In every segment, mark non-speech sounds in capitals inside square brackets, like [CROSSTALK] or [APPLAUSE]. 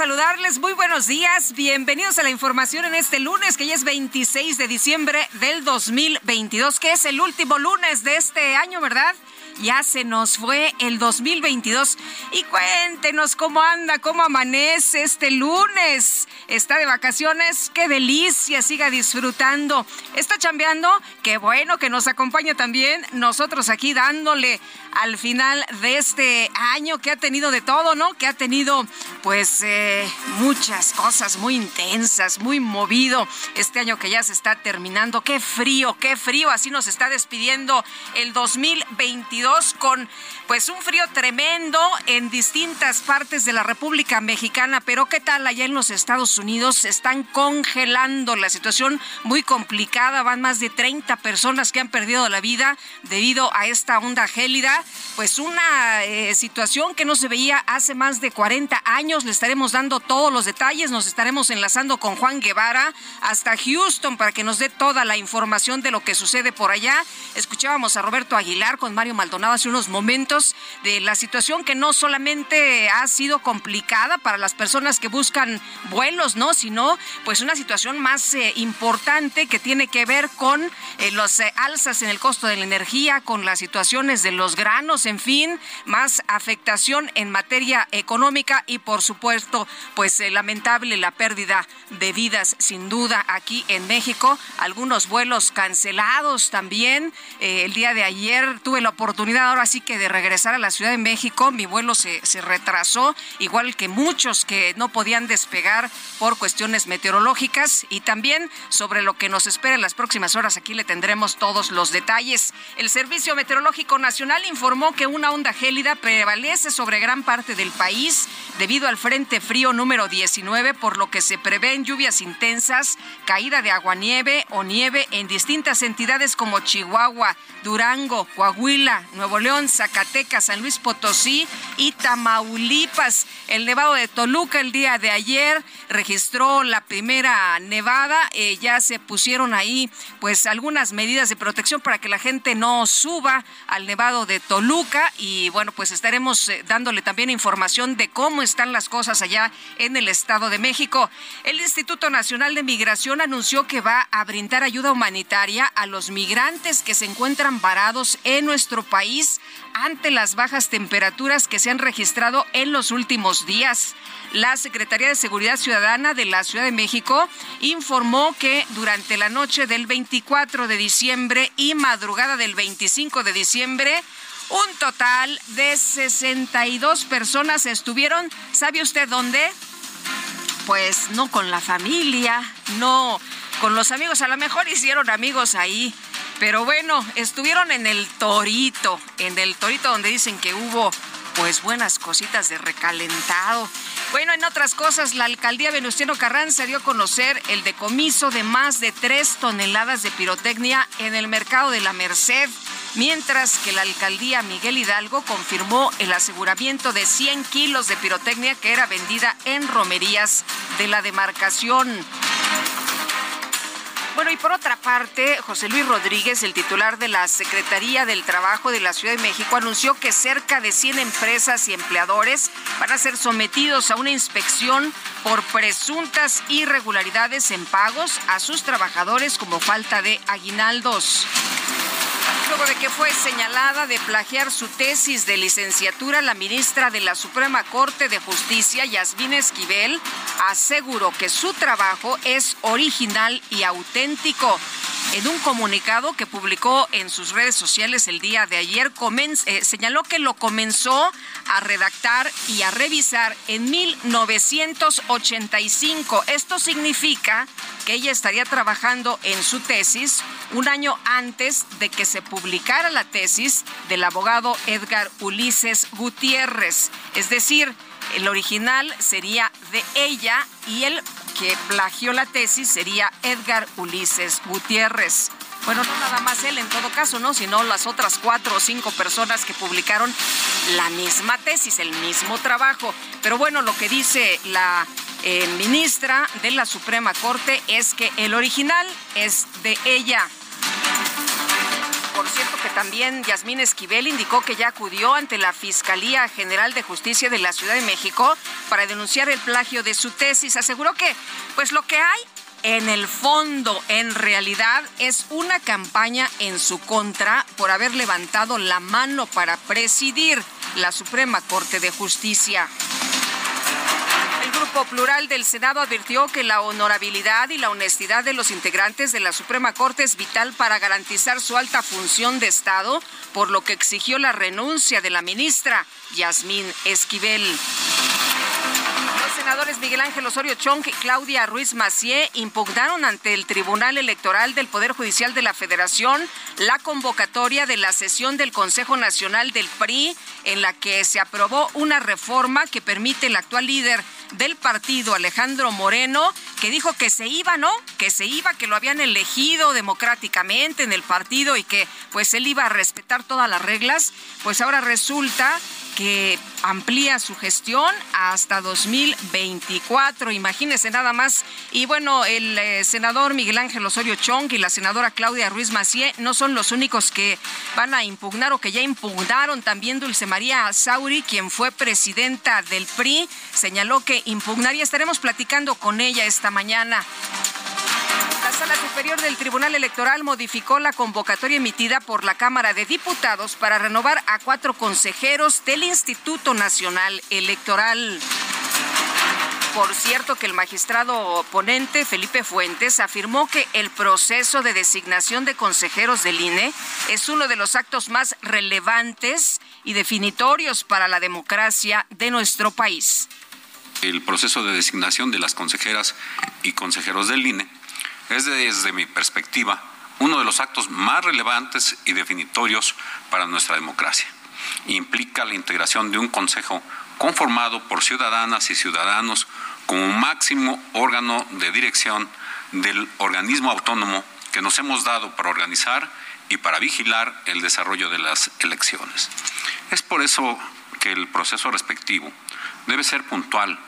Saludarles. Muy buenos días. Bienvenidos a la información en este lunes, que ya es 26 de diciembre del 2022, que es el último lunes de este año, ¿verdad? Ya se nos fue el 2022 y cuéntenos cómo anda, cómo amanece este lunes. Está de vacaciones, qué delicia, siga disfrutando. Está chambeando, qué bueno que nos acompaña también nosotros aquí dándole al final de este año que ha tenido de todo, ¿no? Que ha tenido pues eh, muchas cosas muy intensas, muy movido. Este año que ya se está terminando, qué frío, qué frío, así nos está despidiendo el 2022 con pues un frío tremendo en distintas partes de la República Mexicana, pero qué tal allá en los Estados Unidos se están congelando la situación muy complicada, van más de 30 personas que han perdido la vida debido a esta onda gélida, pues una eh, situación que no se veía hace más de 40 años, le estaremos dando todos los detalles, nos estaremos enlazando con Juan Guevara hasta Houston para que nos dé toda la información de lo que sucede por allá. Escuchábamos a Roberto Aguilar con Mario Maldonado hace unos momentos de la situación que no solamente ha sido complicada para las personas que buscan vuelos, ¿no? Sino pues una situación más eh, importante que tiene que ver con eh, los eh, alzas en el costo de la energía, con las situaciones de los en fin, más afectación en materia económica y por supuesto pues eh, lamentable la pérdida de vidas sin duda aquí en México, algunos vuelos cancelados también. Eh, el día de ayer tuve la oportunidad ahora sí que de regresar a la Ciudad de México, mi vuelo se, se retrasó, igual que muchos que no podían despegar por cuestiones meteorológicas y también sobre lo que nos espera en las próximas horas. Aquí le tendremos todos los detalles. El Servicio Meteorológico Nacional informó que una onda gélida prevalece sobre gran parte del país debido al Frente Frío número 19, por lo que se prevén lluvias intensas, caída de aguanieve o nieve en distintas entidades como Chihuahua, Durango, Coahuila, Nuevo León, Zacatecas, San Luis Potosí y Tamaulipas. El nevado de Toluca el día de ayer registró la primera nevada. Eh, ya se pusieron ahí pues algunas medidas de protección para que la gente no suba al nevado de Toluca y bueno pues estaremos eh, dándole también información de cómo están las cosas allá en el Estado de México. El Instituto Nacional de Migración anunció que va a brindar ayuda humanitaria a los migrantes que se encuentran varados en nuestro país ante las bajas temperaturas que se han registrado en los últimos días. La Secretaría de Seguridad Ciudadana de la Ciudad de México informó que durante la noche del 24 de diciembre y madrugada del 25 de diciembre, un total de 62 personas estuvieron, ¿sabe usted dónde? Pues no con la familia, no con los amigos, a lo mejor hicieron amigos ahí, pero bueno, estuvieron en el Torito, en el Torito donde dicen que hubo pues buenas cositas de recalentado. Bueno, en otras cosas, la alcaldía Venustiano Carranza dio a conocer el decomiso de más de tres toneladas de pirotecnia en el mercado de la Merced, mientras que la alcaldía Miguel Hidalgo confirmó el aseguramiento de 100 kilos de pirotecnia que era vendida en romerías de la demarcación. Bueno, y por otra parte, José Luis Rodríguez, el titular de la Secretaría del Trabajo de la Ciudad de México, anunció que cerca de 100 empresas y empleadores van a ser sometidos a una inspección por presuntas irregularidades en pagos a sus trabajadores como falta de aguinaldos luego de que fue señalada de plagiar su tesis de licenciatura, la ministra de la Suprema Corte de Justicia, Yasmín Esquivel, aseguró que su trabajo es original y auténtico. En un comunicado que publicó en sus redes sociales el día de ayer, eh, señaló que lo comenzó a redactar y a revisar en 1985. Esto significa que ella estaría trabajando en su tesis un año antes de que se publicara la tesis del abogado Edgar Ulises Gutiérrez. Es decir, el original sería de ella y el que plagió la tesis sería Edgar Ulises Gutiérrez. Bueno, no nada más él en todo caso, ¿no? Sino las otras cuatro o cinco personas que publicaron la misma tesis, el mismo trabajo. Pero bueno, lo que dice la eh, ministra de la Suprema Corte es que el original es de ella. Por cierto que también Yasmín Esquivel indicó que ya acudió ante la Fiscalía General de Justicia de la Ciudad de México para denunciar el plagio de su tesis. Aseguró que pues lo que hay en el fondo, en realidad, es una campaña en su contra por haber levantado la mano para presidir la Suprema Corte de Justicia. Grupo Plural del Senado advirtió que la honorabilidad y la honestidad de los integrantes de la Suprema Corte es vital para garantizar su alta función de Estado, por lo que exigió la renuncia de la ministra Yasmín Esquivel. Los senadores Miguel Ángel Osorio Chong y Claudia Ruiz Macié impugnaron ante el Tribunal Electoral del Poder Judicial de la Federación la convocatoria de la sesión del Consejo Nacional del PRI en la que se aprobó una reforma que permite el actual líder del partido, Alejandro Moreno, que dijo que se iba, ¿no? Que se iba, que lo habían elegido democráticamente en el partido y que pues él iba a respetar todas las reglas, pues ahora resulta que amplía su gestión hasta 2024. Imagínese nada más. Y bueno, el eh, senador Miguel Ángel Osorio Chong y la senadora Claudia Ruiz Macié no son los únicos que van a impugnar o que ya impugnaron. También Dulce María Sauri, quien fue presidenta del PRI, señaló que impugnaría. Estaremos platicando con ella esta mañana. La Sala Superior del Tribunal Electoral modificó la convocatoria emitida por la Cámara de Diputados para renovar a cuatro consejeros del Instituto Nacional Electoral. Por cierto que el magistrado ponente Felipe Fuentes afirmó que el proceso de designación de consejeros del INE es uno de los actos más relevantes y definitorios para la democracia de nuestro país. El proceso de designación de las consejeras y consejeros del INE es desde mi perspectiva uno de los actos más relevantes y definitorios para nuestra democracia. Implica la integración de un Consejo conformado por ciudadanas y ciudadanos como máximo órgano de dirección del organismo autónomo que nos hemos dado para organizar y para vigilar el desarrollo de las elecciones. Es por eso que el proceso respectivo debe ser puntual,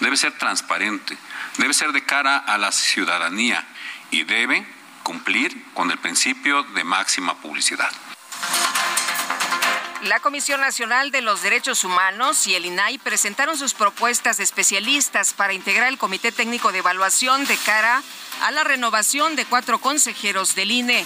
debe ser transparente, debe ser de cara a la ciudadanía y debe cumplir con el principio de máxima publicidad. La Comisión Nacional de los Derechos Humanos y el INAI presentaron sus propuestas de especialistas para integrar el Comité Técnico de Evaluación de cara a la renovación de cuatro consejeros del INE.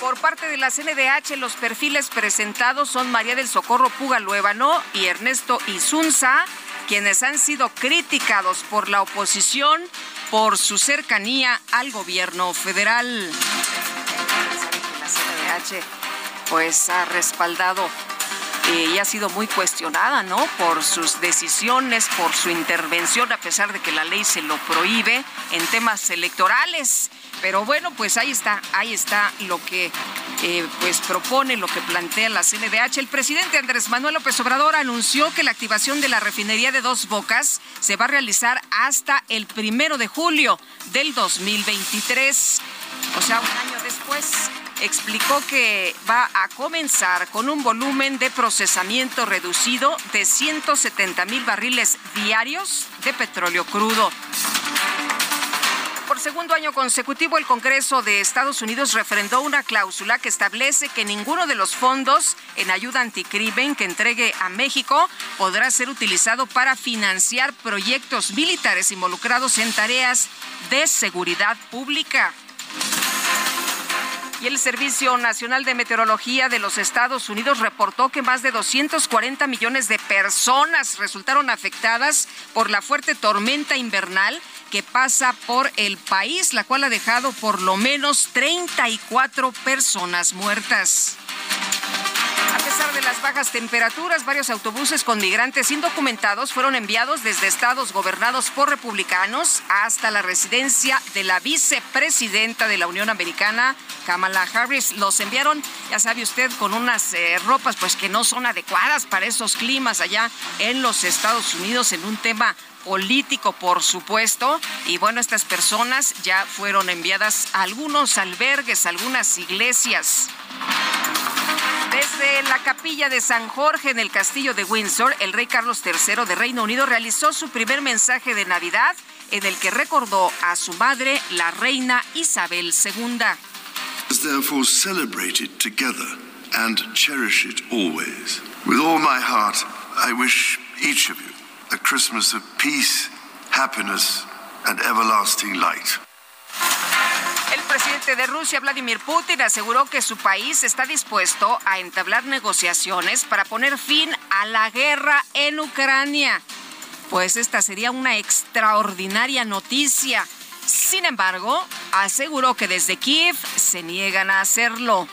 Por parte de la CNDH, los perfiles presentados son María del Socorro Pugaluébano y Ernesto Isunza, quienes han sido criticados por la oposición por su cercanía al gobierno federal. La CNDH pues ha respaldado eh, y ha sido muy cuestionada, ¿no? Por sus decisiones, por su intervención, a pesar de que la ley se lo prohíbe en temas electorales. Pero bueno, pues ahí está, ahí está lo que eh, pues propone, lo que plantea la CNDH. El presidente Andrés Manuel López Obrador anunció que la activación de la refinería de Dos Bocas se va a realizar hasta el primero de julio del 2023, o sea, un año después explicó que va a comenzar con un volumen de procesamiento reducido de 170 mil barriles diarios de petróleo crudo segundo año consecutivo, el Congreso de Estados Unidos refrendó una cláusula que establece que ninguno de los fondos en ayuda anticrimen que entregue a México podrá ser utilizado para financiar proyectos militares involucrados en tareas de seguridad pública. Y el Servicio Nacional de Meteorología de los Estados Unidos reportó que más de 240 millones de personas resultaron afectadas por la fuerte tormenta invernal que pasa por el país, la cual ha dejado por lo menos 34 personas muertas. A pesar de las bajas temperaturas, varios autobuses con migrantes indocumentados fueron enviados desde estados gobernados por republicanos hasta la residencia de la vicepresidenta de la Unión Americana, Kamala Harris. Los enviaron, ya sabe usted, con unas eh, ropas pues que no son adecuadas para esos climas allá en los Estados Unidos en un tema político, por supuesto. Y bueno, estas personas ya fueron enviadas a algunos albergues, algunas iglesias. Desde la capilla de San Jorge en el castillo de Windsor, el rey Carlos III de Reino Unido realizó su primer mensaje de Navidad en el que recordó a su madre, la reina Isabel II. Celebrate cherish. With all my heart, I wish each of you Christmas of peace, happiness and everlasting light. El presidente de Rusia, Vladimir Putin, aseguró que su país está dispuesto a entablar negociaciones para poner fin a la guerra en Ucrania. Pues esta sería una extraordinaria noticia. Sin embargo, aseguró que desde Kiev se niegan a hacerlo.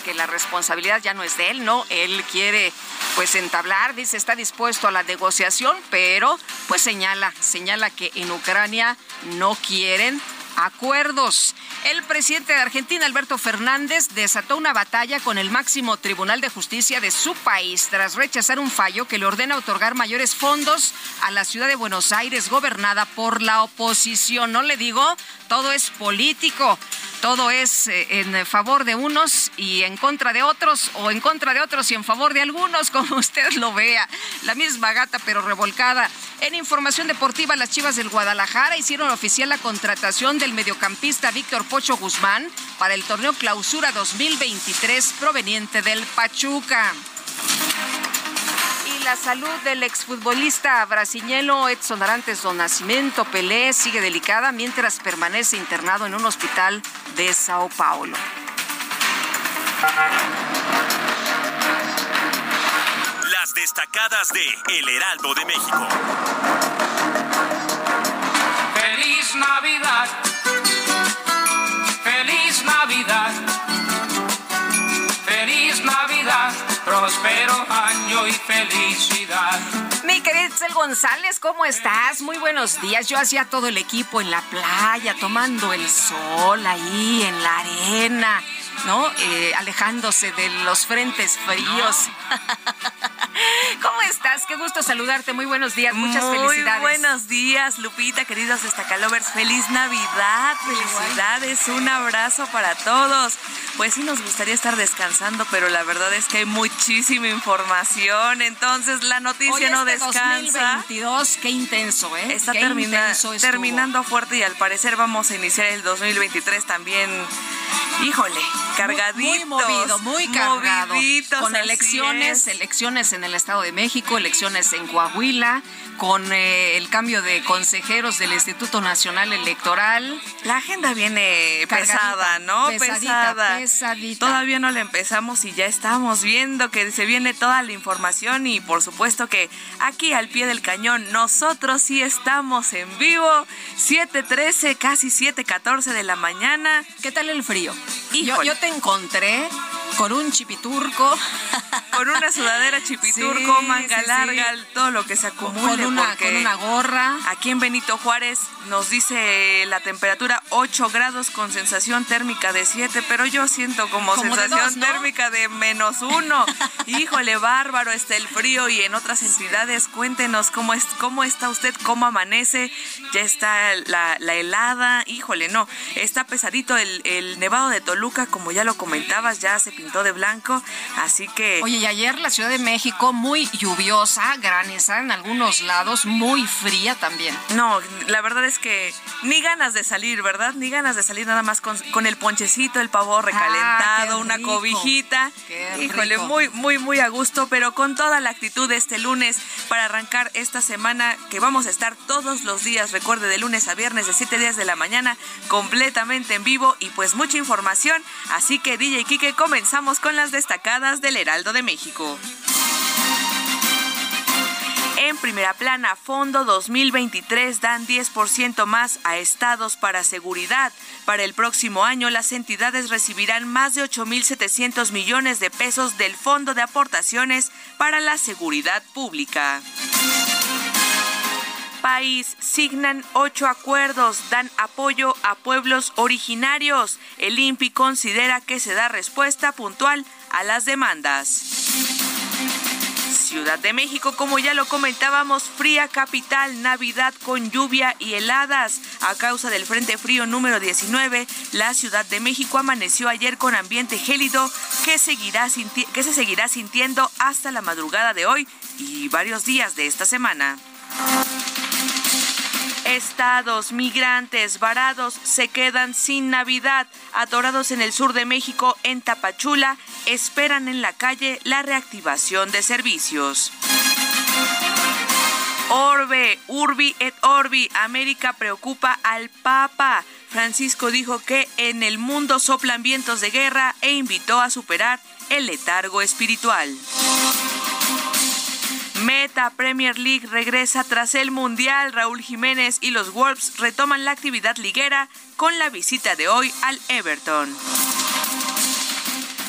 Que la responsabilidad ya no es de él, no, él quiere pues entablar, dice, está dispuesto a la negociación, pero pues señala, señala que en Ucrania no quieren acuerdos. El presidente de Argentina, Alberto Fernández, desató una batalla con el máximo Tribunal de Justicia de su país tras rechazar un fallo que le ordena otorgar mayores fondos a la ciudad de Buenos Aires, gobernada por la oposición. No le digo, todo es político todo es eh, en favor de unos y en contra de otros, o en contra de otros y en favor de algunos, [LAUGHS] como usted lo vea. La misma gata, pero revolcada. En información deportiva, las Chivas del Guadalajara hicieron oficial la contratación del mediocampista Víctor Pocho Guzmán para el torneo Clausura 2023 proveniente del Pachuca la salud del exfutbolista brasileño Edson Arantes do Nascimento Pelé sigue delicada mientras permanece internado en un hospital de Sao Paulo. Las destacadas de El Heraldo de México. Feliz Navidad. González, ¿cómo estás? Muy buenos días. Yo hacía todo el equipo en la playa, tomando el sol ahí en la arena, ¿no? Eh, alejándose de los frentes fríos. [LAUGHS] ¿Cómo estás? Qué gusto saludarte. Muy buenos días. Muchas felicidades. Muy buenos días, Lupita, queridos destacalovers. Feliz Navidad. Felicidades. Un abrazo para todos. Pues sí nos gustaría estar descansando, pero la verdad es que hay muchísima información. Entonces la noticia no este descansa. 2022, qué intenso, ¿eh? Está Qué termina- intenso terminando fuerte y al parecer vamos a iniciar el 2023 también. Híjole, cargaditos. Muy movido, muy cargado. moviditos, Con elecciones, es. elecciones en el Estado de México, elecciones en Coahuila, con eh, el cambio de consejeros del Instituto Nacional Electoral. La agenda viene Cargadita, pesada, ¿no? pesadita, pesada. pesadita. Todavía no la empezamos y ya estamos viendo que se viene toda la información y por supuesto que aquí al pie del cañón nosotros sí estamos en vivo. 7:13, casi 7:14 de la mañana. ¿Qué tal el frío? Yo, yo te encontré con un chipiturco. [LAUGHS] Con una sudadera chipiturco, Sí, manga sí, larga, sí. todo lo que se acumule. Con una, porque con una gorra. Aquí en Benito Juárez nos dice la temperatura 8 grados con sensación térmica de 7, pero yo siento como, Como de sensación dos, ¿no? térmica de menos 1. [LAUGHS] Híjole, bárbaro está el frío y en otras entidades cuéntenos cómo, es, cómo está usted, cómo amanece, ya está la, la helada, híjole, no, está pesadito el, el nevado de Toluca, como ya lo comentabas, ya se pintó de blanco, así que... Oye, y ayer la Ciudad de México muy lluviosa, granizada en algunos lados, muy fría también. No, la verdad es que ni ganas de salir, ¿verdad? Ni ganas de salir nada más con, con el ponchecito, el pavo ah, recalentado, una cobijita. Híjole, muy, muy, muy a gusto, pero con toda la actitud de este lunes para arrancar esta semana que vamos a estar todos los días, recuerde, de lunes a viernes de 7 días de la mañana, completamente en vivo y pues mucha información. Así que DJ Kike, con las destacadas del Heraldo de México. En primera plana, Fondo 2023 dan 10% más a estados para seguridad. Para el próximo año, las entidades recibirán más de 8.700 millones de pesos del Fondo de Aportaciones para la Seguridad Pública país signan ocho acuerdos, dan apoyo a pueblos originarios. El INPI considera que se da respuesta puntual a las demandas. Ciudad de México, como ya lo comentábamos, fría capital, Navidad con lluvia y heladas. A causa del Frente Frío número 19, la Ciudad de México amaneció ayer con ambiente gélido que, seguirá que se seguirá sintiendo hasta la madrugada de hoy y varios días de esta semana. Estados migrantes varados se quedan sin Navidad, atorados en el sur de México, en Tapachula, esperan en la calle la reactivación de servicios. Orbe, Urbi et Orbi, América preocupa al Papa. Francisco dijo que en el mundo soplan vientos de guerra e invitó a superar el letargo espiritual. Meta Premier League regresa tras el Mundial. Raúl Jiménez y los Wolves retoman la actividad liguera con la visita de hoy al Everton.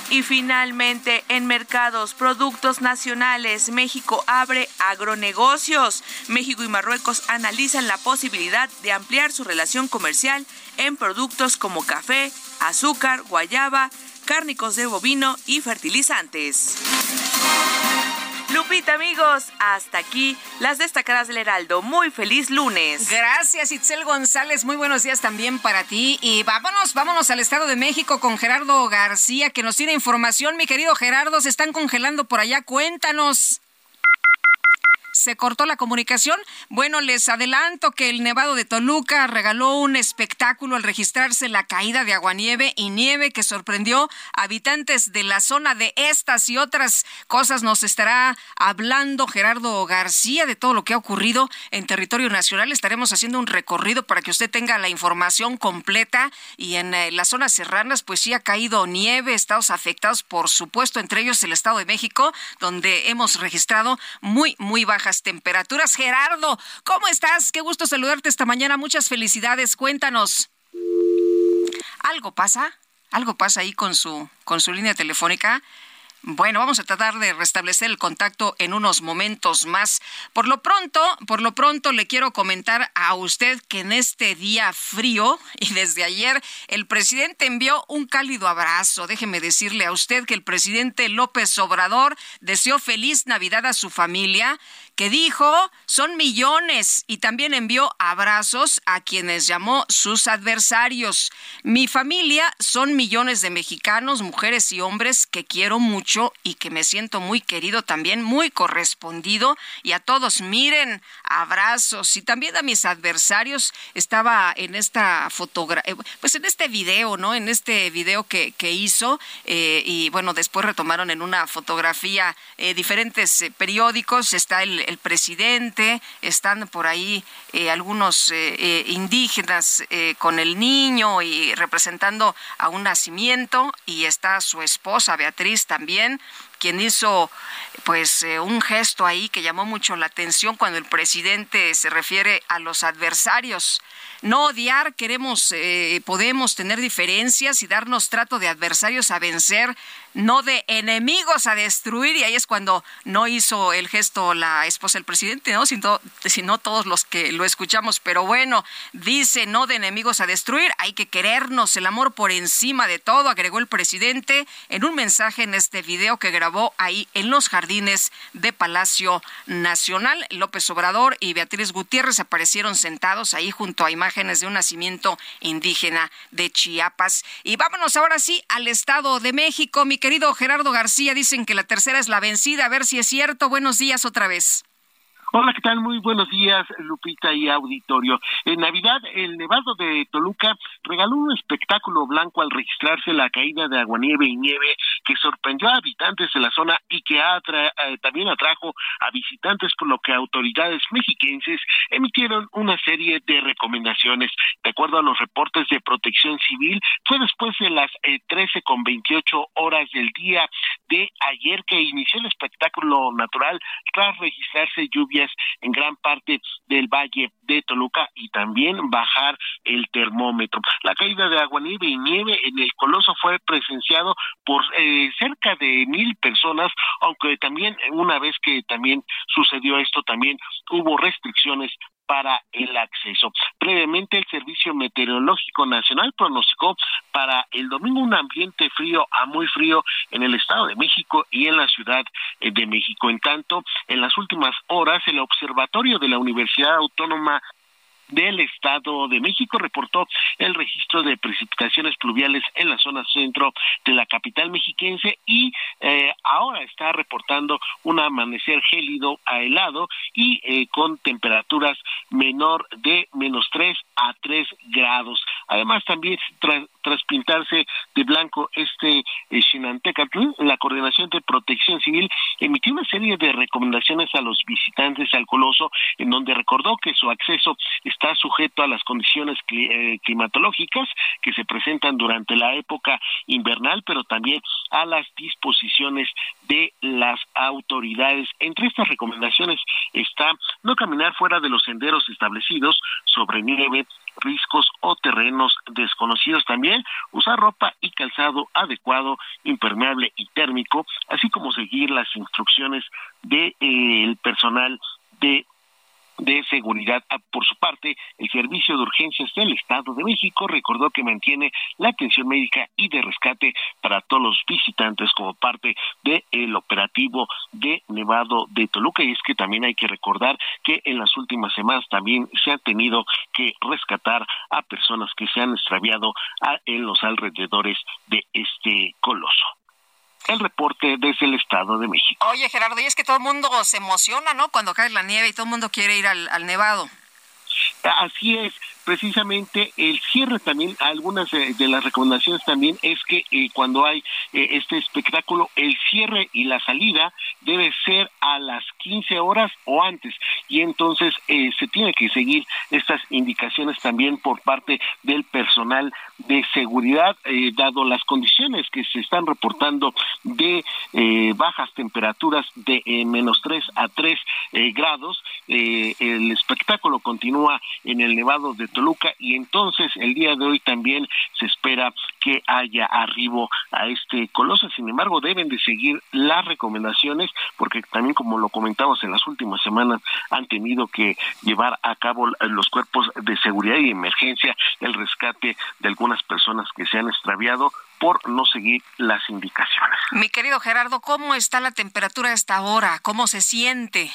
Y finalmente, en mercados, productos nacionales, México abre agronegocios. México y Marruecos analizan la posibilidad de ampliar su relación comercial en productos como café, azúcar, guayaba, cárnicos de bovino y fertilizantes. Lupita, amigos, hasta aquí las destacadas del Heraldo. Muy feliz lunes. Gracias, Itzel González. Muy buenos días también para ti. Y vámonos, vámonos al Estado de México con Gerardo García, que nos tiene información. Mi querido Gerardo, se están congelando por allá. Cuéntanos se cortó la comunicación. Bueno, les adelanto que el Nevado de Toluca regaló un espectáculo al registrarse la caída de aguanieve y nieve que sorprendió a habitantes de la zona de estas y otras cosas. Nos estará hablando Gerardo García de todo lo que ha ocurrido en territorio nacional. Estaremos haciendo un recorrido para que usted tenga la información completa y en eh, las zonas serranas pues sí ha caído nieve, estados afectados por supuesto, entre ellos el Estado de México, donde hemos registrado muy, muy baja temperaturas. Gerardo, ¿cómo estás? Qué gusto saludarte esta mañana. Muchas felicidades. Cuéntanos. ¿Algo pasa? ¿Algo pasa ahí con su, con su línea telefónica? Bueno, vamos a tratar de restablecer el contacto en unos momentos más. Por lo pronto, por lo pronto le quiero comentar a usted que en este día frío y desde ayer el presidente envió un cálido abrazo. Déjeme decirle a usted que el presidente López Obrador deseó feliz Navidad a su familia que dijo son millones y también envió abrazos a quienes llamó sus adversarios. Mi familia son millones de mexicanos, mujeres y hombres que quiero mucho y que me siento muy querido también, muy correspondido y a todos miren, abrazos y también a mis adversarios. Estaba en esta fotografía, pues en este video, ¿no? En este video que, que hizo eh, y bueno, después retomaron en una fotografía eh, diferentes eh, periódicos, está el el presidente, están por ahí eh, algunos eh, eh, indígenas con el niño y representando a un nacimiento y está su esposa Beatriz también quien hizo pues un gesto ahí que llamó mucho la atención cuando el presidente se refiere a los adversarios no odiar, queremos, eh, podemos tener diferencias y darnos trato de adversarios a vencer, no de enemigos a destruir. Y ahí es cuando no hizo el gesto la esposa del presidente, ¿no? Sino todos los que lo escuchamos. Pero bueno, dice no de enemigos a destruir, hay que querernos, el amor por encima de todo, agregó el presidente en un mensaje en este video que grabó grabó ahí en los jardines de Palacio Nacional. López Obrador y Beatriz Gutiérrez aparecieron sentados ahí junto a imágenes de un nacimiento indígena de Chiapas. Y vámonos ahora sí al Estado de México. Mi querido Gerardo García, dicen que la tercera es la vencida. A ver si es cierto. Buenos días otra vez. Hola, ¿qué tal? Muy buenos días, Lupita y auditorio. En Navidad, el Nevado de Toluca regaló un espectáculo blanco al registrarse la caída de aguanieve y nieve que sorprendió a habitantes de la zona y que eh, también atrajo a visitantes, por lo que autoridades mexiquenses emitieron una serie de recomendaciones. De acuerdo a los reportes de protección civil, fue después de las eh, trece con veintiocho horas del día de ayer que inició el espectáculo natural tras registrarse lluvias en gran parte del valle de Toluca y también bajar el termómetro. La caída de agua, nieve y nieve en el Coloso fue presenciado por eh, cerca de mil personas, aunque también una vez que también sucedió esto, también hubo restricciones para el acceso. Previamente, el Servicio Meteorológico Nacional pronosticó para el domingo un ambiente frío a muy frío en el Estado de México y en la Ciudad eh, de México. En tanto, en las últimas horas, el Observatorio de la Universidad Autónoma del Estado de México reportó el registro de precipitaciones pluviales en la zona centro de la capital mexiquense y eh, ahora está reportando un amanecer gélido a helado y eh, con temperaturas menor de menos 3 a 3 grados. Además, también tras pintarse de blanco este eh, la Coordinación de Protección Civil emitió una serie de recomendaciones a los visitantes al Coloso, en donde recordó que su acceso está sujeto a las condiciones eh, climatológicas que se presentan durante la época invernal, pero también a las disposiciones de las autoridades. Entre estas recomendaciones está no caminar fuera de los senderos establecidos sobre nieve, riscos o terrenos desconocidos. También usar ropa y calzado adecuado, impermeable y térmico, así como seguir las instrucciones del de, eh, personal de de seguridad. Ah, por su parte, el Servicio de Urgencias del Estado de México recordó que mantiene la atención médica y de rescate para todos los visitantes como parte del operativo de Nevado de Toluca. Y es que también hay que recordar que en las últimas semanas también se ha tenido que rescatar a personas que se han extraviado en los alrededores de este coloso el reporte desde el Estado de México. Oye, Gerardo, y es que todo el mundo se emociona, ¿no? Cuando cae la nieve y todo el mundo quiere ir al, al nevado. Así es, precisamente el cierre también, algunas de las recomendaciones también es que eh, cuando hay eh, este espectáculo, el cierre y la salida debe ser a las 15 horas o antes. Y entonces eh, se tiene que seguir estas indicaciones también por parte del personal de seguridad, dado las condiciones que se están reportando de bajas temperaturas de menos 3 a 3 grados, el espectáculo continúa en el Nevado de Toluca y entonces el día de hoy también se espera que haya arribo a este coloso. Sin embargo, deben de seguir las recomendaciones porque también como lo comentamos en las últimas semanas han tenido que llevar a cabo los cuerpos de seguridad y emergencia el rescate de algunas personas que se han extraviado por no seguir las indicaciones. Mi querido Gerardo, ¿cómo está la temperatura a esta hora? ¿Cómo se siente?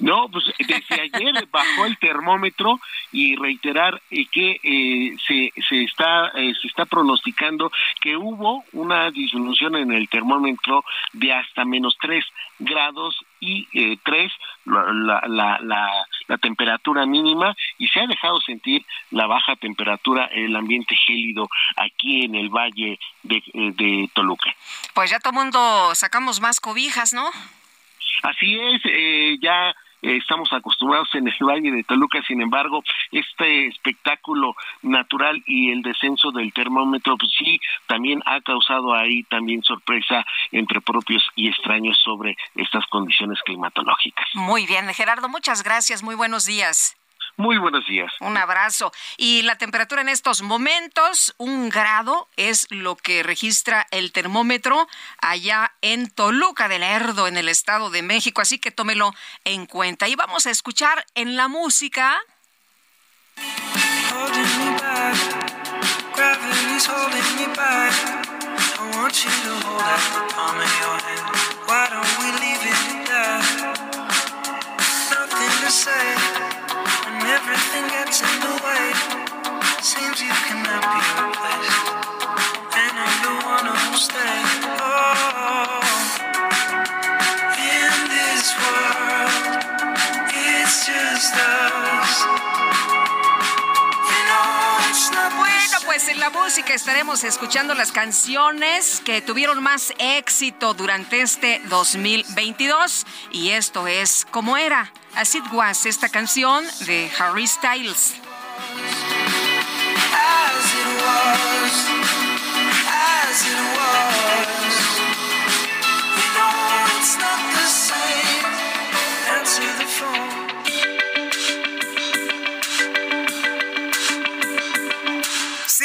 No, pues desde ayer [LAUGHS] bajó el termómetro y reiterar eh, que eh, se, se está eh, se está pronosticando que hubo una disminución en el termómetro de hasta menos tres grados y tres la, la, la, la, temperatura mínima y se ha dejado sentir la baja temperatura el ambiente gélido aquí en el valle de, de Toluca. Pues ya todo mundo sacamos más cobijas, ¿no? Así es, ya eh, estamos acostumbrados en el Valle de Toluca, sin embargo, este espectáculo natural y el descenso del termómetro, pues sí, también ha causado ahí también sorpresa entre propios y extraños sobre estas condiciones climatológicas. Muy bien, Gerardo, muchas gracias, muy buenos días. Muy buenos días. Un abrazo. Y la temperatura en estos momentos, un grado, es lo que registra el termómetro allá en Toluca del Lerdo, en el Estado de México. Así que tómelo en cuenta. Y vamos a escuchar en la música everything gets in the way. Seems you cannot be replaced. And I'm the one who'll stay. Oh, in this world, it's just us. Bueno, pues en la música estaremos escuchando las canciones que tuvieron más éxito durante este 2022 y esto es como era As It Was, esta canción de Harry Styles.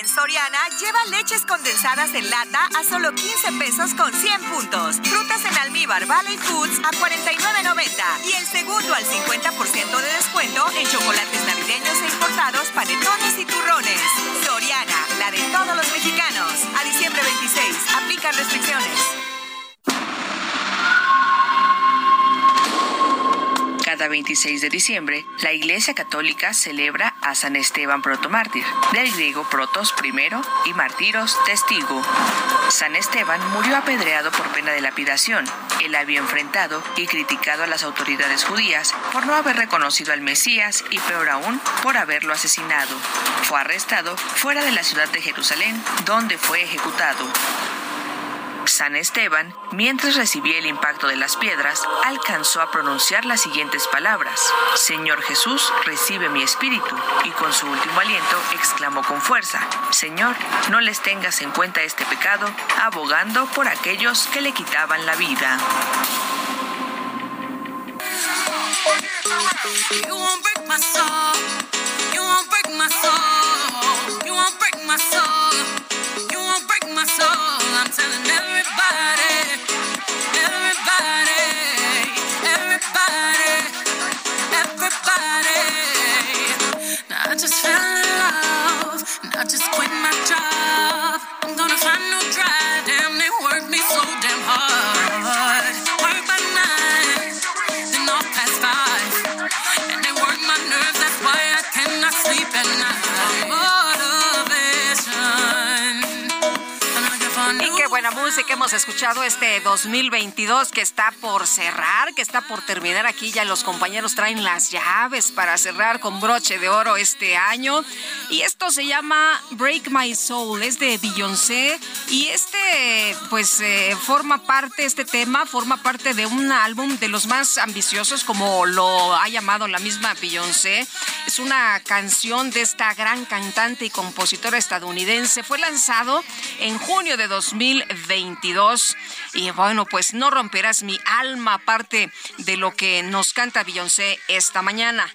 En Soriana lleva leches condensadas en lata a solo 15 pesos con 100 puntos. Frutas en almíbar Valley Foods a 49.90 y el segundo al 50% de descuento en chocolates navideños e importados, panetones y turrones. Soriana, la de todos los mexicanos. A diciembre 26, aplican restricciones. Cada 26 de diciembre, la Iglesia Católica celebra a San Esteban protomártir, del griego protos primero y martiros testigo. San Esteban murió apedreado por pena de lapidación. Él había enfrentado y criticado a las autoridades judías por no haber reconocido al Mesías y peor aún por haberlo asesinado. Fue arrestado fuera de la ciudad de Jerusalén, donde fue ejecutado. San Esteban, mientras recibía el impacto de las piedras, alcanzó a pronunciar las siguientes palabras. Señor Jesús, recibe mi espíritu. Y con su último aliento exclamó con fuerza, Señor, no les tengas en cuenta este pecado, abogando por aquellos que le quitaban la vida. telling everybody, everybody, everybody, everybody. Now I just fell in love, I just quit my job. I'm gonna find drive, damn, they work me so damn hard. Que hemos escuchado este 2022 que está por cerrar, que está por terminar aquí. Ya los compañeros traen las llaves para cerrar con broche de oro este año. Y esto se llama Break My Soul, es de Beyoncé. Y este, pues, eh, forma parte, este tema forma parte de un álbum de los más ambiciosos, como lo ha llamado la misma Beyoncé. Es una canción de esta gran cantante y compositora estadounidense. Fue lanzado en junio de 2022. Y bueno, pues no romperás mi alma, aparte de lo que nos canta Beyoncé esta mañana.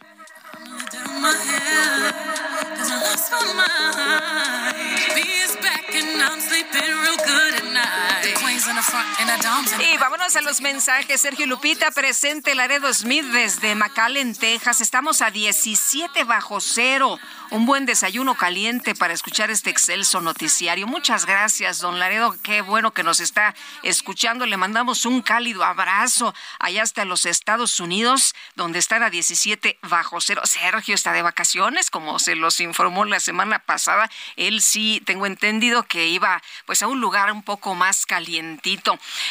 Y vámonos a los mensajes. Sergio Lupita, presente Laredo Smith desde McAllen, Texas. Estamos a 17 bajo cero. Un buen desayuno caliente para escuchar este excelso noticiario. Muchas gracias, don Laredo. Qué bueno que nos está escuchando. Le mandamos un cálido abrazo allá hasta los Estados Unidos, donde están a 17 bajo cero. Sergio está de vacaciones, como se los informó la semana pasada. Él sí, tengo entendido que iba pues a un lugar un poco más calientito.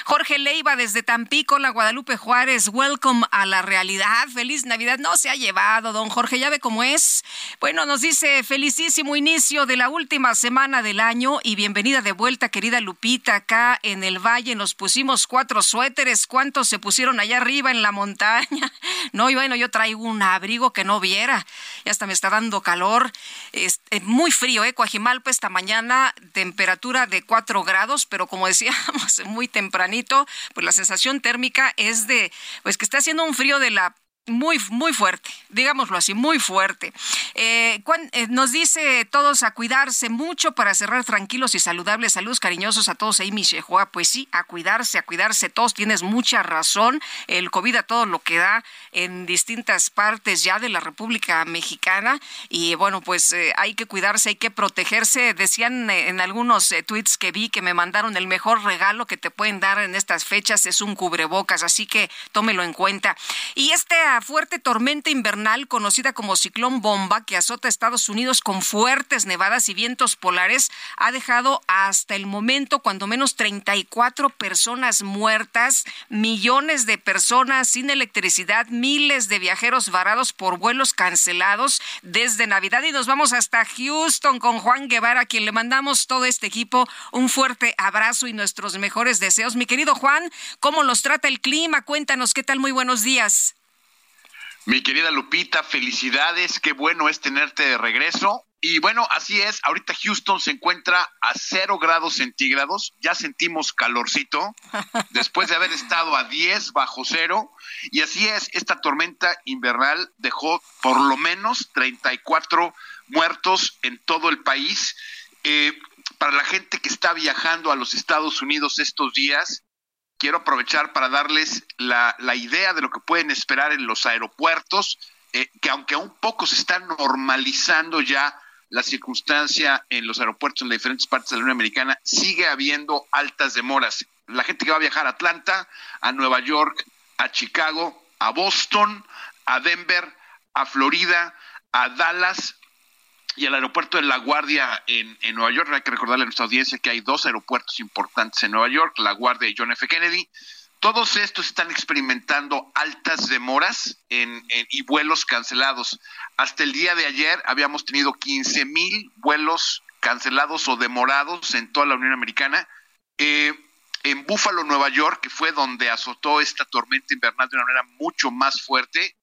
Jorge Leiva desde Tampico, la Guadalupe Juárez, welcome a la realidad. Feliz Navidad. No se ha llevado, don Jorge, ya ve cómo es. Bueno, nos dice felicísimo inicio de la última semana del año y bienvenida de vuelta, querida Lupita, acá en el valle. Nos pusimos cuatro suéteres. ¿Cuántos se pusieron allá arriba en la montaña? [LAUGHS] No, y bueno, yo traigo un abrigo que no viera. Ya hasta me está dando calor. Es, eh, muy frío, ¿eh? Coajimalpa esta mañana, temperatura de cuatro grados, pero como decíamos, [LAUGHS] muy tempranito, pues la sensación térmica es de, pues que está haciendo un frío de la muy, muy fuerte, digámoslo así, muy fuerte. Eh, eh, nos dice todos a cuidarse mucho para cerrar tranquilos y saludables. Saludos cariñosos a todos ahí, Michehua. Pues sí, a cuidarse, a cuidarse todos. Tienes mucha razón. El COVID a todo lo que da en distintas partes ya de la República Mexicana. Y bueno, pues eh, hay que cuidarse, hay que protegerse. Decían en algunos tweets que vi que me mandaron el mejor regalo que te pueden dar en estas fechas es un cubrebocas. Así que tómelo en cuenta. Y este fuerte tormenta invernal conocida como ciclón bomba que azota Estados Unidos con fuertes nevadas y vientos polares ha dejado hasta el momento cuando menos 34 personas muertas, millones de personas sin electricidad, miles de viajeros varados por vuelos cancelados desde Navidad y nos vamos hasta Houston con Juan Guevara, a quien le mandamos todo este equipo un fuerte abrazo y nuestros mejores deseos. Mi querido Juan, ¿cómo los trata el clima? Cuéntanos, ¿qué tal? Muy buenos días. Mi querida Lupita, felicidades, qué bueno es tenerte de regreso. Y bueno, así es, ahorita Houston se encuentra a cero grados centígrados, ya sentimos calorcito, [LAUGHS] después de haber estado a 10 bajo cero, y así es, esta tormenta invernal dejó por lo menos 34 muertos en todo el país. Eh, para la gente que está viajando a los Estados Unidos estos días, quiero aprovechar para darles la, idea de lo que pueden esperar en los aeropuertos, eh, que aunque aún poco se está normalizando ya la circunstancia en los aeropuertos en las diferentes partes de la Unión Americana, sigue habiendo altas demoras. La gente que va a viajar a Atlanta, a Nueva York, a Chicago, a Boston, a Denver, a Florida, a Dallas, y el aeropuerto de La Guardia en, Nueva York. Hay que recordarle a nuestra audiencia que hay dos aeropuertos importantes en Nueva York, La Guardia y John F. Kennedy. Todos estos están experimentando altas demoras en, y vuelos cancelados. Hasta el día de ayer habíamos tenido 15 mil vuelos cancelados o demorados en toda la Unión Americana. Eh, en Buffalo, Nueva York, que fue donde azotó esta tormenta invernal de una manera mucho más fuerte,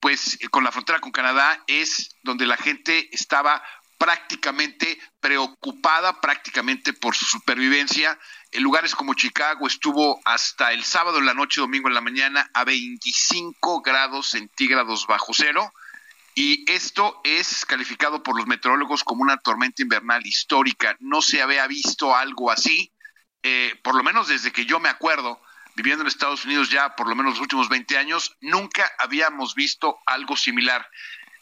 pues eh, con la frontera con Canadá es donde la gente estaba prácticamente preocupada prácticamente por su supervivencia. En lugares como Chicago estuvo hasta el sábado en la noche, domingo en la mañana, a 25 grados centígrados bajo cero. Y esto es calificado por los meteorólogos como una tormenta invernal histórica. No se había visto algo así, eh, por lo menos desde que yo me acuerdo viviendo en Estados Unidos ya por lo menos los últimos 20 años, nunca habíamos visto algo similar.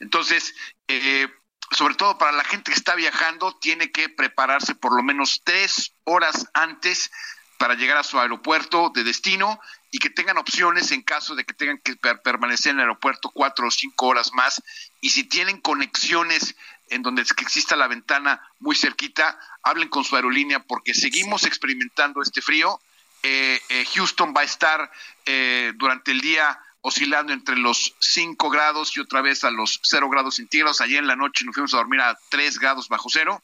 Entonces, eh, sobre todo para la gente que está viajando, tiene que prepararse por lo menos tres horas antes para llegar a su aeropuerto de destino y que tengan opciones en caso de que tengan que permanecer en el aeropuerto cuatro o cinco horas más. Y si tienen conexiones en donde exista la ventana muy cerquita, hablen con su aerolínea porque seguimos experimentando este frío eh, eh, Houston va a estar eh, durante el día oscilando entre los 5 grados y otra vez a los 0 grados centígrados. Ayer en la noche nos fuimos a dormir a 3 grados bajo cero.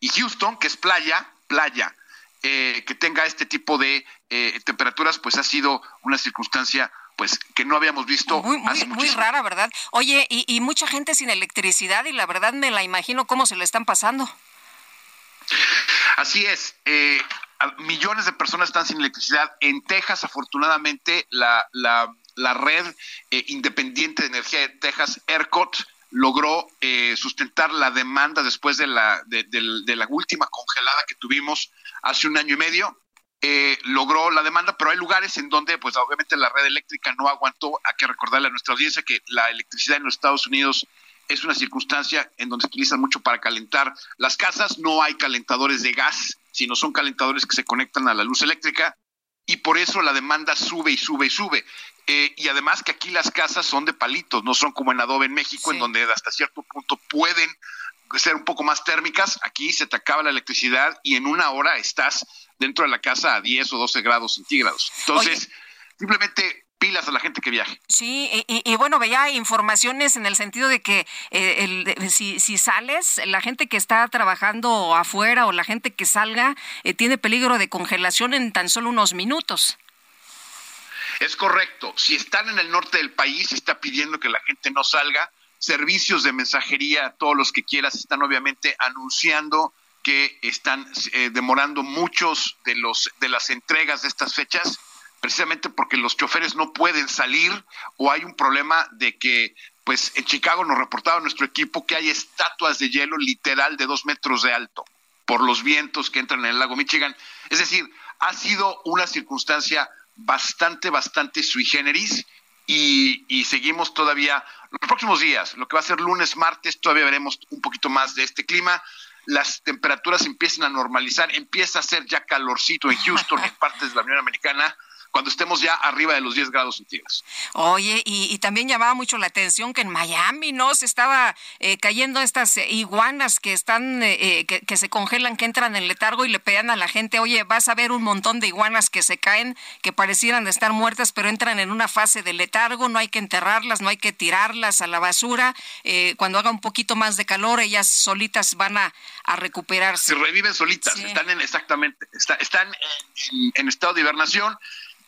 Y Houston, que es playa, playa, que tenga este tipo de temperaturas, pues ha sido una circunstancia pues que no habíamos visto muy, muy, rara, ¿verdad? Oye, y, y mucha gente sin electricidad y la verdad me la imagino cómo se le están pasando. Así es. Eh, millones de personas están sin electricidad. En Texas, afortunadamente, la, la, red eh, independiente de energía de Texas, ERCOT, logró eh, sustentar la demanda después de la, de, la última congelada que tuvimos hace un año y medio. Eh, logró la demanda, pero hay lugares en donde, pues obviamente la red eléctrica no aguantó. Hay que recordarle a nuestra audiencia que la electricidad en los Estados Unidos es una circunstancia en donde se utilizan mucho para calentar las casas. No hay calentadores de gas sino son calentadores que se conectan a la luz eléctrica y por eso la demanda sube y sube y sube. Eh, y además que aquí las casas son de palitos, no son como en Adobe en México, en donde hasta cierto punto pueden ser un poco más térmicas. Aquí se te acaba la electricidad y en una hora estás dentro de la casa a 10 o 12 grados centígrados. Entonces, simplemente pilas a la gente que viaje. Sí, y, bueno, veía informaciones en el sentido de que eh, si, si, sales, la gente que está trabajando afuera o la gente que salga eh, tiene peligro de congelación en tan solo unos minutos. Es correcto. Si están en el norte del país, está pidiendo que la gente no salga. Servicios de mensajería, todos los que quieras, están obviamente anunciando que están eh, demorando muchos de los de las entregas de estas fechas precisamente porque los choferes no pueden salir o hay un problema de que pues en Chicago nos reportaba nuestro equipo que hay estatuas de hielo literal de dos metros de alto por los vientos que entran en el lago Michigan. Es decir, ha sido una circunstancia bastante, bastante sui generis y, seguimos todavía los próximos días, lo que va a ser lunes, martes, todavía veremos un poquito más de este clima. Las temperaturas empiezan a normalizar, empieza a ser ya calorcito en Houston, en partes de la Unión Americana cuando estemos ya arriba de los 10 grados centígrados. Oye, y, también llamaba mucho la atención que en Miami, ¿no? Se estaba eh, cayendo estas eh, iguanas que están, eh, que, se congelan, que entran en letargo y le pedían a la gente, oye, vas a ver un montón de iguanas que se caen, que parecieran de estar muertas, pero entran en una fase de letargo, no hay que enterrarlas, no hay que tirarlas a la basura. cuando haga un poquito más de calor, ellas solitas van a, recuperarse. Se reviven solitas, están en, exactamente, están en estado de hibernación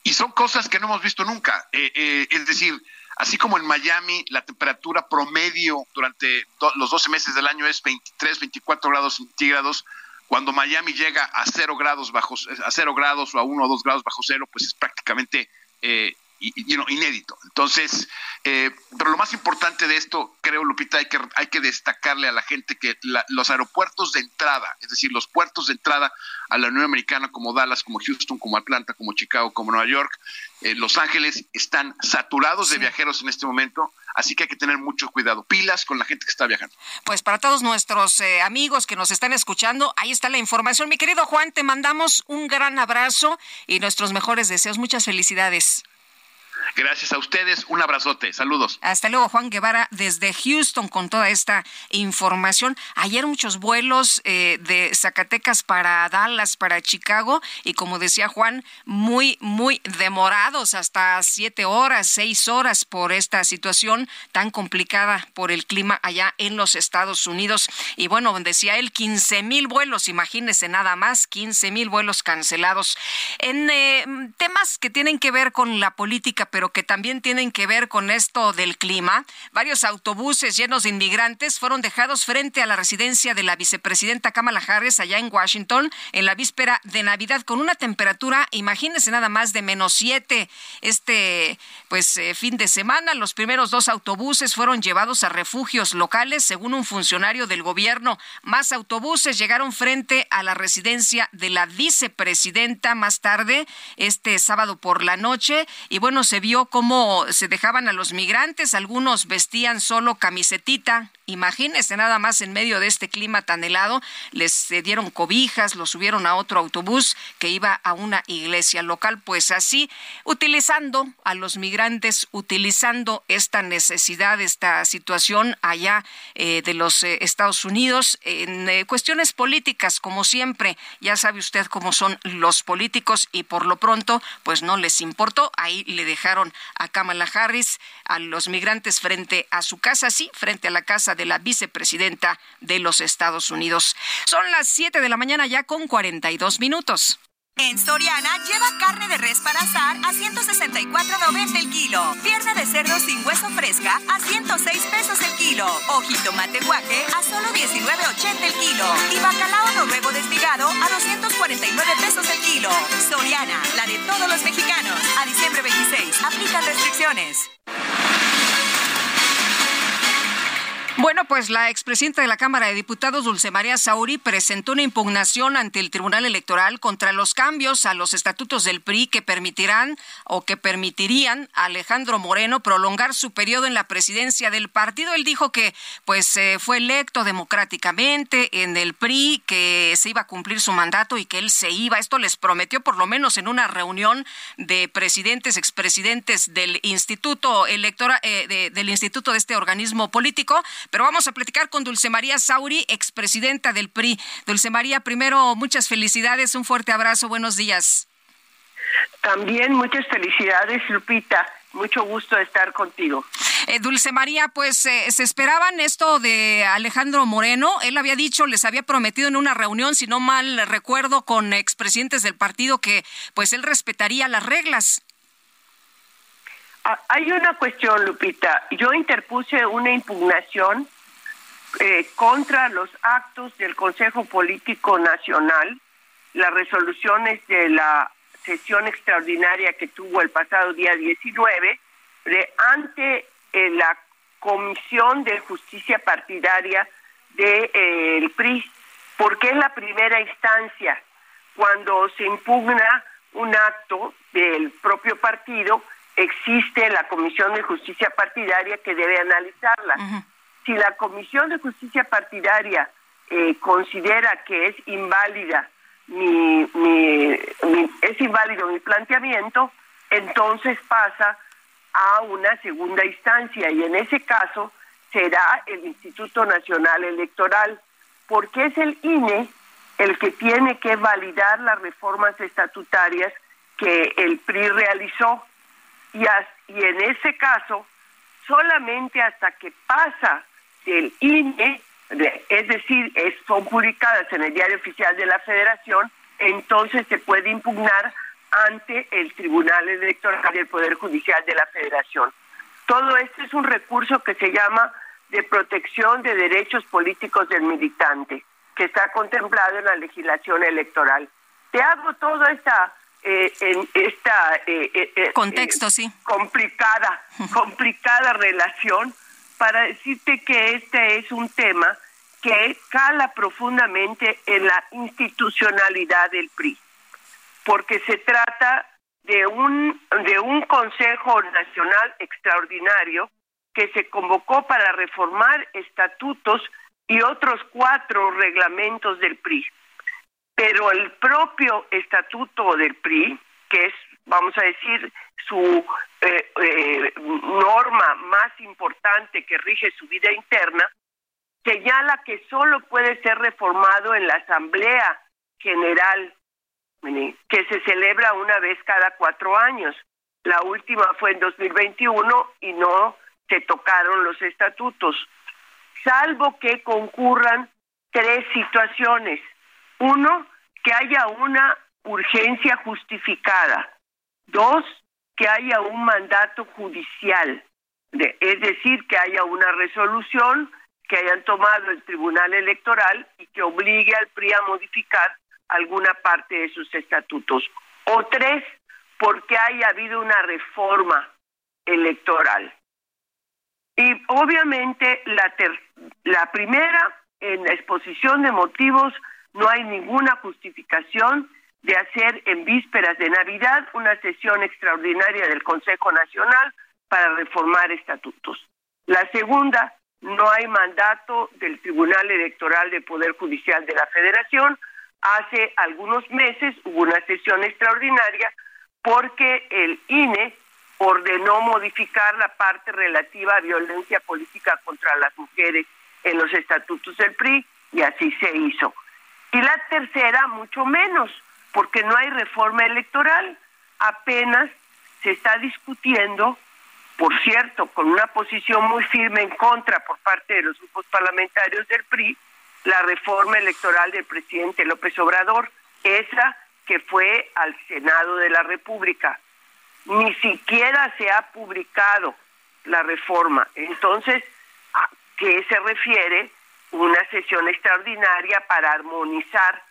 y son cosas que no hemos visto nunca. Eh, eh, es decir, así como en Miami la temperatura promedio durante los 12 meses del año es 23, 24 grados centígrados, cuando Miami llega a cero grados bajo, a cero grados o a uno o dos grados bajo cero, pues es prácticamente eh, inédito. Entonces, eh, pero lo más importante de esto, creo, Lupita, hay que, hay que destacarle a la gente que los aeropuertos de entrada, es decir, los puertos de entrada a la Unión Americana como Dallas, como Houston, como Atlanta, como Chicago, como Nueva York, eh, Los Ángeles, están saturados de viajeros en este momento. Así que hay que tener mucho cuidado. Pilas con la gente que está viajando. Pues para todos nuestros eh, amigos que nos están escuchando, ahí está la información. Mi querido Juan, te mandamos un gran abrazo y nuestros mejores deseos. Muchas felicidades. Gracias a ustedes, un abrazote, saludos. Hasta luego, Juan Guevara, desde Houston con toda esta información. Ayer muchos vuelos eh, de Zacatecas para Dallas, para Chicago, y como decía Juan, muy, muy demorados, hasta siete horas, seis horas por esta situación tan complicada por el clima allá en los Estados Unidos. Y bueno, decía él, 15 mil vuelos, imagínese nada más, 15 mil vuelos cancelados. En eh, temas que tienen que ver con la política, pero que también tienen que ver con esto del clima. Varios autobuses llenos de inmigrantes fueron dejados frente a la residencia de la vicepresidenta Kamala Harris allá en Washington en la víspera de Navidad con una temperatura, imagínense nada más, de menos siete. Este, pues, eh, fin de semana, los primeros dos autobuses fueron llevados a refugios locales, según un funcionario del gobierno. Más autobuses llegaron frente a la residencia de la vicepresidenta más tarde, este sábado por la noche. Y bueno, se vio cómo se dejaban a los migrantes, algunos vestían solo camisetita, imagínense nada más en medio de este clima tan helado, les dieron cobijas, los subieron a otro autobús que iba a una iglesia local, pues así, utilizando a los migrantes, utilizando esta necesidad, esta situación allá eh, de los eh, Estados Unidos en eh, cuestiones políticas, como siempre, ya sabe usted cómo son los políticos y por lo pronto, pues no les importó, ahí le dejaron a Kamala Harris, a los migrantes frente a su casa, sí, frente a la casa de la vicepresidenta de los Estados Unidos. Son las 7 de la mañana ya con 42 minutos. En Soriana lleva carne de res para asar a 164.90 el kilo. Pierna de cerdo sin hueso fresca a 106 pesos el kilo. Ojito mate guaje a solo 19.80 el kilo. Y bacalao noruego desligado a 249 pesos el kilo. Soriana, la de todos los mexicanos. A diciembre 26, aplican restricciones. Bueno, pues la expresidenta de la Cámara de Diputados, Dulce María Sauri, presentó una impugnación ante el Tribunal Electoral contra los cambios a los estatutos del PRI que permitirán o que permitirían a Alejandro Moreno prolongar su periodo en la presidencia del partido. Él dijo que pues eh, fue electo democráticamente en el PRI, que se iba a cumplir su mandato y que él se iba. Esto les prometió por lo menos en una reunión de presidentes, expresidentes del Instituto Electoral, eh, del Instituto de este organismo político pero vamos a platicar con Dulce María Sauri, expresidenta del PRI. Dulce María, primero, muchas felicidades, un fuerte abrazo, buenos días. También muchas felicidades, Lupita. Mucho gusto estar contigo. Eh, Dulce María, pues eh, se esperaban esto de Alejandro Moreno. Él había dicho, les había prometido en una reunión, si no mal recuerdo, con expresidentes del partido que pues él respetaría las reglas. Ah, hay una cuestión, Lupita. Yo interpuse una impugnación eh, contra los actos del Consejo Político Nacional, las resoluciones de la sesión extraordinaria que tuvo el pasado día 19 ante eh, la Comisión de Justicia Partidaria del de, eh, PRI, porque es la primera instancia cuando se impugna un acto del propio partido, existe la Comisión de Justicia Partidaria que debe analizarla. Si la Comisión de Justicia Partidaria eh, considera que es inválida mi, mi, es inválido mi planteamiento, entonces pasa a una segunda instancia y en ese caso será el Instituto Nacional Electoral, porque es el INE el que tiene que validar las reformas estatutarias que el PRI realizó y, y en ese caso solamente hasta que pasa del INE, es decir, son publicadas en el diario oficial de la Federación, entonces se puede impugnar ante el Tribunal Electoral del Poder Judicial de la Federación. Todo esto es un recurso que se llama de protección de derechos políticos del militante, que está contemplado en la legislación electoral. Te hago toda esta eh, en esta eh, eh, contexto, sí, complicada, complicada relación para decirte que este es un tema que cala profundamente en la institucionalidad del PRI porque se trata de un, de un Consejo Nacional extraordinario que se convocó para reformar estatutos y otros cuatro reglamentos del PRI. Pero el propio estatuto del PRI, que es, vamos a decir, su eh, eh, norma más importante que rige su vida interna, señala que solo puede ser reformado en la Asamblea General que se celebra una vez cada cuatro años. La última fue en 2021 y no se tocaron los estatutos, salvo que concurran tres situaciones. Uno, que haya una urgencia justificada. Dos, que haya un mandato judicial, es decir, que haya una resolución que hayan tomado el Tribunal Electoral y que obligue al PRI a modificar alguna parte de sus estatutos. O tres, porque haya habido una reforma electoral. Y obviamente la, la primera, en la exposición de motivos, no hay ninguna justificación de hacer en vísperas de Navidad una sesión extraordinaria del Consejo Nacional para reformar estatutos. La segunda, no hay mandato del Tribunal Electoral del Poder Judicial de la Federación hace algunos meses hubo una sesión extraordinaria porque el INE ordenó modificar la parte relativa a violencia política contra las mujeres en los estatutos del PRI y así se hizo. Y la tercera, mucho menos, porque no hay reforma electoral, apenas se está discutiendo, por cierto, con una posición muy firme en contra por parte de los grupos parlamentarios del PRI, la reforma electoral del presidente López Obrador, esa que fue al Senado de la República. Ni siquiera se ha publicado la reforma. Entonces, ¿a qué se refiere una sesión extraordinaria para armonizar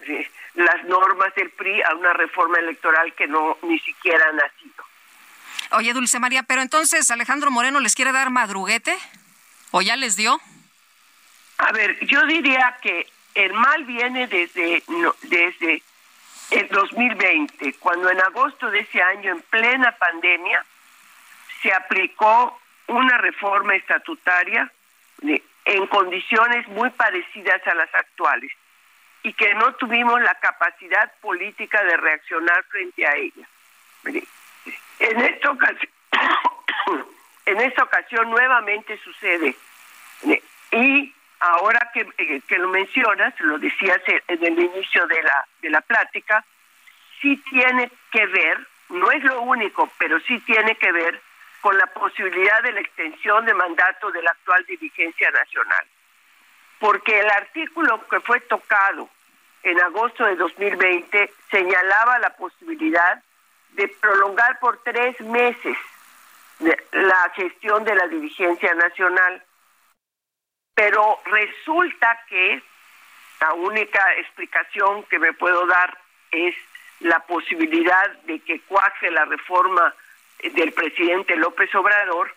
eh, las normas del PRI a una reforma electoral que no ni siquiera ha nacido? Oye, Dulce María, pero entonces Alejandro Moreno les quiere dar madruguete o ya les dio? A ver, yo diría que el mal viene desde, desde el 2020, cuando en agosto de ese año, en plena pandemia, se aplicó una reforma estatutaria en condiciones muy parecidas a las actuales y que no tuvimos la capacidad política de reaccionar frente a ella. [COUGHS] En esta ocasión, nuevamente sucede y ahora eh, que, lo mencionas, lo decías en el inicio de la, de la plática, sí tiene que ver, no es lo único, pero sí tiene que ver con la posibilidad de la extensión de mandato de la actual dirigencia nacional. Porque el artículo que fue tocado en agosto de 2020 señalaba la posibilidad de prolongar por tres meses la gestión de la dirigencia nacional pero resulta que la única explicación que me puedo dar es la posibilidad de que cuaje la reforma del presidente López Obrador,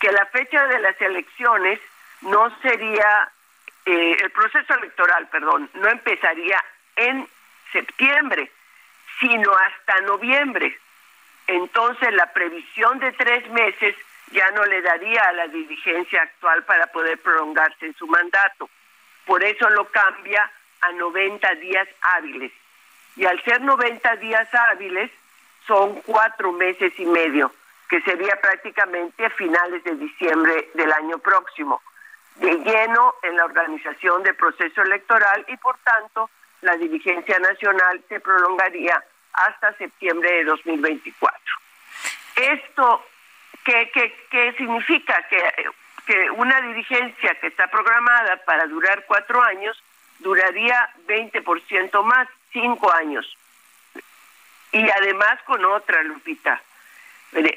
que la fecha de las elecciones no sería, eh, el proceso electoral, perdón, no empezaría en septiembre, sino hasta noviembre. Entonces la previsión de tres meses ya no le daría a la dirigencia actual para poder prolongarse en su mandato. Por eso lo cambia a 90 días hábiles. Y al ser 90 días hábiles, son cuatro meses y medio, que sería prácticamente a finales de diciembre del año próximo, de lleno en la organización del proceso electoral y por tanto la dirigencia nacional se prolongaría hasta septiembre de 2024. Esto, ¿qué, qué, qué significa? Que, que una dirigencia que está programada para durar cuatro años duraría 20% más, cinco años. Y además con otra, Lupita.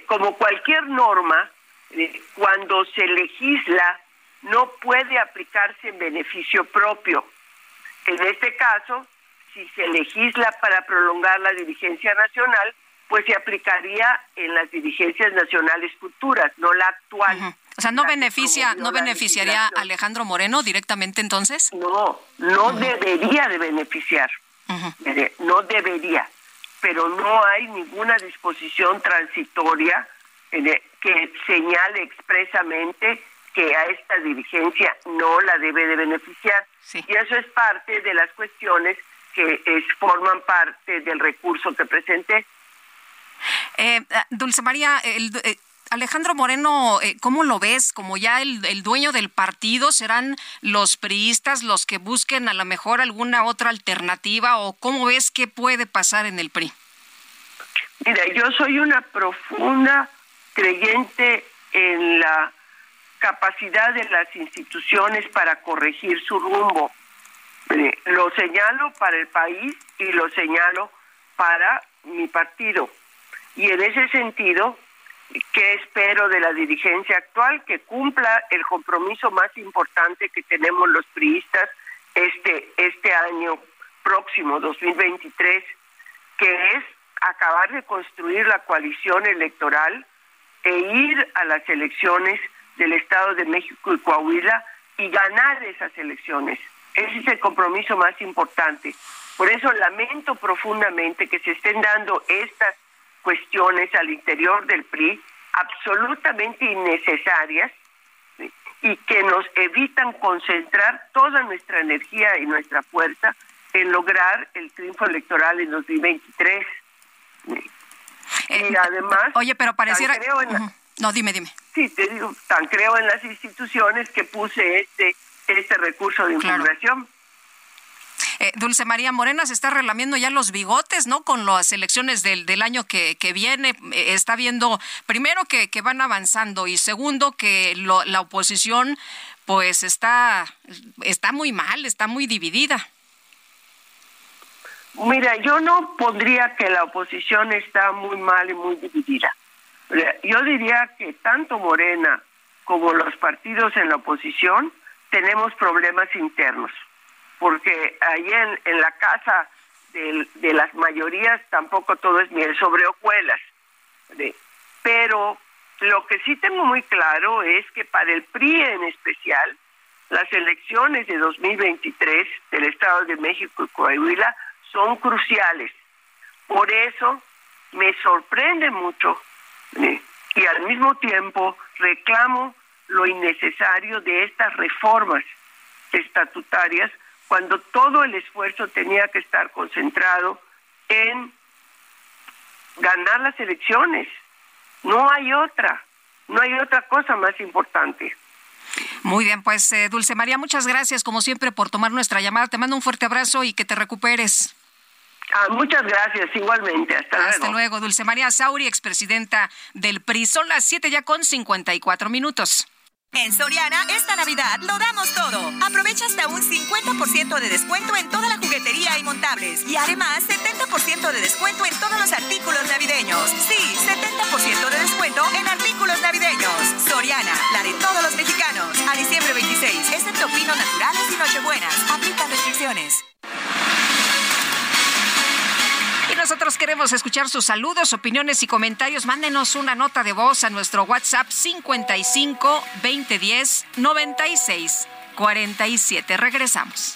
Como cualquier norma, cuando se legisla, no puede aplicarse en beneficio propio. En este caso, si se legisla para prolongar la dirigencia nacional, pues se aplicaría en las dirigencias nacionales futuras, no la actual. O sea, no beneficia, no beneficiaría a Alejandro Moreno directamente entonces? No, no debería de beneficiar. No debería, pero no hay ninguna disposición transitoria que señale expresamente que a esta dirigencia no la debe de beneficiar. Y eso es parte de las cuestiones que forman parte del recurso que presenté. Eh, Dulce María, eh, Alejandro Moreno, eh, ¿cómo lo ves? Como ya el, el, dueño del partido, ¿serán los priistas los que busquen a lo mejor alguna otra alternativa o cómo ves qué puede pasar en el PRI? Mira, yo soy una profunda creyente en la capacidad de las instituciones para corregir su rumbo. Lo señalo para el país y lo señalo para mi partido. Y en ese sentido, ¿qué espero de la dirigencia actual? Que cumpla el compromiso más importante que tenemos los priistas este, este año próximo, 2023, que es acabar de construir la coalición electoral e ir a las elecciones del Estado de México y Coahuila y ganar esas elecciones. Ese es el compromiso más importante. Por eso lamento profundamente que se estén dando estas cuestiones al interior del PRI absolutamente innecesarias y que nos evitan concentrar toda nuestra energía y nuestra fuerza en lograr el triunfo electoral en 2023. Eh, y además... Oye, pero pareciera... No, dime, dime. Sí, te digo, tan creo en las instituciones que puse este, este recurso de información. Eh, Dulce María Morena se está relamiendo ya los bigotes, ¿no? Con las elecciones del, del año que, que viene. Eh, está viendo, primero, que, que van avanzando y segundo, que la oposición, pues está, está muy mal, está muy dividida. Mira, yo no pondría que la oposición está muy mal y muy dividida. Yo diría que tanto Morena como los partidos en la oposición tenemos problemas internos porque ahí en, la casa de, de, las mayorías tampoco todo es miel sobre hojuelas. pero lo que sí tengo muy claro es que para el PRI en especial, las elecciones de 2023 del Estado de México y Coahuila son cruciales. Por eso me sorprende mucho y al mismo tiempo reclamo lo innecesario de estas reformas estatutarias cuando todo el esfuerzo tenía que estar concentrado en ganar las elecciones. No hay otra, no hay otra cosa más importante. Muy bien, pues eh, Dulce María, muchas gracias como siempre por tomar nuestra llamada. Te mando un fuerte abrazo y que te recuperes. Ah, muchas gracias, igualmente. Hasta, luego. Hasta luego. Dulce María Sauri, expresidenta del PRI. Son las 7 ya con 54 minutos. En Soriana, esta Navidad lo damos todo. Aprovecha hasta un 50% de descuento en toda la juguetería y montables. Y además, 70% de descuento en todos los artículos navideños. Sí, 70% de descuento en artículos navideños. Soriana, la de todos los mexicanos. A diciembre 26, excepto pinos naturales y nochebuenas. Aplican restricciones. Nosotros queremos escuchar sus saludos, opiniones y comentarios. Mándenos una nota de voz a nuestro WhatsApp 55 2010 96 47. Regresamos.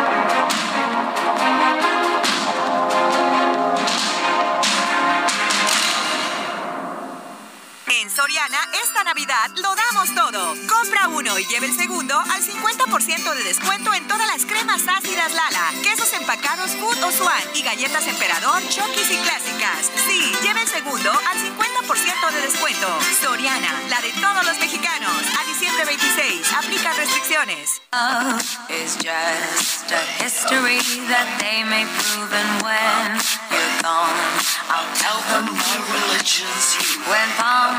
En Soriana, esta Navidad lo damos todo. Compra uno y lleve el segundo al 50% de descuento en todas las cremas ácidas Lala, quesos empacados Food o Swan y galletas Emperador, Chokis y clásicas. Sí, lleve el segundo al 50% de descuento. Soriana, la de todos los mexicanos. A diciembre 26, aplica restricciones. when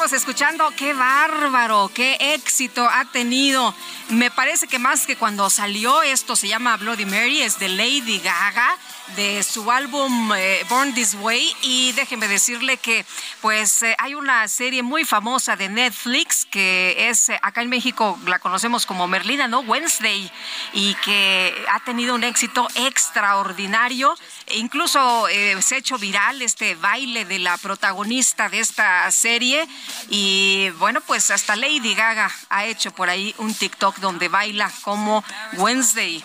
estamos escuchando, qué bárbaro, qué éxito ha tenido. Me parece que más que cuando salió esto se llama Bloody Mary, es de Lady Gaga de su álbum eh, Born This Way y déjeme decirle que pues eh, hay una serie muy famosa de Netflix que es eh, acá en México la conocemos como Merlina, ¿no? Wednesday y que ha tenido un éxito extraordinario e incluso se ha hecho viral este baile de la protagonista de esta serie y bueno pues hasta Lady Gaga ha hecho por ahí un TikTok donde baila como Wednesday.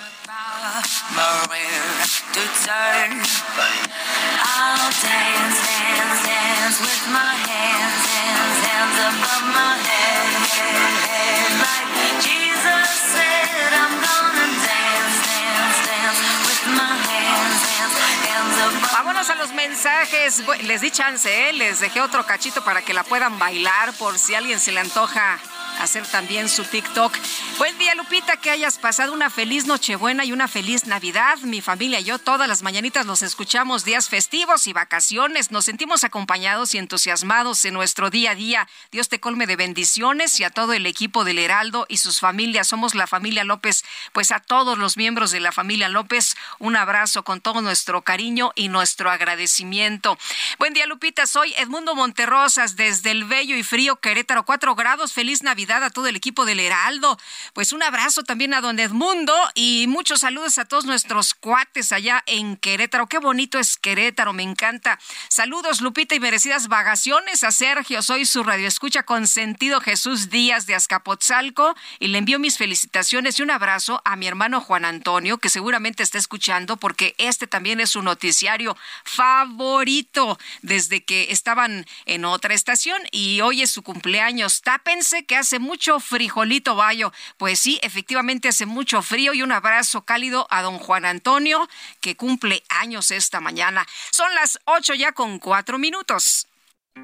Vámonos a los mensajes. Les di chance, ¿eh? les dejé otro cachito para que la puedan bailar por si alguien se le antoja hacer también su TikTok. Buen día, Lupita, que hayas pasado una feliz Nochebuena y una feliz Navidad. Mi familia y yo todas las mañanitas los escuchamos días festivos y vacaciones. Nos sentimos acompañados y entusiasmados en nuestro día a día. Dios te colme de bendiciones y a todo el equipo del Heraldo y sus familias. Somos la familia López. Pues a todos los miembros de la familia López, un abrazo con todo nuestro cariño y nuestro agradecimiento. Buen día, Lupita. Soy Edmundo Monterrosas desde el bello y frío Querétaro, 4 grados. Feliz Navidad a todo el equipo del Heraldo. Pues un abrazo también a don Edmundo y muchos saludos a todos nuestros cuates allá en Querétaro. Qué bonito es Querétaro, me encanta. Saludos, Lupita, y merecidas vacaciones a Sergio. Soy su radioescucha con sentido Jesús Díaz de Azcapotzalco y le envío mis felicitaciones y un abrazo a mi hermano Juan Antonio, que seguramente está escuchando porque este también es su noticiario favorito desde que estaban en otra estación y hoy es su cumpleaños. Tápense que hace mucho frijolito bayo. Pues sí, efectivamente hace mucho frío y un abrazo cálido a don Juan Antonio, que cumple años esta mañana. Son las ocho ya con cuatro minutos.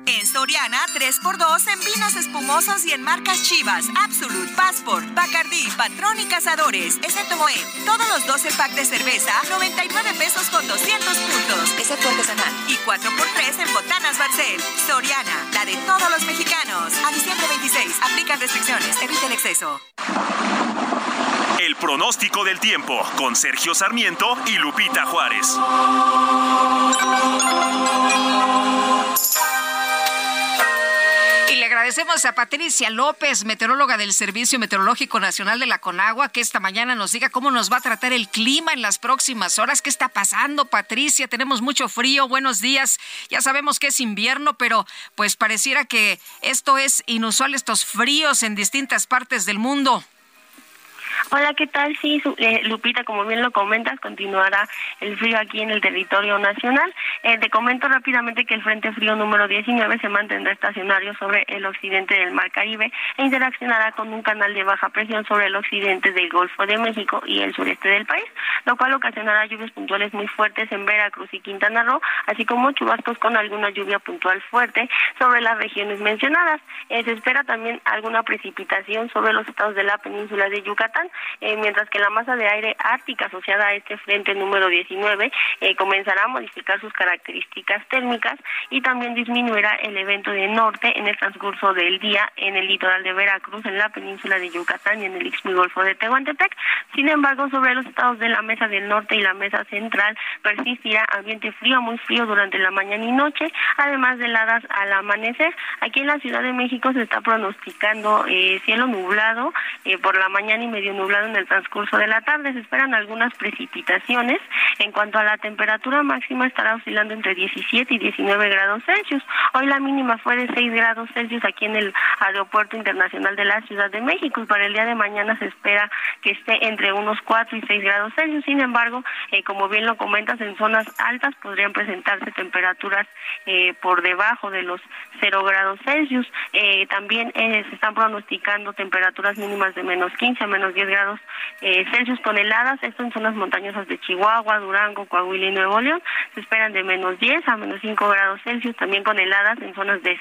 En Soriana, 3x2 en vinos espumosos y en marcas Chivas, Absolute, Passport, Bacardí, Patrón y Cazadores, excepto Moe. Todos los 12 packs de cerveza, 99 pesos con 200 puntos, excepto artesanal. Y 4x3 en Botanas Barcel. Soriana, la de todos los mexicanos. A diciembre 26, aplican restricciones, evita el exceso. El pronóstico del tiempo con Sergio Sarmiento y Lupita Juárez. Agradecemos a Patricia López, meteoróloga del Servicio Meteorológico Nacional de la Conagua, que esta mañana nos diga cómo nos va a tratar el clima en las próximas horas. ¿Qué está pasando, Patricia? Tenemos mucho frío. Buenos días. Ya sabemos que es invierno, pero pues pareciera que esto es inusual, estos fríos en distintas partes del mundo. Hola, ¿qué tal? Sí, eh, Lupita, como bien lo comentas, continuará el frío aquí en el territorio nacional. Eh, te comento rápidamente que el Frente Frío número 19 se mantendrá estacionario sobre el occidente del Mar Caribe e interaccionará con un canal de baja presión sobre el occidente del Golfo de México y el sureste del país, lo cual ocasionará lluvias puntuales muy fuertes en Veracruz y Quintana Roo, así como chubascos con alguna lluvia puntual fuerte sobre las regiones mencionadas. Eh, se espera también alguna precipitación sobre los estados de la península de Yucatán, eh, mientras que la masa de aire ártica asociada a este frente número 19 eh, comenzará a modificar sus características térmicas y también disminuirá el evento de norte en el transcurso del día en el litoral de Veracruz, en la península de Yucatán y en el Golfo de Tehuantepec. Sin embargo, sobre los estados de la mesa del norte y la mesa central persistirá ambiente frío, muy frío durante la mañana y noche, además de heladas al amanecer. Aquí en la Ciudad de México se está pronosticando eh, cielo nublado eh, por la mañana y medio nublado en el transcurso de la tarde. Se esperan algunas precipitaciones. En cuanto a la temperatura máxima, estará oscilando entre 17 y 19 grados Celsius. Hoy la mínima fue de 6 grados Celsius aquí en el Aeropuerto Internacional de la Ciudad de México. Para el día de mañana se espera que esté entre unos 4 y 6 grados Celsius. Sin embargo, eh, como bien lo comentas, en zonas altas podrían presentarse temperaturas eh, por debajo de los 0 grados Celsius. Eh, también eh, se están pronosticando temperaturas mínimas de menos 15 a menos 10 grados eh, Celsius con heladas. Esto en zonas montañosas de Chihuahua, Durango, Coahuila y Nuevo León. Se esperan de menos 10 a menos 5 grados Celsius, también con heladas en zonas de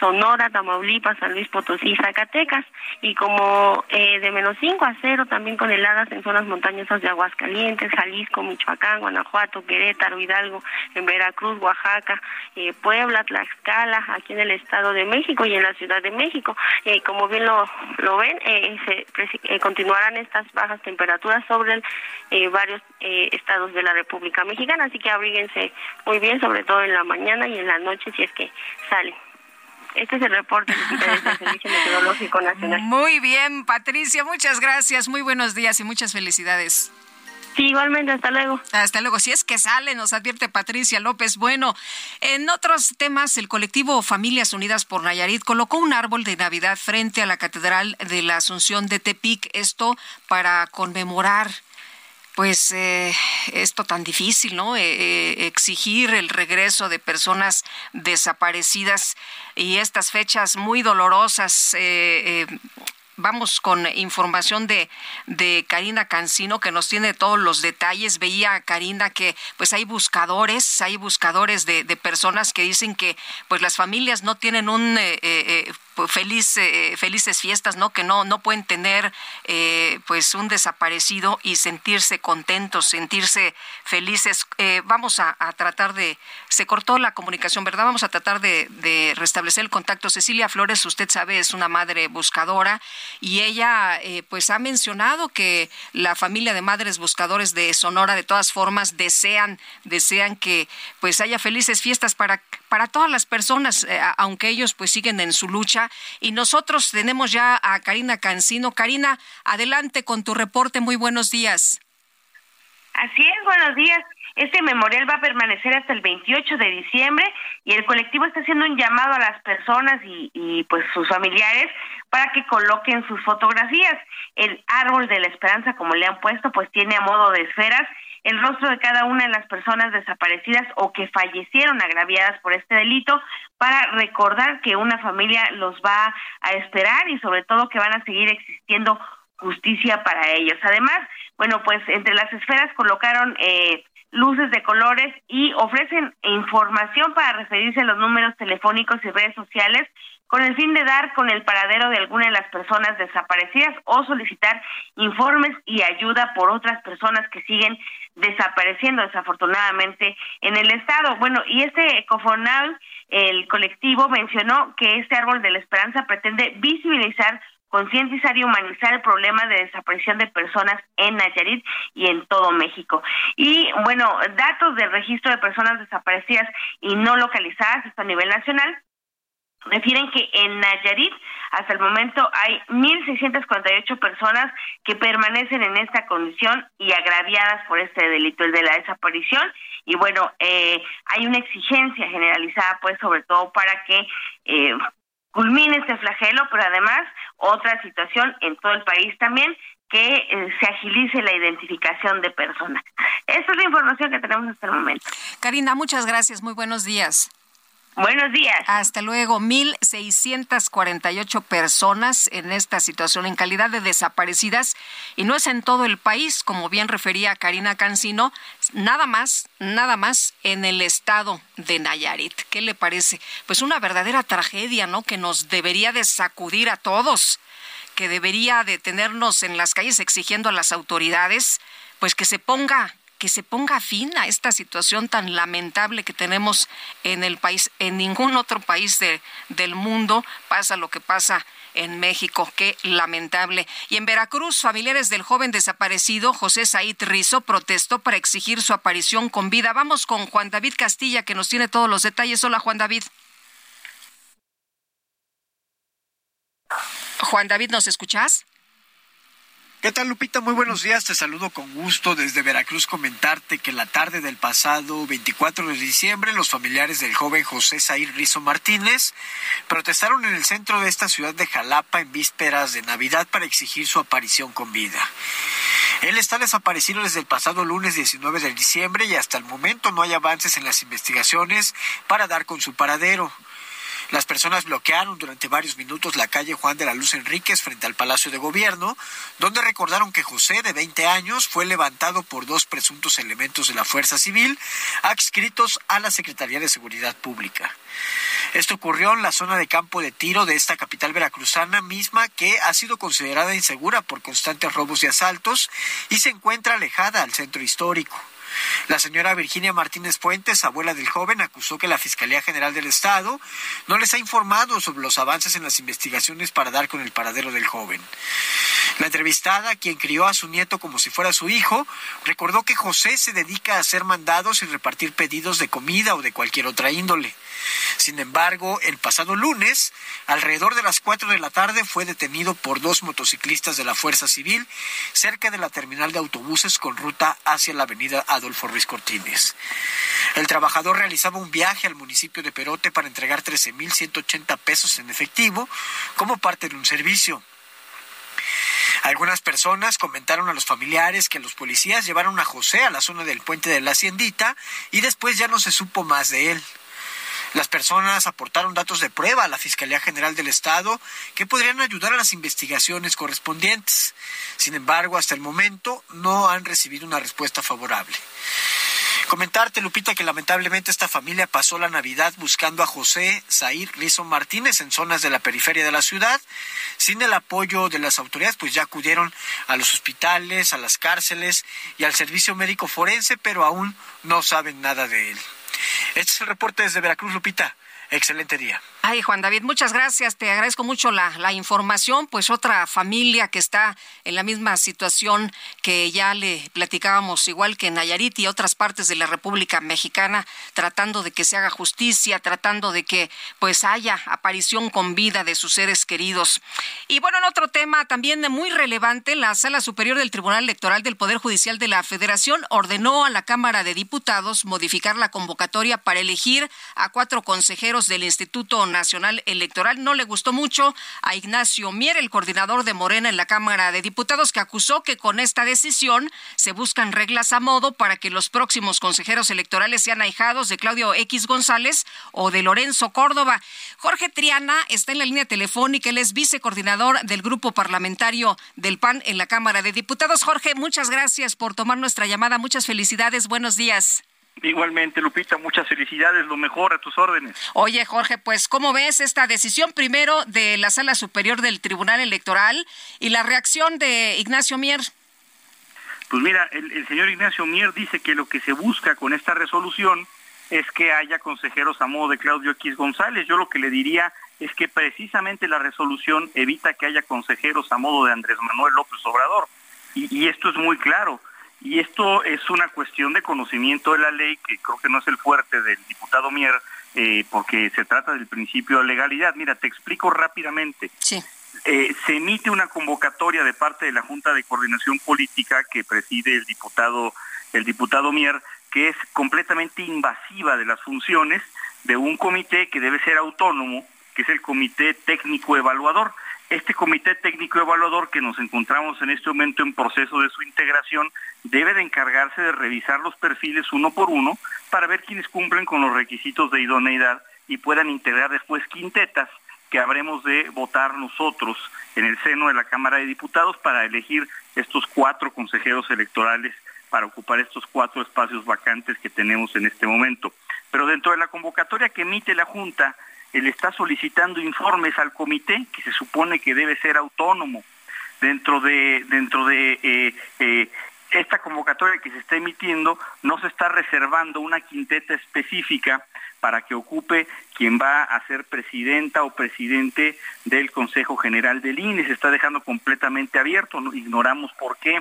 Sonora, Tamaulipas, San Luis Potosí, Zacatecas. Y como eh, de menos 5 a 0, también con heladas en zonas montañosas de Aguascalientes, Jalisco, Michoacán, Guanajuato, Querétaro, Hidalgo, en Veracruz, Oaxaca, eh, Puebla, Tlaxcala, aquí en el Estado de México y en la Ciudad de México. Eh, como bien lo, lo ven, eh, se eh, estas bajas temperaturas sobre el, eh, varios eh, estados de la República Mexicana, así que abríguense muy bien, sobre todo en la mañana y en la noche si es que salen. Este es el reporte Lupita, desde el [LAUGHS] Servicio Meteorológico Nacional. Muy bien, Patricia, muchas gracias. Muy buenos días y muchas felicidades. Sí, igualmente, hasta luego. Hasta luego. Si es que sale, nos advierte Patricia López. Bueno, en otros temas, el colectivo Familias Unidas por Nayarit colocó un árbol de Navidad frente a la Catedral de la Asunción de Tepic. Esto para conmemorar pues eh, esto tan difícil, ¿no? Eh, eh, exigir el regreso de personas desaparecidas y estas fechas muy dolorosas. Vamos con información de, de Karina Cancino que nos tiene todos los detalles. Veía Karina que pues hay buscadores, hay buscadores de, de personas que dicen que pues las familias no tienen un eh, eh, eh, pues, eh, felices fiestas, ¿no? Que no, no pueden tener eh, pues un desaparecido y sentirse contentos, sentirse felices. Eh, vamos a, a tratar de, se cortó la comunicación, ¿verdad? Vamos a tratar de, de restablecer el contacto. Cecilia Flores, usted sabe, es una madre buscadora y ella eh, pues ha mencionado que la familia de madres buscadores de Sonora de todas formas desean, desean que pues haya felices fiestas para para todas las personas, eh, aunque ellos pues siguen en su lucha. Y nosotros tenemos ya a Karina Cancino. Karina, adelante con tu reporte. Muy buenos días. Así es, buenos días. Este memorial va a permanecer hasta el 28 de diciembre y el colectivo está haciendo un llamado a las personas y, y, pues sus familiares para que coloquen sus fotografías. El árbol de la esperanza, como le han puesto, pues tiene a modo de esferas el rostro de cada una de las personas desaparecidas o que fallecieron agraviadas por este delito para recordar que una familia los va a esperar y sobre todo que van a seguir existiendo justicia para ellos. Además, bueno, pues entre las esferas colocaron eh, luces de colores y ofrecen información para referirse a los números telefónicos y redes sociales con el fin de dar con el paradero de alguna de las personas desaparecidas o solicitar informes y ayuda por otras personas que siguen desapareciendo desafortunadamente en el estado. Bueno, y este Ecofonal, el colectivo mencionó que este árbol de la esperanza pretende visibilizar concientizar y humanizar el problema de desaparición de personas en Nayarit y en todo México. Y bueno, datos del registro de personas desaparecidas y no localizadas, a nivel nacional, refieren que en Nayarit hasta el momento hay 1.648 personas que permanecen en esta condición y agraviadas por este delito, el de la desaparición. Y bueno, eh, hay una exigencia generalizada, pues, sobre todo para que eh, culmine este flagelo, pero además otra situación en todo el país también, que eh, se agilice la identificación de personas. Esa es la información que tenemos hasta el momento. Karina, muchas gracias. Muy buenos días. Buenos días. Hasta luego. 1.648 personas en esta situación en calidad de desaparecidas y no es en todo el país, como bien refería Karina Cancino, nada más, nada más en el estado de Nayarit. ¿Qué le parece? Pues una verdadera tragedia, ¿no? Que nos debería de sacudir a todos, que debería de tenernos en las calles exigiendo a las autoridades, pues que se ponga que se ponga fin a esta situación tan lamentable que tenemos en el país. En ningún otro país del mundo pasa lo que pasa en México. Qué lamentable. Y en Veracruz, familiares del joven desaparecido José Said Rizo protestó para exigir su aparición con vida. Vamos con Juan David Castilla, que nos tiene todos los detalles. Hola, Juan David. Juan David, ¿nos escuchas? ¿Qué tal, Lupita? Muy buenos días. Te saludo con gusto desde Veracruz. Comentarte que la tarde del pasado 24 de diciembre, los familiares del joven José Zair Rizo Martínez protestaron en el centro de esta ciudad de Jalapa en vísperas de Navidad para exigir su aparición con vida. Él está desaparecido desde el pasado lunes 19 de diciembre y hasta el momento no hay avances en las investigaciones para dar con su paradero. Las personas bloquearon durante varios minutos la calle Juan de la Luz Enríquez frente al Palacio de Gobierno, donde recordaron que José, de 20 años, fue levantado por dos presuntos elementos de la Fuerza Civil adscritos a la Secretaría de Seguridad Pública. Esto ocurrió en la zona de campo de tiro de esta capital veracruzana misma que ha sido considerada insegura por constantes robos y asaltos y se encuentra alejada al centro histórico. La señora Virginia Martínez Fuentes, abuela del joven, acusó que la Fiscalía General del Estado no les ha informado sobre los avances en las investigaciones para dar con el paradero del joven. La entrevistada, quien crió a su nieto como si fuera su hijo, recordó que José se dedica a hacer mandados y repartir pedidos de comida o de cualquier otra índole. Sin embargo, el pasado lunes, alrededor de las 4 de la tarde, fue detenido por dos motociclistas de la Fuerza Civil cerca de la terminal de autobuses con ruta hacia la avenida Adolfo Cortines. El trabajador realizaba un viaje al municipio de Perote para entregar 13.180 pesos en efectivo como parte de un servicio. Algunas personas comentaron a los familiares que los policías llevaron a José a la zona del puente de la Haciendita y después ya no se supo más de él. Las personas aportaron datos de prueba a la Fiscalía General del Estado que podrían ayudar a las investigaciones correspondientes. Sin embargo, hasta el momento no han recibido una respuesta favorable. Comentarte, Lupita, que lamentablemente esta familia pasó la Navidad buscando a José Zair Rizo Martínez en zonas de la periferia de la ciudad. Sin el apoyo de las autoridades, pues ya acudieron a los hospitales, a las cárceles y al servicio médico forense, pero aún no saben nada de él. Este es el reporte desde Veracruz, Lupita. Excelente día. Ay, Juan David, muchas gracias. Te agradezco mucho la, la, información. Pues otra familia que está en la misma situación que ya le platicábamos, igual que en Nayarit y otras partes de la República Mexicana, tratando de que se haga justicia, tratando de que pues haya aparición con vida de sus seres queridos. Y bueno, en otro tema también muy relevante, la Sala Superior del Tribunal Electoral del Poder Judicial de la Federación ordenó a la Cámara de Diputados modificar la convocatoria para elegir a cuatro consejeros del Instituto Nacional Electoral. No le gustó mucho a Ignacio Mier, el coordinador de Morena en la Cámara de Diputados, que acusó que con esta decisión se buscan reglas a modo para que los próximos consejeros electorales sean ahijados de Claudio X González o de Lorenzo Córdoba. Jorge Triana está en la línea telefónica, él es vicecoordinador del grupo parlamentario del PAN en la Cámara de Diputados. Jorge, muchas gracias por tomar nuestra llamada. Muchas felicidades. Buenos días. Igualmente, Lupita, muchas felicidades, lo mejor a tus órdenes. Oye, Jorge, pues, ¿cómo ves esta decisión primero de la Sala Superior del Tribunal Electoral y la reacción de Ignacio Mier? Pues mira, el, el señor Ignacio Mier dice que lo que se busca con esta resolución es que haya consejeros a modo de Claudio X González. Yo lo que le diría es que precisamente la resolución evita que haya consejeros a modo de Andrés Manuel López Obrador. Y, y esto es muy claro. Y esto es una cuestión de conocimiento de la ley, que creo que no es el fuerte del diputado Mier, eh, porque se trata del principio de legalidad. Mira, te explico rápidamente. Sí. Eh, se emite una convocatoria de parte de la Junta de Coordinación Política que preside el diputado, el diputado Mier, que es completamente invasiva de las funciones de un comité que debe ser autónomo, que es el Comité Técnico Evaluador. Este Comité Técnico Evaluador que nos encontramos en este momento en proceso de su integración debe de encargarse de revisar los perfiles uno por uno para ver quiénes cumplen con los requisitos de idoneidad y puedan integrar después quintetas que habremos de votar nosotros en el seno de la Cámara de Diputados para elegir estos cuatro consejeros electorales para ocupar estos cuatro espacios vacantes que tenemos en este momento. Pero dentro de la convocatoria que emite la Junta, él está solicitando informes al comité que se supone que debe ser autónomo. Dentro de, dentro de eh, eh, esta convocatoria que se está emitiendo, no se está reservando una quinteta específica para que ocupe quien va a ser presidenta o presidente del Consejo General del INE. Se está dejando completamente abierto, ¿no? ignoramos por qué.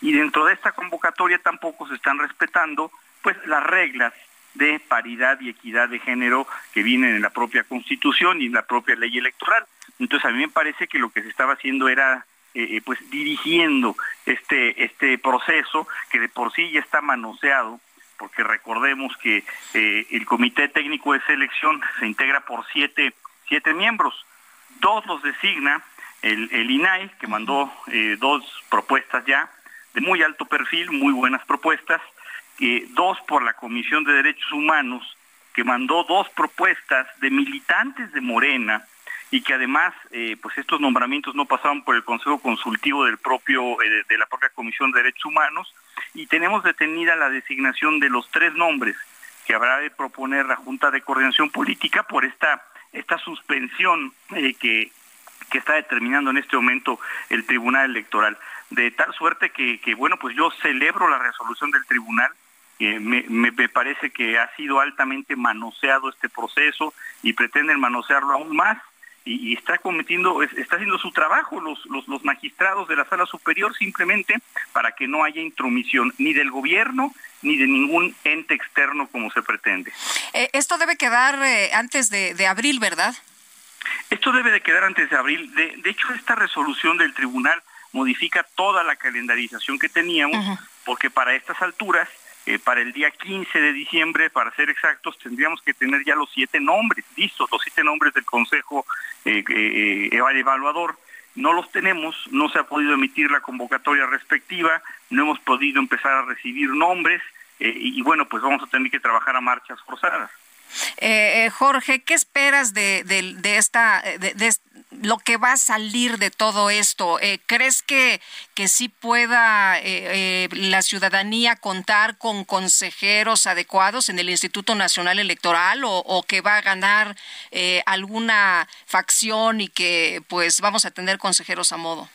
Y dentro de esta convocatoria tampoco se están respetando pues las reglas de paridad y equidad de género que vienen en la propia Constitución y en la propia ley electoral. Entonces a mí me parece que lo que se estaba haciendo era eh, pues dirigiendo este este proceso que de por sí ya está manoseado porque recordemos que eh, el comité técnico de selección se integra por siete siete miembros dos los designa el, el INAI que mandó eh, dos propuestas ya de muy alto perfil muy buenas propuestas eh, dos por la Comisión de Derechos Humanos, que mandó dos propuestas de militantes de Morena y que además, eh, pues estos nombramientos no pasaron por el Consejo Consultivo del propio, eh, de la propia Comisión de Derechos Humanos, y tenemos detenida la designación de los tres nombres que habrá de proponer la Junta de Coordinación Política por esta, esta suspensión que, que está determinando en este momento el Tribunal Electoral. De tal suerte que, que bueno, pues yo celebro la resolución del Tribunal, me, me, parece que ha sido altamente manoseado este proceso y pretenden manosearlo aún más y, y está cometiendo, está haciendo su trabajo los, los, los, magistrados de la sala superior simplemente para que no haya intromisión ni del gobierno ni de ningún ente externo como se pretende. Eh, esto debe quedar eh, antes de, de, abril, ¿verdad? Esto debe de quedar antes de abril. De, de hecho, esta resolución del tribunal modifica toda la calendarización que teníamos, uh -huh. porque para estas alturas eh, para el día 15 de diciembre, para ser exactos, tendríamos que tener ya los siete nombres listos, los siete nombres del Consejo eh, eh, Evaluador. No los tenemos, no se ha podido emitir la convocatoria respectiva, no hemos podido empezar a recibir nombres y, y, bueno, pues vamos a tener que trabajar a marchas forzadas. Eh, Jorge, ¿qué esperas de, de, esta, de, lo que va a salir de todo esto? Eh, ¿Crees que, que sí pueda eh, eh, la ciudadanía contar con consejeros adecuados en el Instituto Nacional Electoral o, o que va a ganar eh, alguna facción y que pues vamos a tener consejeros a modo?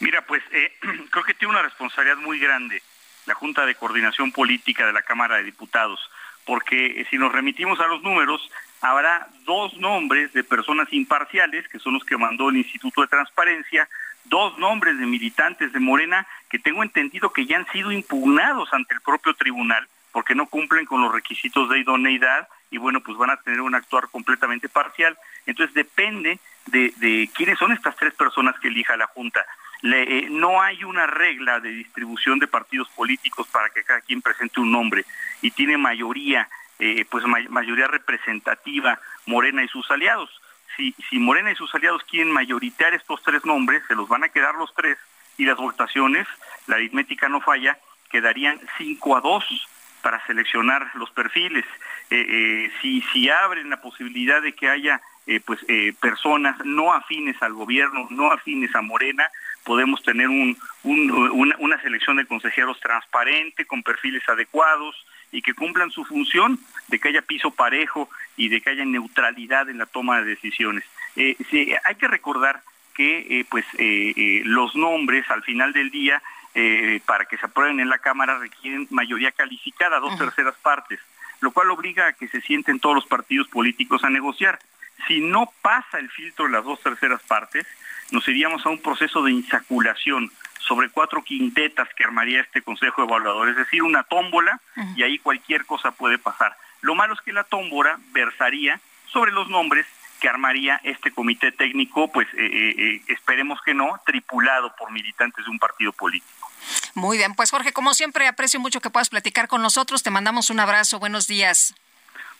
Mira, pues eh, [CLEARS THROAT] creo que tiene una responsabilidad muy grande la Junta de Coordinación Política de la Cámara de Diputados porque si nos remitimos a los números, habrá dos nombres de personas imparciales, que son los que mandó el Instituto de Transparencia, dos nombres de militantes de Morena que tengo entendido que ya han sido impugnados ante el propio tribunal porque no cumplen con los requisitos de idoneidad y bueno, pues van a tener un actuar completamente parcial. Entonces depende de, de quiénes son estas tres personas que elija la Junta. Eh, no hay una regla de distribución de partidos políticos para que cada quien presente un nombre y tiene mayoría eh, pues mayoría representativa Morena y sus aliados. Si, si Morena y sus aliados quieren mayoritear estos tres nombres, se los van a quedar los tres y las votaciones, la aritmética no falla, quedarían 5 a 2 para seleccionar los perfiles. Eh, si, si abren la posibilidad de que haya pues personas no afines al gobierno, no afines a Morena, podemos tener un, una, una, selección de consejeros transparente, con perfiles adecuados y que cumplan su función de que haya piso parejo y de que haya neutralidad en la toma de decisiones. Sí, hay que recordar que pues los nombres al final del día eh, para que se aprueben en la Cámara requieren mayoría calificada, dos terceras partes, lo cual obliga a que se sienten todos los partidos políticos a negociar. Si no pasa el filtro de las dos terceras partes, nos iríamos a un proceso de insaculación sobre cuatro quintetas que armaría este Consejo Evaluador, es decir, una tómbola y ahí cualquier cosa puede pasar. Lo malo es que la tómbola versaría sobre los nombres que armaría este comité técnico, pues eh, eh, eh, esperemos que no, tripulado por militantes de un partido político. Muy bien, pues Jorge, como siempre, aprecio mucho que puedas platicar con nosotros. Te mandamos un abrazo. Buenos días.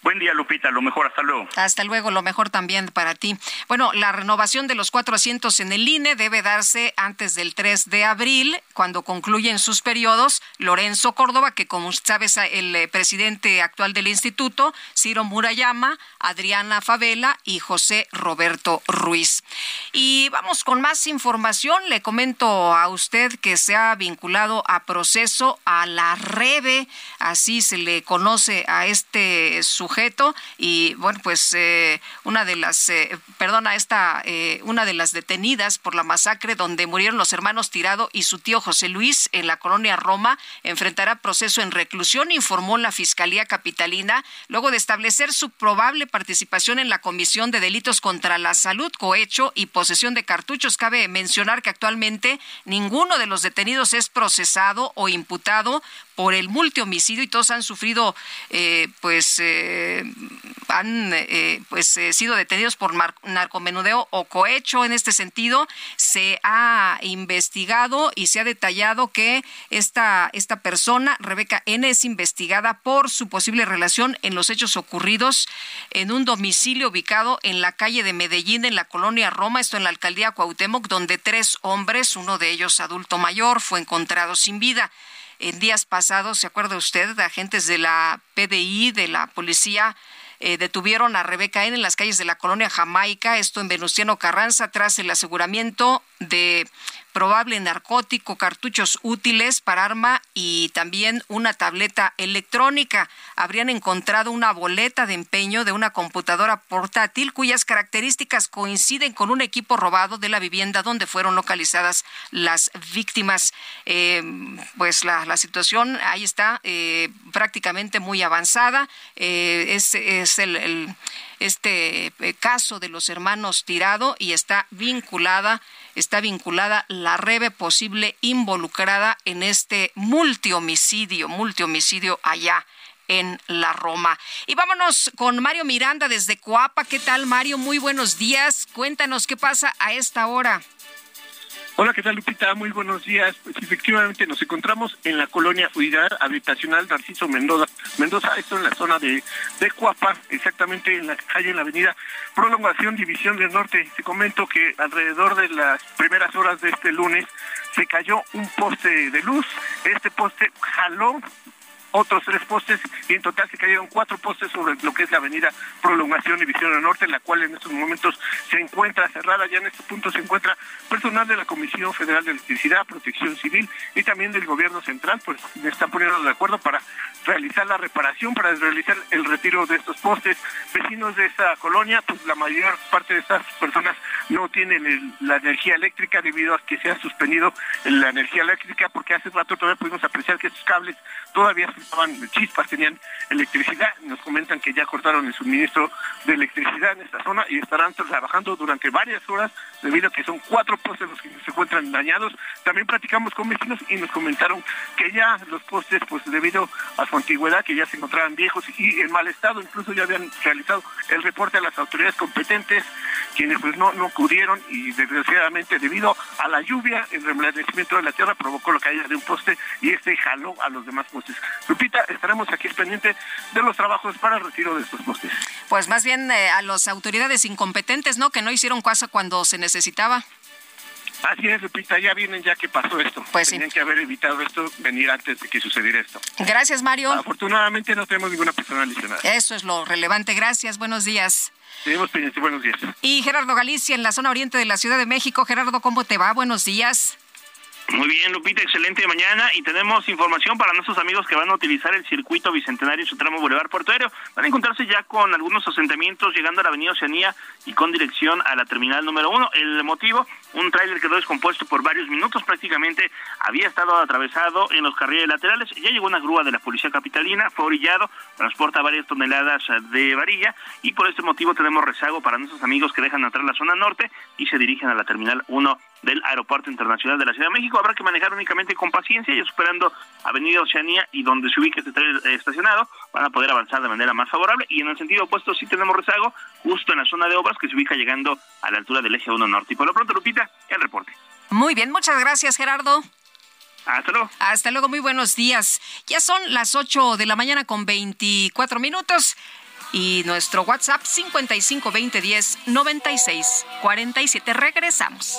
Buen día, Lupita. Lo mejor, hasta luego. Hasta luego, lo mejor también para ti. Bueno, la renovación de los cuatro asientos en el INE debe darse antes del 3 de abril, cuando concluyen sus periodos Lorenzo Córdoba, que como sabes, el eh, presidente actual del instituto, Ciro Murayama, Adriana Favela y José Roberto Ruiz. Y vamos con más información. Le comento a usted que se ha vinculado a proceso a la REVE, así se le conoce a este su y bueno, pues eh, una de las, eh, perdona, esta, eh, una de las detenidas por la masacre donde murieron los hermanos Tirado y su tío José Luis en la colonia Roma enfrentará proceso en reclusión, informó la Fiscalía Capitalina, luego de establecer su probable participación en la Comisión de Delitos contra la Salud, cohecho y posesión de cartuchos. Cabe mencionar que actualmente ninguno de los detenidos es procesado o imputado por el multihomicidio y todos han sufrido, eh, pues, eh, han eh, pues sido detenidos por narcomenudeo o cohecho. En este sentido, se ha investigado y se ha detallado que esta, esta persona, Rebeca N., es investigada por su posible relación en los hechos ocurridos en un domicilio ubicado en la calle de Medellín, en la colonia Roma, esto en la alcaldía Cuauhtémoc, donde tres hombres, uno de ellos adulto mayor, fue encontrado sin vida. En días pasados, ¿se acuerda usted? Agentes de la PDI, de la policía, eh, detuvieron a Rebeca N en las calles de la colonia Jamaica, esto en Venustiano Carranza, tras el aseguramiento de probable narcótico, cartuchos útiles para arma y también una tableta electrónica. Habrían encontrado una boleta de empeño de una computadora portátil cuyas características coinciden con un equipo robado de la vivienda donde fueron localizadas las víctimas. Eh, pues la, situación ahí está eh, prácticamente muy avanzada. Eh, es, es el, este caso de los hermanos Tirado y está vinculada está vinculada la Rebe posible involucrada en este multihomicidio, multihomicidio allá en la Roma. Y vámonos con Mario Miranda desde Coapa. ¿Qué tal, Mario? Muy buenos días. Cuéntanos qué pasa a esta hora. Hola, ¿qué tal Lupita? Muy buenos días. Pues efectivamente nos encontramos en la colonia Unidad Habitacional Narciso Mendoza. Mendoza, esto en la zona de, de Cuapa, exactamente en la calle, en la avenida Prolongación División del Norte. Te comento que alrededor de las primeras horas de este lunes se cayó un poste de luz. Este poste jaló otros tres postes y en total se cayeron cuatro postes sobre lo que es la avenida Prolongación División del Norte, la cual en estos momentos se encuentra cerrada. Ya en este punto se encuentra personal de la Comisión Federal de Electricidad, Protección Civil y también del Gobierno Central, pues me están poniendo de acuerdo para realizar la reparación, para realizar el retiro de estos postes. Vecinos de esta colonia, pues la mayor parte de estas personas no tienen la energía eléctrica debido a que se ha suspendido la energía eléctrica, porque hace rato todavía pudimos apreciar que estos cables todavía estaban chispas, tenían electricidad. Nos comentan que ya cortaron el suministro de electricidad en esta zona y estarán trabajando durante varias horas debido a que son cuatro postes los que se encuentran dañados. También platicamos con vecinos y nos comentaron que ya los postes, pues debido a su antigüedad, que ya se encontraban viejos y en mal estado, incluso ya habían realizado el reporte a las autoridades competentes, quienes pues no, no acudieron y desgraciadamente debido a la lluvia, el reblandecimiento de la tierra provocó la caída de un poste y este jaló a los demás postes. Lupita, estaremos aquí pendiente de los trabajos para el retiro de estos postes. Pues más bien eh, a las autoridades incompetentes, ¿no? Que no hicieron caso cuando se necesitaba. Así es, Lupita, ya vienen ya que pasó esto. Pues Tenían que haber evitado esto, venir antes de que sucediera esto. Gracias, Mario. Afortunadamente no tenemos ninguna persona lesionada. Eso es lo relevante. Gracias. Buenos días. Tenemos pendiente. Buenos días. Y Gerardo Galicia, en la zona oriente de la Ciudad de México. Gerardo, ¿cómo te va? Buenos días. Muy bien, Lupita, excelente mañana y tenemos información para nuestros amigos que van a utilizar el circuito bicentenario en su tramo Boulevard Puerto Aéreo. Van a encontrarse ya con algunos asentamientos llegando a la avenida Oceanía y con dirección a la terminal número uno. El motivo, un tráiler quedó descompuesto por varios minutos, prácticamente había estado atravesado en los carriles laterales. Ya llegó una grúa de la Policía Capitalina, fue orillado, transporta varias toneladas de varilla y por este motivo tenemos rezago para nuestros amigos que dejan entrar la zona norte y se dirigen a la terminal 1 del Aeropuerto Internacional de la Ciudad de México. Habrá que manejar únicamente con paciencia y esperando Avenida Oceanía y donde se ubique este tren estacionado van a poder avanzar de manera más favorable. Y en el sentido opuesto sí tenemos rezago justo en la zona de obras que se ubica llegando a la altura del eje 1 norte. Y por lo pronto, Lupita, el reporte. Muy bien, muchas gracias, Gerardo. Hasta luego. Hasta luego, muy buenos días. Ya son las 8 de la mañana con 24 minutos y nuestro WhatsApp 552010 9647. Regresamos.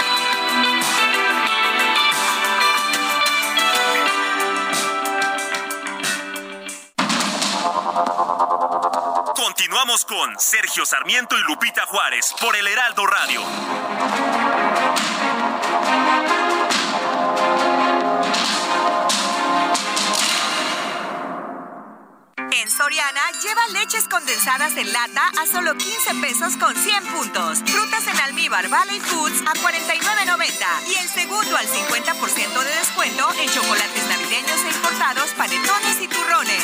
Continuamos con Sergio Sarmiento y Lupita Juárez por el Heraldo Radio. En Soriana lleva leches condensadas en lata a solo 15 pesos con 100 puntos. Frutas en almíbar Valley Foods a 49.90 y el segundo al 50% de descuento en chocolates navideños e importados, panetones y turrones.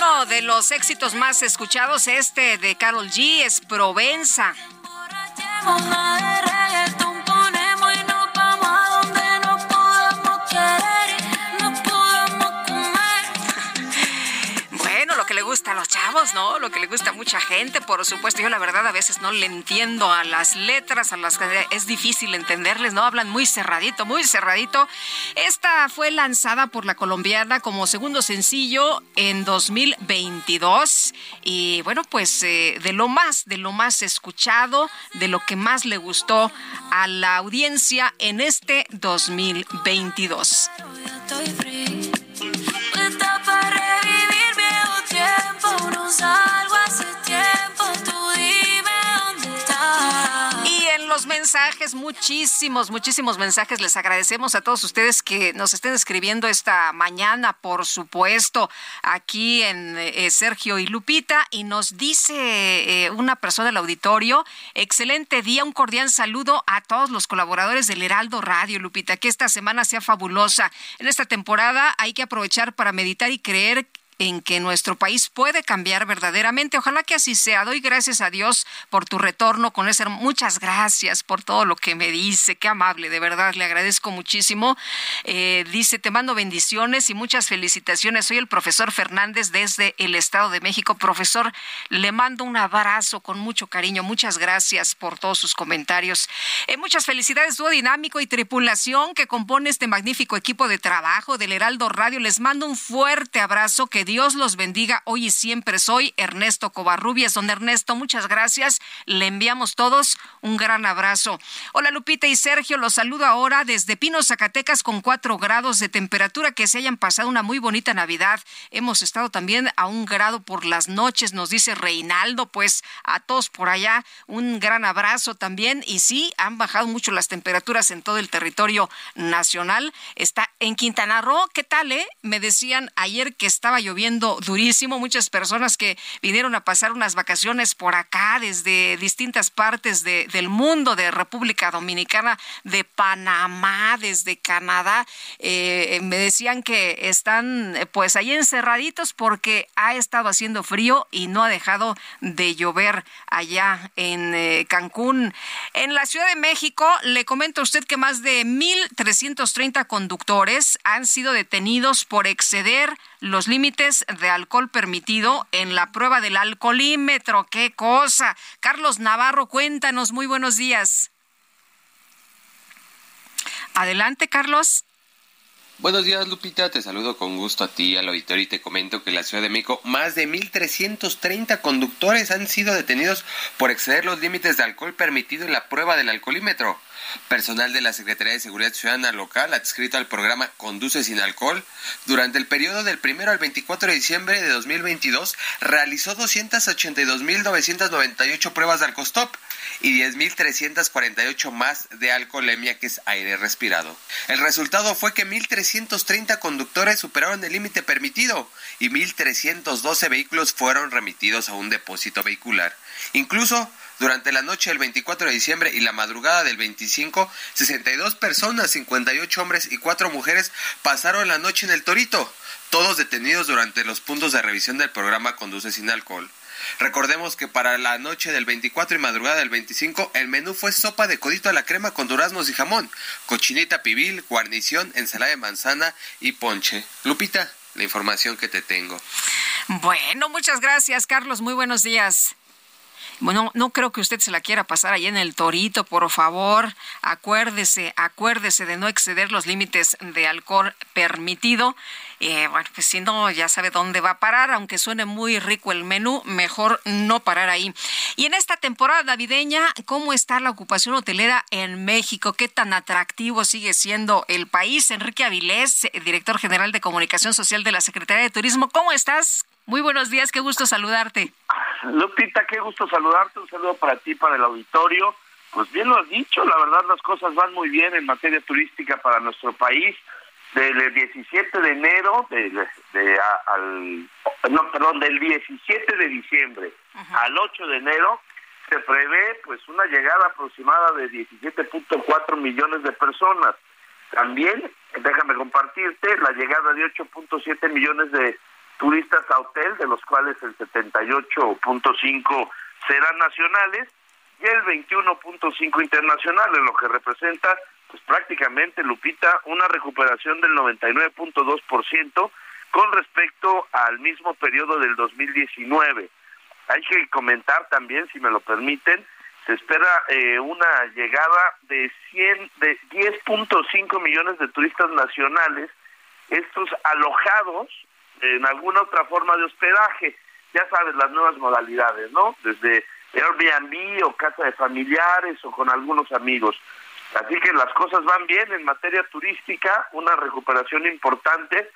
Uno de los éxitos más escuchados, este de Carol G, es Provenza. ¿No? Lo que le gusta a mucha gente, por supuesto. Yo la verdad a veces no le entiendo a las letras, a las que es difícil entenderles, ¿no? Hablan muy cerradito, muy cerradito. Esta fue lanzada por la colombiana como segundo sencillo en 2022 y bueno, pues eh, de lo más, de lo más escuchado, de lo que más le gustó a la audiencia en este 2022. Mensajes, muchísimos, muchísimos mensajes. Les agradecemos a todos ustedes que nos estén escribiendo esta mañana, por supuesto, aquí en eh, Sergio y Lupita. Y nos dice eh, una persona del auditorio, excelente día, un cordial saludo a todos los colaboradores del Heraldo Radio, Lupita, que esta semana sea fabulosa. En esta temporada hay que aprovechar para meditar y creer en que nuestro país puede cambiar verdaderamente. Ojalá que así sea. Doy gracias a Dios por tu retorno con ese. Muchas gracias por todo lo que me dice. Qué amable, de verdad, le agradezco muchísimo. Eh, dice, te mando bendiciones y muchas felicitaciones. Soy el profesor Fernández desde el Estado de México. Profesor, le mando un abrazo con mucho cariño. Muchas gracias por todos sus comentarios. Eh, muchas felicidades, dúo dinámico y tripulación que compone este magnífico equipo de trabajo del Heraldo Radio. Les mando un fuerte abrazo. Que Dios los bendiga hoy y siempre. Soy Ernesto Covarrubias. Don Ernesto, muchas gracias. Le enviamos todos un gran abrazo. Hola Lupita y Sergio, los saludo ahora desde Pino, Zacatecas con cuatro grados de temperatura. Que se hayan pasado una muy bonita Navidad. Hemos estado también a un grado por las noches, nos dice Reinaldo. Pues a todos por allá un gran abrazo también. Y sí, han bajado mucho las temperaturas en todo el territorio nacional. Está en Quintana Roo. ¿Qué tal, eh? Me decían ayer que estaba lloviendo durísimo. Muchas personas que vinieron a pasar unas vacaciones por acá desde distintas partes del mundo, de República Dominicana, de Panamá, desde Canadá, eh, me decían que están pues ahí encerraditos porque ha estado haciendo frío y no ha dejado de llover allá en eh, Cancún. En la Ciudad de México, le comento a usted que más de 1.330 conductores han sido detenidos por exceder los límites de alcohol permitido en la prueba del alcoholímetro. ¡Qué cosa! Carlos Navarro, cuéntanos. Muy buenos días. Adelante, Carlos. Buenos días, Lupita. Te saludo con gusto a ti, al auditorio, y te comento que en la Ciudad de México más de 1.330 conductores han sido detenidos por exceder los límites de alcohol permitido en la prueba del alcoholímetro. Personal de la Secretaría de Seguridad Ciudadana Local, adscrito al programa Conduce sin Alcohol, durante el periodo del 1 al 24 de diciembre de 2022, realizó 282.998 pruebas de alcostop y 10.348 más de alcoholemia, que es aire respirado. El resultado fue que 1.330 conductores superaron el límite permitido y 1.312 vehículos fueron remitidos a un depósito vehicular. Incluso durante la noche del 24 de diciembre y la madrugada del 25, 62 personas, 58 hombres y 4 mujeres pasaron la noche en el Torito, todos detenidos durante los puntos de revisión del programa Conduce sin alcohol. Recordemos que para la noche del 24 y madrugada del 25 el menú fue sopa de codito a la crema con duraznos y jamón, cochinita pibil, guarnición, ensalada de manzana y ponche. Lupita, la información que te tengo. Bueno, muchas gracias, Carlos. Muy buenos días. Bueno, no creo que usted se la quiera pasar ahí en el torito, por favor. Acuérdese, acuérdese de no exceder los límites de alcohol permitido. Eh, bueno, pues si no, ya sabe dónde va a parar, aunque suene muy rico el menú, mejor no parar ahí. Y en esta temporada navideña, ¿cómo está la ocupación hotelera en México? ¿Qué tan atractivo sigue siendo el país? Enrique Avilés, director general de Comunicación Social de la Secretaría de Turismo, ¿cómo estás? Muy buenos días, qué gusto saludarte. Lupita, qué gusto saludarte, un saludo para ti, para el auditorio. Pues bien lo has dicho, la verdad las cosas van muy bien en materia turística para nuestro país. Del 17 de enero, de, al, no, perdón, del 17 de diciembre al 8 de enero, se prevé pues una llegada aproximada de 17.4 millones de personas. También, déjame compartirte, la llegada de 8.7 millones de turistas a hotel, de los cuales el 78.5 serán nacionales y el 21.5 internacionales, lo que representa pues prácticamente, Lupita, una recuperación del 99.2% con respecto al mismo periodo del 2019. Hay que comentar también, si me lo permiten, se espera eh, una llegada de 100 de 10.5 millones de turistas nacionales, estos alojados en alguna otra forma de hospedaje. Ya sabes, las nuevas modalidades, ¿no? Desde Airbnb o casa de familiares o con algunos amigos. Así que las cosas van bien en materia turística, una recuperación importante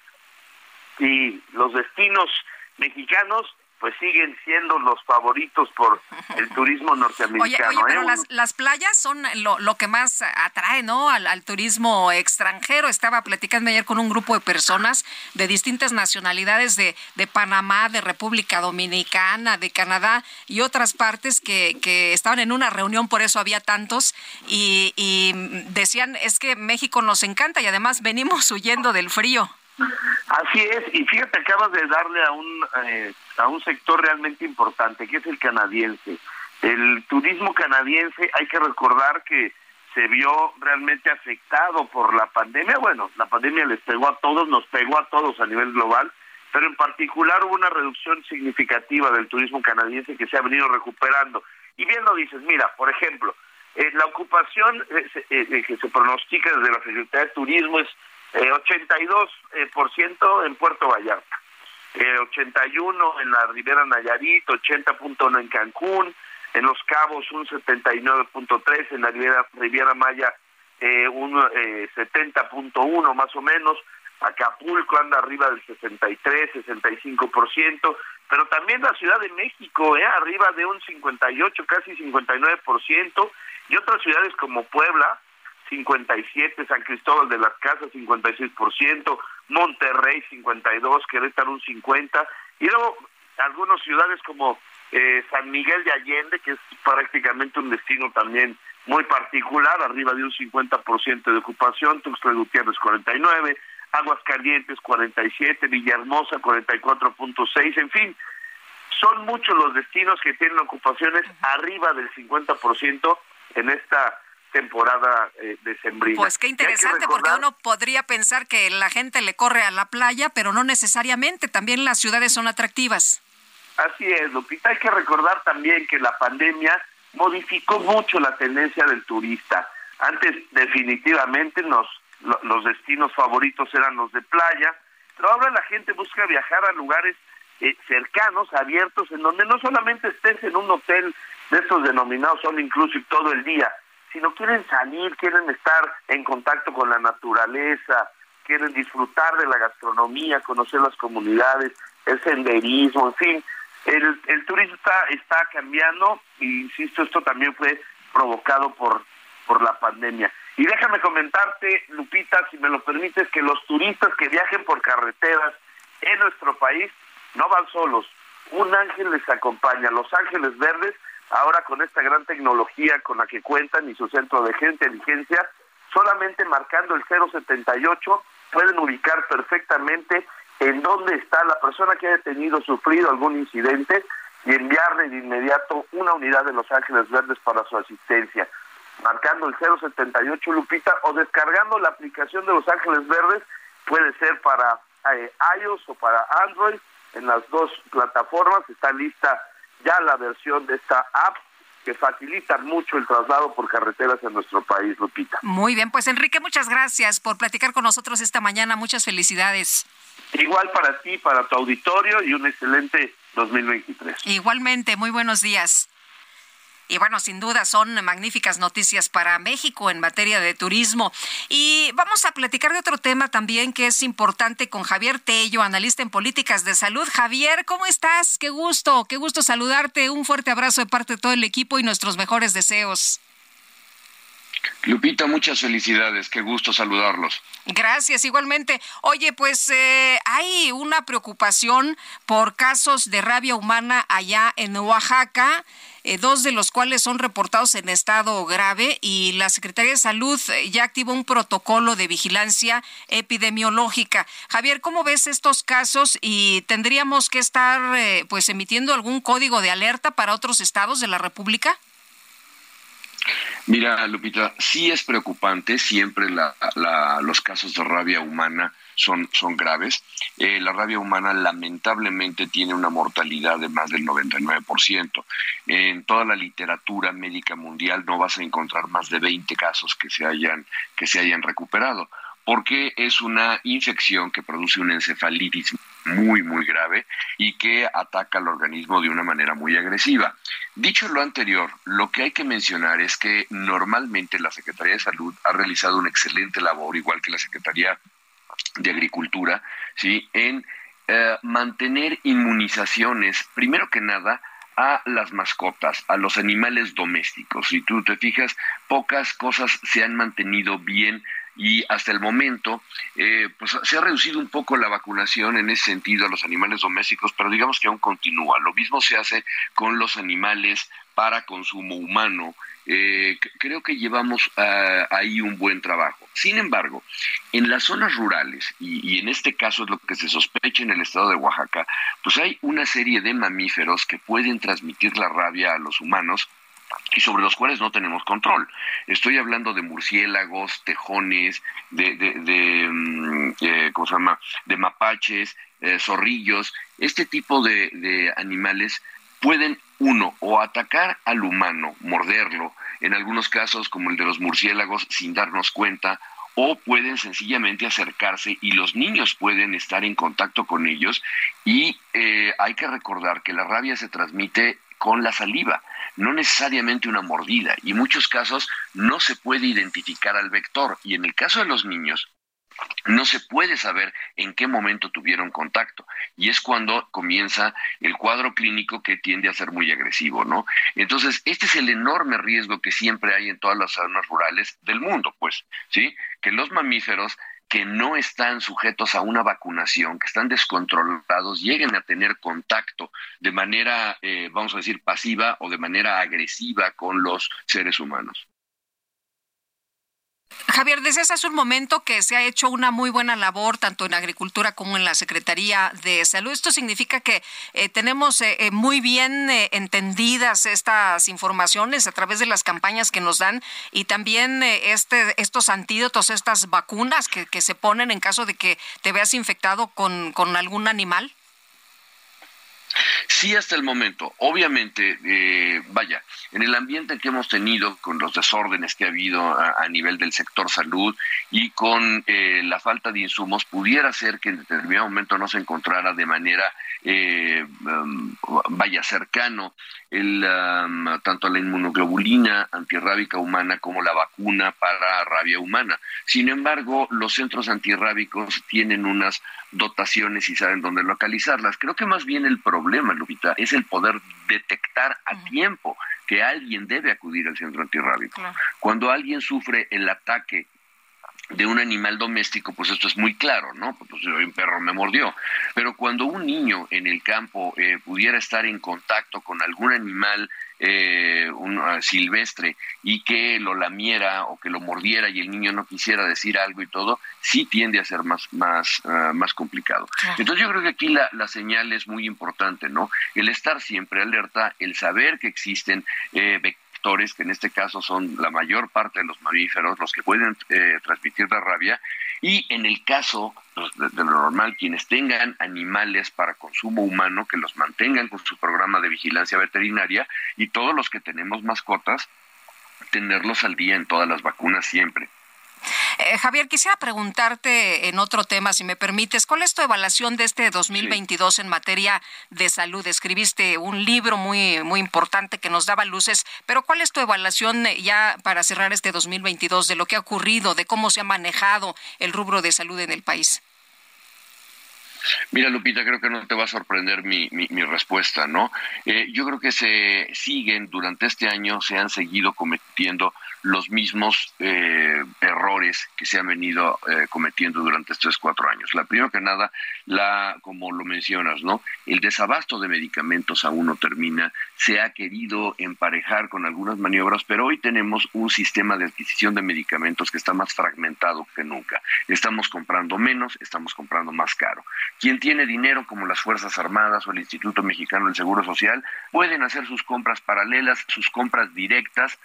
y los destinos mexicanos pues siguen siendo los favoritos por el turismo norteamericano. [LAUGHS] Oye, oye pero ¿eh? las, las playas son lo, lo que más atrae, ¿no? Al, al, turismo extranjero. Estaba platicando ayer con un grupo de personas de distintas nacionalidades de, de Panamá, de República Dominicana, de Canadá y otras partes que, que estaban en una reunión, por eso había tantos, y, y decían, es que México nos encanta y además venimos huyendo del frío. Así es, y fíjate, acabas de darle a un, eh, a un sector realmente importante, que es el canadiense. El turismo canadiense, hay que recordar que se vio realmente afectado por la pandemia. Bueno, la pandemia les pegó a todos, nos pegó a todos a nivel global, pero en particular hubo una reducción significativa del turismo canadiense que se ha venido recuperando. Y bien lo dices, mira, por ejemplo, eh, la ocupación eh, eh, que se pronostica desde la Secretaría de Turismo es eh, 82% eh, por ciento en Puerto Vallarta, eh, 81 en la Ribera Nayarit, 80.1 en Cancún, en Los Cabos un 79.3, en la Riviera, Maya eh, un eh, 70.1 más o menos, Acapulco anda arriba del 63, 65%, pero también la Ciudad de México, eh, arriba de un 58, casi 59%, y otras ciudades como Puebla, 57, San Cristóbal de las Casas 56%, Monterrey 52, Querétaro un 50 y luego algunas ciudades como eh, San Miguel de Allende, que es prácticamente un destino también muy particular, arriba de un 50% de ocupación, Tuxtla Gutiérrez 49, Aguascalientes 47, Villahermosa 44.6, en fin, son muchos los destinos que tienen ocupaciones arriba del 50% en esta temporada eh, decembrina. Pues qué interesante, porque uno podría pensar que la gente le corre a la playa, pero no necesariamente, también las ciudades son atractivas. Así es, Lupita, hay que recordar también que la pandemia modificó mucho la tendencia del turista. Antes definitivamente nos, los destinos favoritos eran los de playa, pero ahora la gente busca viajar a lugares eh, cercanos, abiertos, en donde no solamente estés en un hotel de estos denominados all inclusive todo el día, sino quieren salir, quieren estar en contacto con la naturaleza, quieren disfrutar de la gastronomía, conocer las comunidades, el senderismo, en fin. El, el turismo está, cambiando e insisto, esto también fue provocado por, por la pandemia. Y déjame comentarte, Lupita, si me lo permites, que los turistas que viajen por carreteras en nuestro país no van solos. Un ángel les acompaña. Los ángeles verdes ahora con esta gran tecnología con la que cuentan y su centro de inteligencia, solamente marcando el 078 pueden ubicar perfectamente en dónde está la persona que haya tenido, sufrido algún incidente y enviarle de inmediato una unidad de Los Ángeles Verdes para su asistencia. Marcando el 078 Lupita o descargando la aplicación de Los Ángeles Verdes, puede ser para eh, iOS o para Android, en las dos plataformas está lista ya la versión de esta app que facilita mucho el traslado por carreteras en nuestro país, Lupita. Muy bien, pues Enrique, muchas gracias por platicar con nosotros esta mañana. Muchas felicidades. Igual para ti, para tu auditorio y un excelente 2023. Igualmente, muy buenos días. Y bueno, sin duda son magníficas noticias para México en materia de turismo. Y vamos a platicar de otro tema también que es importante con Javier Tello, analista en políticas de salud. Javier, ¿cómo estás? Qué gusto, qué gusto saludarte. Un fuerte abrazo de parte de todo el equipo y nuestros mejores deseos. Lupita, muchas felicidades, qué gusto saludarlos. Gracias, igualmente. Oye, pues eh, hay una preocupación por casos de rabia humana allá en Oaxaca. Eh, dos de los cuales son reportados en estado grave y la Secretaría de Salud ya activó un protocolo de vigilancia epidemiológica. Javier, ¿cómo ves estos casos y tendríamos que estar eh, pues emitiendo algún código de alerta para otros estados de la República? Mira, Lupita, sí es preocupante, siempre la, los casos de rabia humana son, son graves. Eh, la rabia humana lamentablemente tiene una mortalidad de más del 99%. En toda la literatura médica mundial no vas a encontrar más de 20 casos que se hayan, que se hayan recuperado porque es una infección que produce una encefalitis muy, muy grave y que ataca al organismo de una manera muy agresiva. Dicho lo anterior, lo que hay que mencionar es que normalmente la Secretaría de Salud ha realizado una excelente labor, igual que la Secretaría de Agricultura, ¿sí? en eh, mantener inmunizaciones, primero que nada, a las mascotas, a los animales domésticos. Si tú te fijas, pocas cosas se han mantenido bien y hasta el momento eh, pues se ha reducido un poco la vacunación en ese sentido a los animales domésticos, pero digamos que aún continúa. Lo mismo se hace con los animales para consumo humano. Eh, creo que llevamos ah, ahí un buen trabajo. Sin embargo, en las zonas rurales, y, y, en este caso es lo que se sospecha en el estado de Oaxaca, pues hay una serie de mamíferos que pueden transmitir la rabia a los humanos y sobre los cuales no tenemos control. Estoy hablando de murciélagos, tejones, de, mm, eh, ¿cómo se llama? De mapaches, eh, zorrillos. Este tipo de, de animales pueden, uno, o atacar al humano, morderlo, en algunos casos como el de los murciélagos, sin darnos cuenta, o pueden sencillamente acercarse y los niños pueden estar en contacto con ellos y eh, hay que recordar que la rabia se transmite con la saliva, no necesariamente una mordida, y en muchos casos no se puede identificar al vector, y en el caso de los niños, no se puede saber en qué momento tuvieron contacto y es cuando comienza el cuadro clínico que tiende a ser muy agresivo, ¿no? Entonces, este es el enorme riesgo que siempre hay en todas las zonas rurales del mundo, pues, ¿sí? Que los mamíferos que no están sujetos a una vacunación, que están descontrolados, lleguen a tener contacto de manera, eh, vamos a decir, pasiva o de manera agresiva con los seres humanos. Javier, decías hace un momento que se ha hecho una muy buena labor tanto en agricultura como en la Secretaría de Salud. Esto significa que eh, tenemos eh, eh, muy bien eh, entendidas estas informaciones a través de las campañas que nos dan y también este, estos antídotos, estas vacunas que, que, se ponen en caso de que te veas infectado con, con algún animal. Sí, hasta el momento. Obviamente, eh, vaya, en el ambiente que hemos tenido con los desórdenes que ha habido a, nivel del sector salud y con eh, la falta de insumos, pudiera ser que en determinado momento no se encontrara de manera, eh, um, vaya, cercano el, um, tanto la inmunoglobulina antirrábica humana como la vacuna para rabia humana. Sin embargo, los centros antirrábicos tienen unas dotaciones y saben dónde localizarlas. Creo que más bien el problema, Lupita, es el poder detectar a tiempo que alguien debe acudir al centro antirrábico. Cuando alguien sufre el ataque de un animal doméstico, pues esto es muy claro, ¿no? Pues un perro me mordió. Pero cuando un niño en el campo eh, pudiera estar en contacto con algún animal eh, un, uh, silvestre y que lo lamiera o que lo mordiera y el niño no quisiera decir algo y todo, sí tiende a ser más, más, uh, más complicado. Claro. Entonces yo creo que aquí la, la, señal es muy importante, ¿no? El estar siempre alerta, el saber que existen eh, que en este caso son la mayor parte de los mamíferos, los que pueden eh, transmitir la rabia, y en el caso pues, de, de, lo normal, quienes tengan animales para consumo humano, que los mantengan con su programa de vigilancia veterinaria, y todos los que tenemos mascotas, tenerlos al día en todas las vacunas siempre. Eh, Javier, quisiera preguntarte en otro tema, si me permites, ¿cuál es tu evaluación de este 2022 sí. en materia de salud? Escribiste un libro muy, muy importante que nos daba luces, pero ¿cuál es tu evaluación eh, ya para cerrar este 2022 de lo que ha ocurrido, de cómo se ha manejado el rubro de salud en el país? Mira, Lupita, creo que no te va a sorprender mi, mi, respuesta, ¿no? Eh, yo creo que se siguen, durante este año, se han seguido cometiendo los mismos eh, errores que se han venido eh, cometiendo durante estos cuatro años. La primera que nada, la, como lo mencionas, ¿no? El desabasto de medicamentos aún no termina, se ha querido emparejar con algunas maniobras, pero hoy tenemos un sistema de adquisición de medicamentos que está más fragmentado que nunca. Estamos comprando menos, estamos comprando más caro. Quien tiene dinero, como las Fuerzas Armadas o el Instituto Mexicano del Seguro Social, pueden hacer sus compras paralelas, sus compras directas,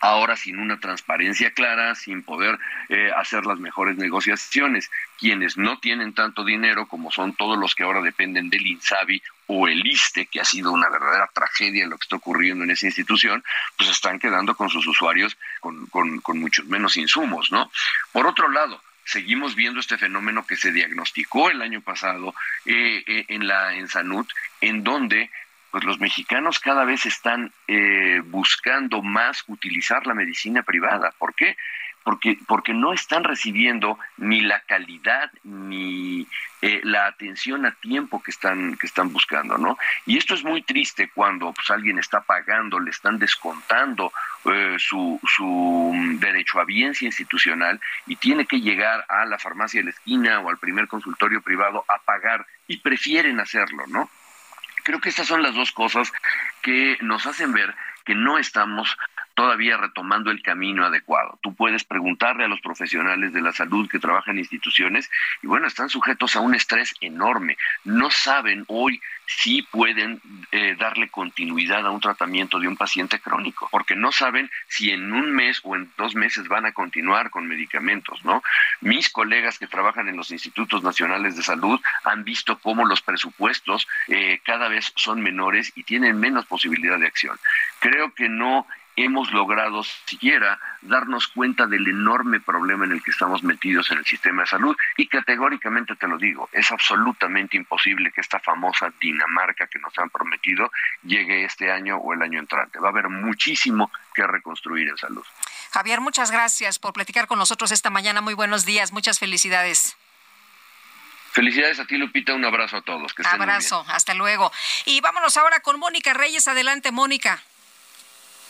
ahora sin una transparencia clara, sin poder eh, hacer las mejores negociaciones. Quienes no tienen tanto dinero, como son todos los que ahora dependen del INSABI o el ISTE, que ha sido una verdadera tragedia lo que está ocurriendo en esa institución, pues están quedando con sus usuarios con, con, con muchos menos insumos, ¿no? Por otro lado, seguimos viendo este fenómeno que se diagnosticó el año pasado eh, eh, en la en Sanut, en donde pues los mexicanos cada vez están eh, buscando más utilizar la medicina privada. ¿Por qué? Porque, porque no están recibiendo ni la calidad ni eh, la atención a tiempo que están, que están buscando, ¿no? Y esto es muy triste cuando pues, alguien está pagando, le están descontando eh, su, su derecho a biencia institucional y tiene que llegar a la farmacia de la esquina o al primer consultorio privado a pagar y prefieren hacerlo, ¿no? Creo que estas son las dos cosas que nos hacen ver que no estamos todavía retomando el camino adecuado. Tú puedes preguntarle a los profesionales de la salud que trabajan en instituciones y bueno, están sujetos a un estrés enorme. No saben hoy si pueden eh, darle continuidad a un tratamiento de un paciente crónico, porque no saben si en un mes o en dos meses van a continuar con medicamentos, ¿no? Mis colegas que trabajan en los institutos nacionales de salud han visto cómo los presupuestos eh, cada vez son menores y tienen menos posibilidad de acción. Creo que no hemos logrado siquiera darnos cuenta del enorme problema en el que estamos metidos en el sistema de salud y categóricamente te lo digo, es absolutamente imposible que esta famosa Dinamarca que nos han prometido llegue este año o el año entrante. Va a haber muchísimo que reconstruir en salud. Javier, muchas gracias por platicar con nosotros esta mañana. Muy buenos días, muchas felicidades. Felicidades a ti, Lupita. Un abrazo a todos. Que abrazo, hasta luego. Y vámonos ahora con Mónica Reyes. Adelante, Mónica.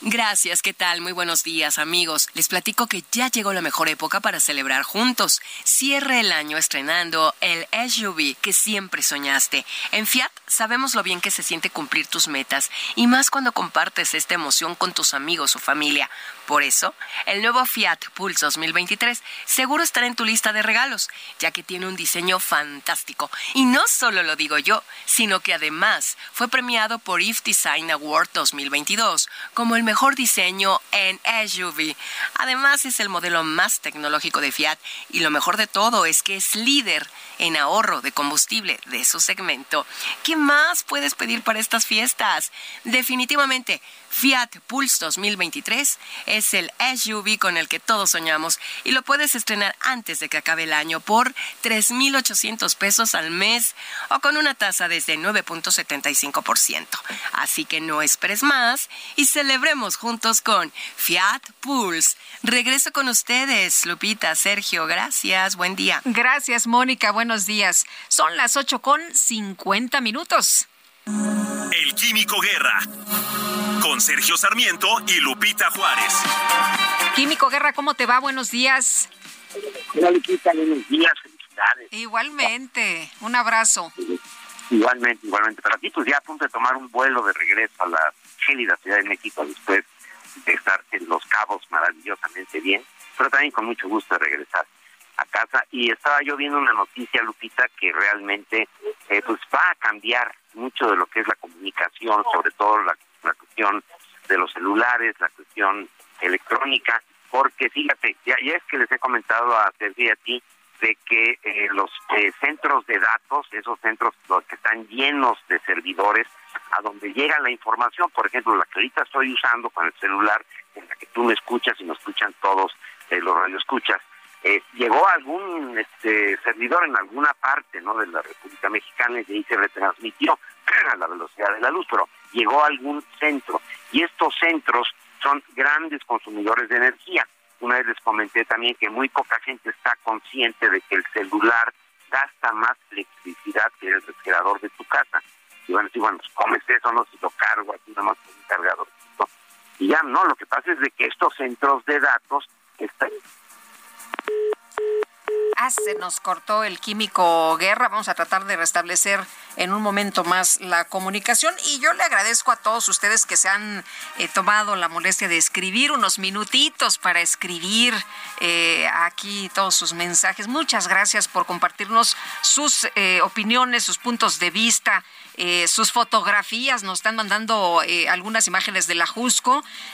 Gracias, ¿qué tal? Muy buenos días, amigos. Les platico que ya llegó la mejor época para celebrar juntos. Cierre el año estrenando el SUV que siempre soñaste. En Fiat sabemos lo bien que se siente cumplir tus metas y más cuando compartes esta emoción con tus amigos o familia. Por eso, el nuevo Fiat Pulse 2023 seguro estará en tu lista de regalos, ya que tiene un diseño fantástico. Y no solo lo digo yo, sino que además fue premiado por IF Design Award 2022 como el mejor diseño en SUV. Además, es el modelo más tecnológico de Fiat y lo mejor de todo es que es líder en ahorro de combustible de su segmento. ¿Qué más puedes pedir para estas fiestas? Definitivamente, Fiat Pulse 2023 es el SUV con el que todos soñamos y lo puedes estrenar antes de que acabe el año por 3.800 pesos al mes o con una tasa desde 9.75%. Así que no esperes más y celebremos juntos con Fiat Pulse. Regreso con ustedes, Lupita, Sergio, gracias, buen día. Gracias, Mónica, buenos días. Son las 8 con 50 minutos. El Químico Guerra con Sergio Sarmiento y Lupita Juárez. Químico Guerra, ¿cómo te va? Buenos días. Hola Lupita, buenos días, felicidades. Igualmente, un abrazo. Igualmente, igualmente. Pero aquí pues ya a punto de tomar un vuelo de regreso a la gélida Ciudad de México después de estar en Los Cabos maravillosamente bien, pero también con mucho gusto de regresar a casa. Y estaba yo viendo una noticia, Lupita, que realmente eh, pues va a cambiar mucho de lo que es la comunicación, sobre todo la cuestión de los celulares, la cuestión electrónica, porque fíjate, ya, es que les he comentado a Sergio y a ti de que eh, los eh, centros de datos, esos centros los que están llenos de servidores, a donde llega la información, por ejemplo, la que ahorita estoy usando con el celular, en la que tú me escuchas y me escuchan todos eh, los radioescuchas, eh, llegó algún este, servidor en alguna parte no de la República Mexicana y ahí se retransmitió [CLEARS THROAT] a la velocidad de la luz, pero llegó a algún centro y estos centros son grandes consumidores de energía. Una vez les comenté también que muy poca gente está consciente de que el celular gasta más electricidad que el refrigerador de tu casa. Y bueno, si bueno, pues, ¿cómo es eso? No, si lo cargo aquí nada más con un cargador. Y ya no, lo que pasa es de que estos centros de datos están Ah, se nos cortó el químico Guerra. Vamos a tratar de restablecer en un momento más la comunicación. Y yo le agradezco a todos ustedes que se han eh, tomado la molestia de escribir unos minutitos para escribir eh, aquí todos sus mensajes. Muchas gracias por compartirnos sus eh, opiniones, sus puntos de vista. Eh, sus fotografías, nos están mandando eh, algunas imágenes de la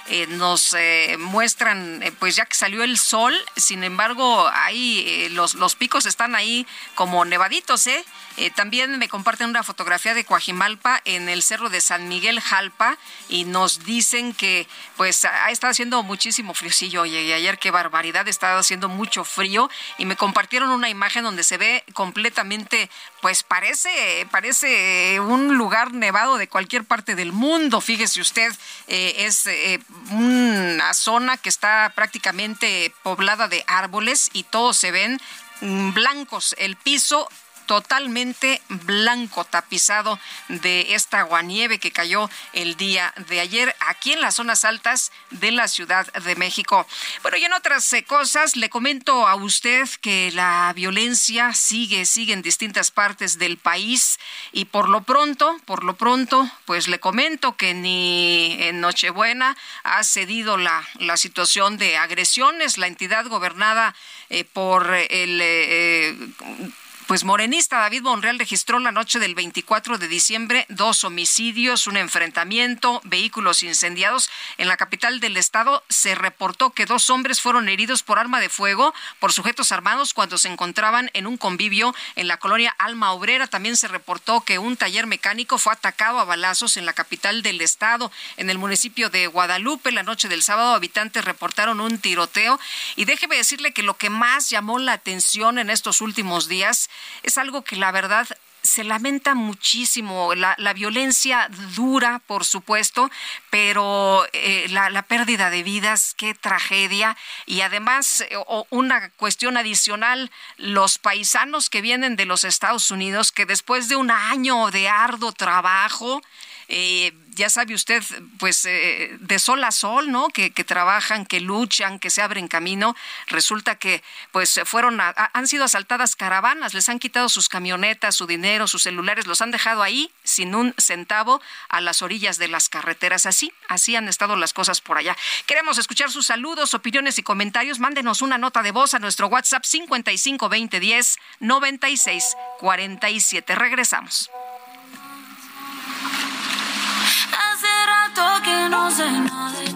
eh, nos muestran pues ya que salió el sol, sin embargo ahí los, los picos están ahí como nevaditos, ¿eh? Eh, también me comparten una fotografía de Coajimalpa en el cerro de San Miguel Jalpa y nos dicen que pues ha estado haciendo muchísimo friocillo y ayer qué barbaridad, estado haciendo mucho frío y me compartieron una imagen donde se ve completamente pues parece parece un lugar nevado de cualquier parte del mundo. Fíjese usted, eh, es eh, una zona que está prácticamente poblada de árboles y todos se ven mm, blancos. El piso totalmente blanco, tapizado de esta aguanieve que cayó el día de ayer aquí en las zonas altas de la Ciudad de México. Bueno, y en otras eh, cosas, le comento a usted que la violencia sigue, sigue en distintas partes del país y por lo pronto, por lo pronto, pues le comento que ni en Nochebuena ha cedido la, la situación de agresiones. La entidad gobernada eh, por el eh, pues morenista David Monreal registró la noche del 24 de diciembre dos homicidios, un enfrentamiento, vehículos incendiados. En la capital del estado se reportó que dos hombres fueron heridos por arma de fuego por sujetos armados cuando se encontraban en un convivio en la colonia Alma Obrera. También se reportó que un taller mecánico fue atacado a balazos en la capital del estado. En el municipio de Guadalupe, la noche del sábado, habitantes reportaron un tiroteo. Y déjeme decirle que lo que más llamó la atención en estos últimos días es algo que la verdad se lamenta muchísimo la, violencia dura, por supuesto, pero eh, la, pérdida de vidas, qué tragedia. Y además, eh, una cuestión adicional, los paisanos que vienen de los Estados Unidos, que después de un año de arduo trabajo, eh, ya sabe usted, pues eh, de sol a sol, ¿no? Que, trabajan, que luchan, que se abren camino. Resulta que, pues, fueron, han sido asaltadas caravanas, les han quitado sus camionetas, su dinero, sus celulares, los han dejado ahí sin un centavo a las orillas de las carreteras. Así, así han estado las cosas por allá. Queremos escuchar sus saludos, opiniones y comentarios. Mándenos una nota de voz a nuestro WhatsApp 55 20 10 96 47. Regresamos. Hace rato que no sé nada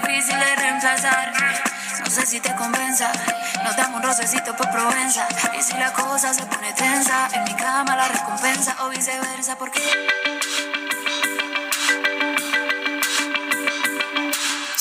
difícil de reemplazar. No sé si te convenza, nos damos un rocecito por Provenza. Y si la cosa se pone tensa, en mi cama la recompensa o viceversa, porque...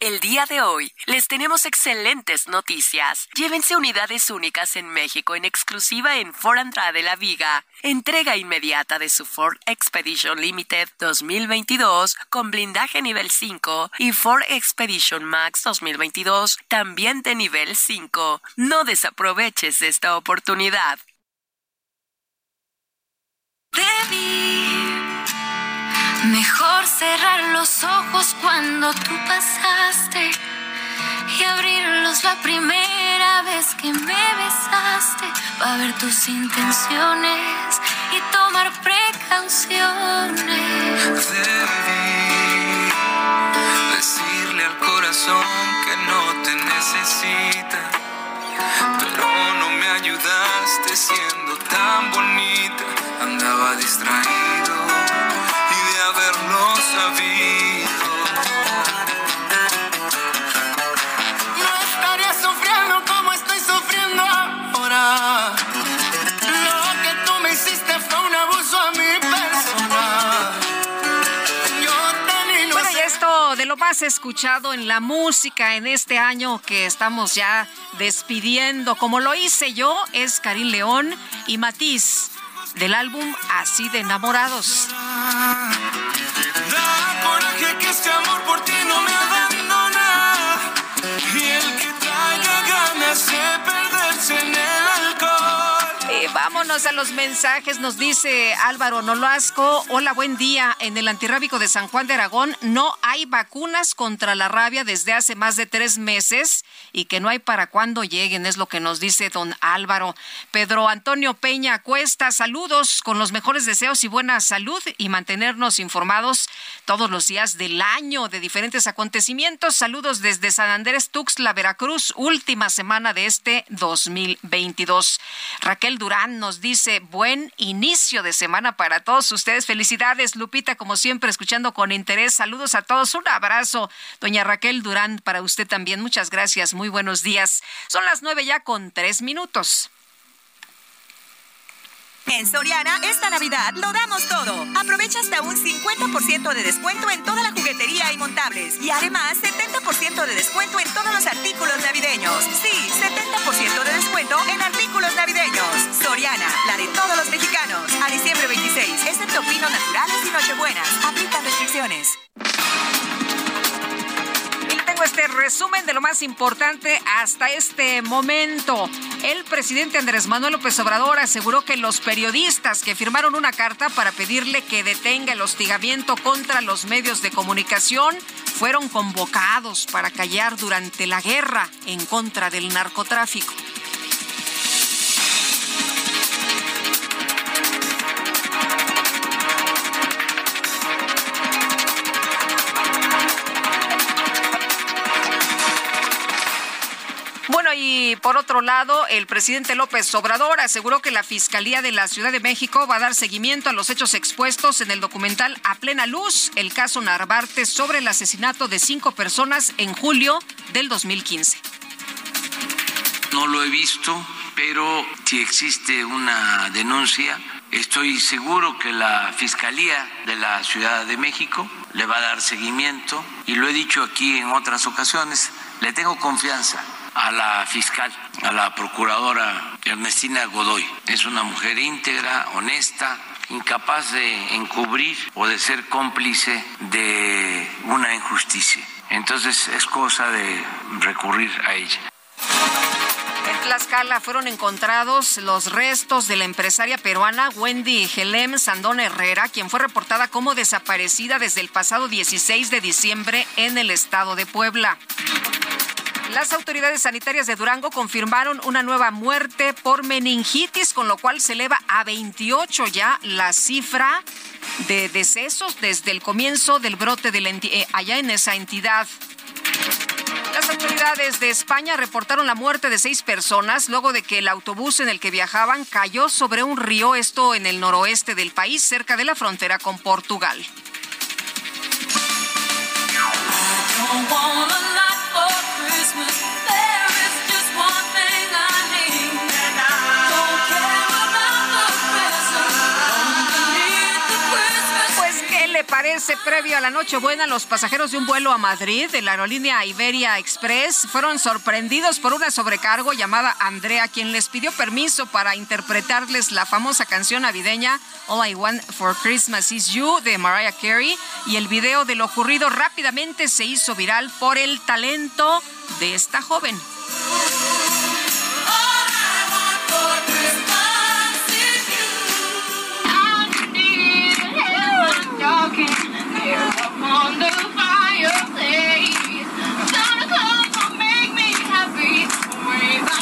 El día de hoy les tenemos excelentes noticias. Llévense unidades únicas en México en exclusiva en Ford Andrade La Viga. Entrega inmediata de su Ford Expedition Limited 2022 con blindaje nivel 5 y Ford Expedition Max 2022 también de nivel 5. No desaproveches esta oportunidad. Mejor cerrar los ojos cuando tú pasaste y abrirlos la primera vez que me besaste para ver tus intenciones y tomar precauciones. Debí decirle al corazón que no te necesita, pero no me ayudaste siendo tan bonita. Andaba distraído más escuchado en la música en este año que estamos ya despidiendo, como lo hice yo, es Karim León y Matiz del álbum Así de enamorados. Vámonos a los mensajes, nos dice Álvaro Nolasco. Hola, buen día. En el antirrábico de San Juan de Aragón no hay vacunas contra la rabia desde hace más de tres meses y que no hay para cuándo lleguen, es lo que nos dice don Álvaro. Pedro Antonio Peña Cuesta, saludos con los mejores deseos y buena salud y mantenernos informados todos los días del año de diferentes acontecimientos. Saludos desde San Andrés Tuxtla, Veracruz, última semana de este 2022. Raquel Durán nos dice buen inicio de semana para todos ustedes. Felicidades, Lupita, como siempre, escuchando con interés. Saludos a todos. Un abrazo, doña Raquel Durán, para usted también. Muchas gracias. Muy buenos días. Son las nueve ya con tres minutos. En Soriana, esta Navidad lo damos todo. Aprovecha hasta un 50% de descuento en toda la juguetería y montables. Y además, 70% de descuento en todos los artículos navideños. Sí, 70% de descuento en artículos navideños. Soriana, la de todos los mexicanos. A diciembre 26, excepto pinos naturales y nochebuenas. Aplican restricciones. Este resumen de lo más importante hasta este momento. El presidente Andrés Manuel López Obrador aseguró que los periodistas que firmaron una carta para pedirle que detenga el hostigamiento contra los medios de comunicación fueron convocados para callar durante la guerra en contra del narcotráfico. Por otro lado, el presidente López Obrador aseguró que la Fiscalía de la Ciudad de México va a dar seguimiento a los hechos expuestos en el documental A Plena Luz, el caso Narvarte sobre el asesinato de cinco personas en julio del 2015. No lo he visto, pero si existe una denuncia, estoy seguro que la Fiscalía de la Ciudad de México le va a dar seguimiento y lo he dicho aquí en otras ocasiones, le tengo confianza a la fiscal, a la procuradora Ernestina Godoy. Es una mujer íntegra, honesta, incapaz de encubrir o de ser cómplice de una injusticia. Entonces es cosa de recurrir a ella. En Tlaxcala fueron encontrados los restos de la empresaria peruana Wendy Helem Sandón Herrera, quien fue reportada como desaparecida desde el pasado 16 de diciembre en el estado de Puebla. Las autoridades sanitarias de Durango confirmaron una nueva muerte por meningitis, con lo cual se eleva a 28 ya la cifra de decesos desde el comienzo del brote de la eh, allá en esa entidad. Las autoridades de España reportaron la muerte de seis personas luego de que el autobús en el que viajaban cayó sobre un río, esto en el noroeste del país, cerca de la frontera con Portugal. Parece? Previo a la Nochebuena, los pasajeros de un vuelo a Madrid de la aerolínea Iberia Express fueron sorprendidos por una sobrecargo llamada Andrea, quien les pidió permiso para interpretarles la famosa canción navideña All I Want for Christmas Is You de Mariah Carey. Y el video de lo ocurrido rápidamente se hizo viral por el talento de esta joven. On the fireplace. Gonna come and make me happy. My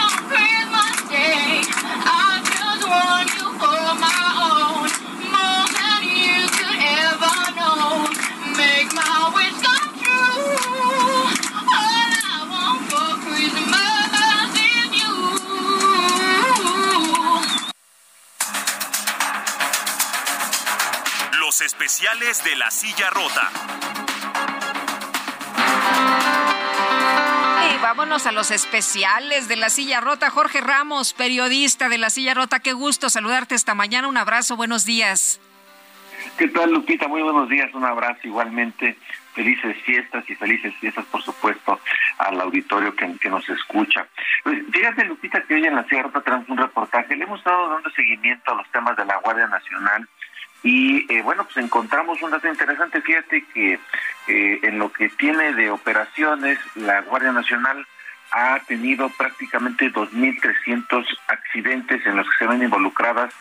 on Christmas Day. I just want you for my own, more than you could ever know. Make my wish Los especiales de la silla rota. Y vámonos a los especiales de la silla rota. Jorge Ramos, periodista de la silla rota. Qué gusto saludarte esta mañana. Un abrazo, buenos días. ¿Qué tal, Lupita? Muy buenos días, un abrazo igualmente. Felices fiestas y felices fiestas, por supuesto, al auditorio que, que nos escucha. Pues, fíjate, Lupita, que hoy en la Sierra tenemos un reportaje. Le hemos estado dando seguimiento a los temas de la Guardia Nacional y, eh, bueno, pues encontramos un dato interesante. Fíjate que eh, en lo que tiene de operaciones, la Guardia Nacional ha tenido prácticamente 2.300 accidentes en los que se ven involucradas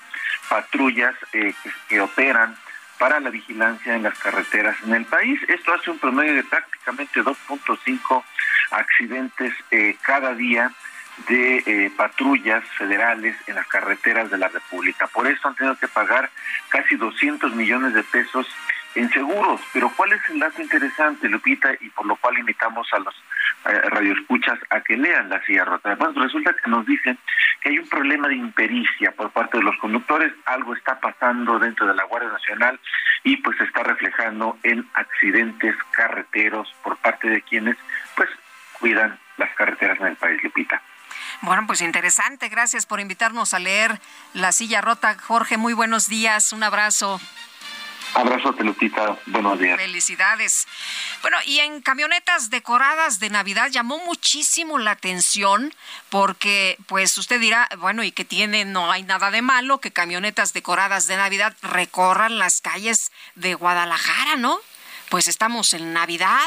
patrullas eh, que, operan para la vigilancia en las carreteras en el país. Esto hace un promedio de prácticamente 2.5 accidentes eh, cada día de eh, patrullas federales en las carreteras de la República. Por eso han tenido que pagar casi 200 millones de pesos en seguros. Pero ¿cuál es el dato interesante, Lupita? Y por lo cual invitamos a los eh, radioescuchas a que lean la silla rota. Además, resulta que nos dicen que hay un problema de impericia por parte de los conductores. Algo está pasando dentro de la Guardia Nacional y pues se está reflejando en accidentes carreteros por parte de quienes pues cuidan las carreteras en el país, Lupita. Bueno, pues interesante. Gracias por invitarnos a leer La Silla Rota. Jorge, muy buenos días. Un abrazo. Abrazo. Buenos días. Felicidades. Bueno, y en camionetas decoradas de Navidad llamó muchísimo la atención porque, pues usted dirá, bueno, y que tiene, no hay nada de malo que camionetas decoradas de Navidad recorran las calles de Guadalajara, ¿no? Pues estamos en Navidad.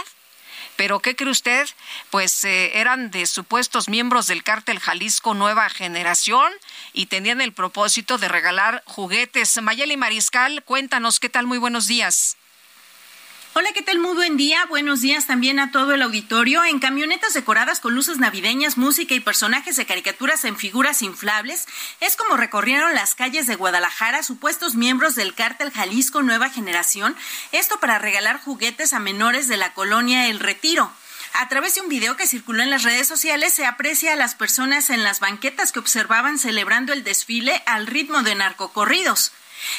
Pero ¿qué cree usted? Pues eh, eran de supuestos miembros del cártel Jalisco Nueva Generación y tenían el propósito de regalar juguetes. Mayeli Mariscal, cuéntanos qué tal, muy buenos días. Hola, ¿qué tal? Muy buen día. Buenos días también a todo el auditorio. En camionetas decoradas con luces navideñas, música y personajes de caricaturas en figuras inflables, es como recorrieron las calles de Guadalajara supuestos miembros del cártel Jalisco Nueva Generación, esto para regalar juguetes a menores de la colonia El Retiro. A través de un video que circuló en las redes sociales se aprecia a las personas en las banquetas que observaban celebrando el desfile al ritmo de narcocorridos.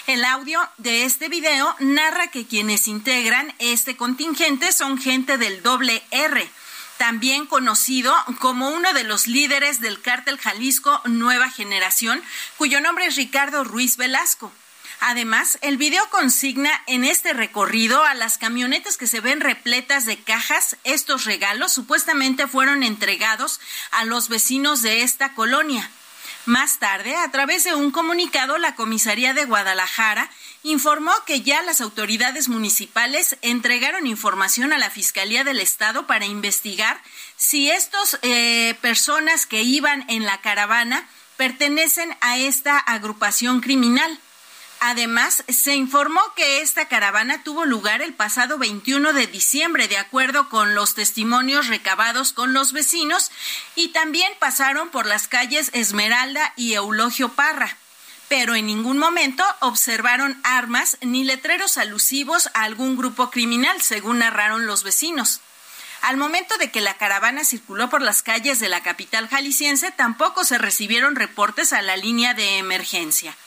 El audio de este video narra que quienes integran este contingente son gente del doble R, también conocido como uno de los líderes del cártel Jalisco Nueva Generación, cuyo nombre es Ricardo Ruiz Velasco. Además, el video consigna en este recorrido a las camionetas que se ven repletas de cajas. Estos regalos supuestamente fueron entregados a los vecinos de esta colonia. Más tarde, a través de un comunicado, la Comisaría de Guadalajara informó que ya las autoridades municipales entregaron información a la Fiscalía del Estado para investigar si estas eh, personas que iban en la caravana pertenecen a esta agrupación criminal. Además, se informó que esta caravana tuvo lugar el pasado 21 de diciembre, de acuerdo con los testimonios recabados con los vecinos, y también pasaron por las calles Esmeralda y Eulogio Parra. Pero en ningún momento observaron armas ni letreros alusivos a algún grupo criminal, según narraron los vecinos. Al momento de que la caravana circuló por las calles de la capital jalisciense, tampoco se recibieron reportes a la línea de emergencia.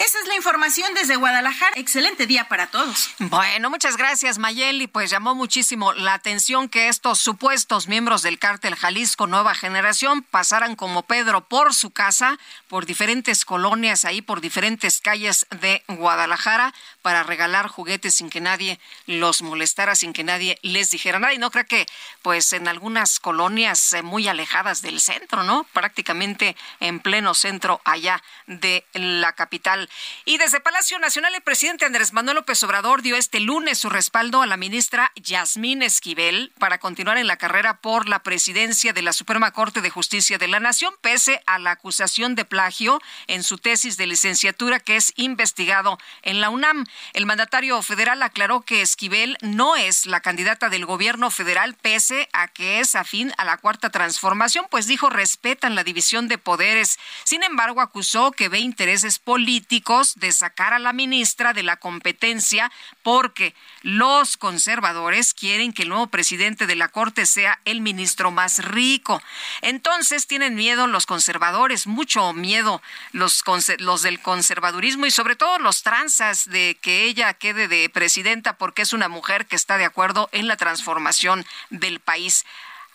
Esa es la información desde Guadalajara. Excelente día para todos. Bueno, muchas gracias, Mayeli. Pues llamó muchísimo la atención que estos supuestos miembros del cártel Jalisco Nueva Generación pasaran como Pedro por su casa, por diferentes colonias ahí, por diferentes calles de Guadalajara, para regalar juguetes sin que nadie los molestara, sin que nadie les dijera nada. Y no creo que, pues, en algunas colonias eh, muy alejadas del centro, ¿no? Prácticamente en pleno centro allá de la capital. Y desde Palacio Nacional, el presidente Andrés Manuel López Obrador dio este lunes su respaldo a la ministra Yasmín Esquivel para continuar en la carrera por la presidencia de la Suprema Corte de Justicia de la Nación, pese a la acusación de plagio en su tesis de licenciatura que es investigado en la UNAM. El mandatario federal aclaró que Esquivel no es la candidata del gobierno federal, pese a que es afín a la cuarta transformación, pues dijo respetan la división de poderes. Sin embargo, acusó que ve intereses políticos de sacar a la ministra de la competencia porque los conservadores quieren que el nuevo presidente de la Corte sea el ministro más rico. Entonces tienen miedo los conservadores, mucho miedo los, del conservadurismo y sobre todo los transas de que ella quede de presidenta porque es una mujer que está de acuerdo en la transformación del país.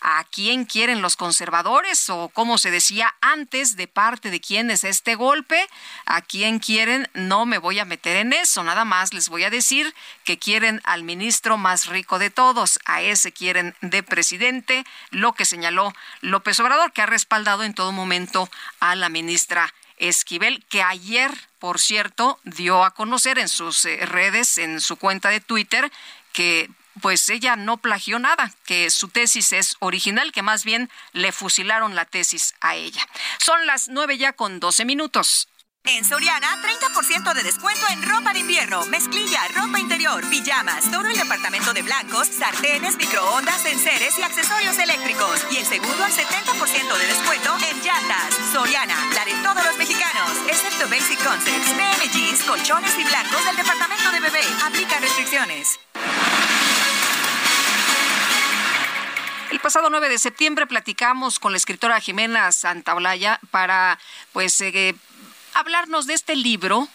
a quién quieren los conservadores o como se decía antes, de parte de quién es este golpe, a quién quieren, no me voy a meter en eso, nada más les voy a decir que quieren al ministro más rico de todos, a ese quieren de presidente, lo que señaló López Obrador, que ha respaldado en todo momento a la ministra Esquivel, que ayer, por cierto, dio a conocer en sus eh, redes, en su cuenta de Twitter, que pues ella no plagió nada, que su tesis es original, que más bien le fusilaron la tesis a ella. Son las nueve ya con doce minutos. En Soriana, 30% de descuento en ropa de invierno, mezclilla, ropa interior, pijamas, todo el departamento de blancos, sartenes, microondas, enseres y accesorios eléctricos. Y el segundo al 70% de descuento en llantas. Soriana, la de todos los mexicanos, excepto Basic Concepts, Jeans, colchones y blancos del departamento de bebé. Aplica restricciones. El pasado 9 de septiembre platicamos con la escritora Jimena Santaolalla para pues eh, hablarnos de este libro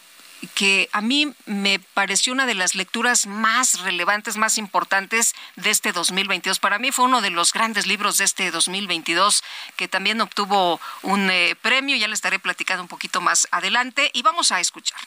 que a mí me pareció una de las lecturas más relevantes, más importantes de este 2022. Para mí fue uno de los grandes libros de este 2022 que también obtuvo un eh, premio, ya le estaré platicando un poquito más adelante y vamos a escuchar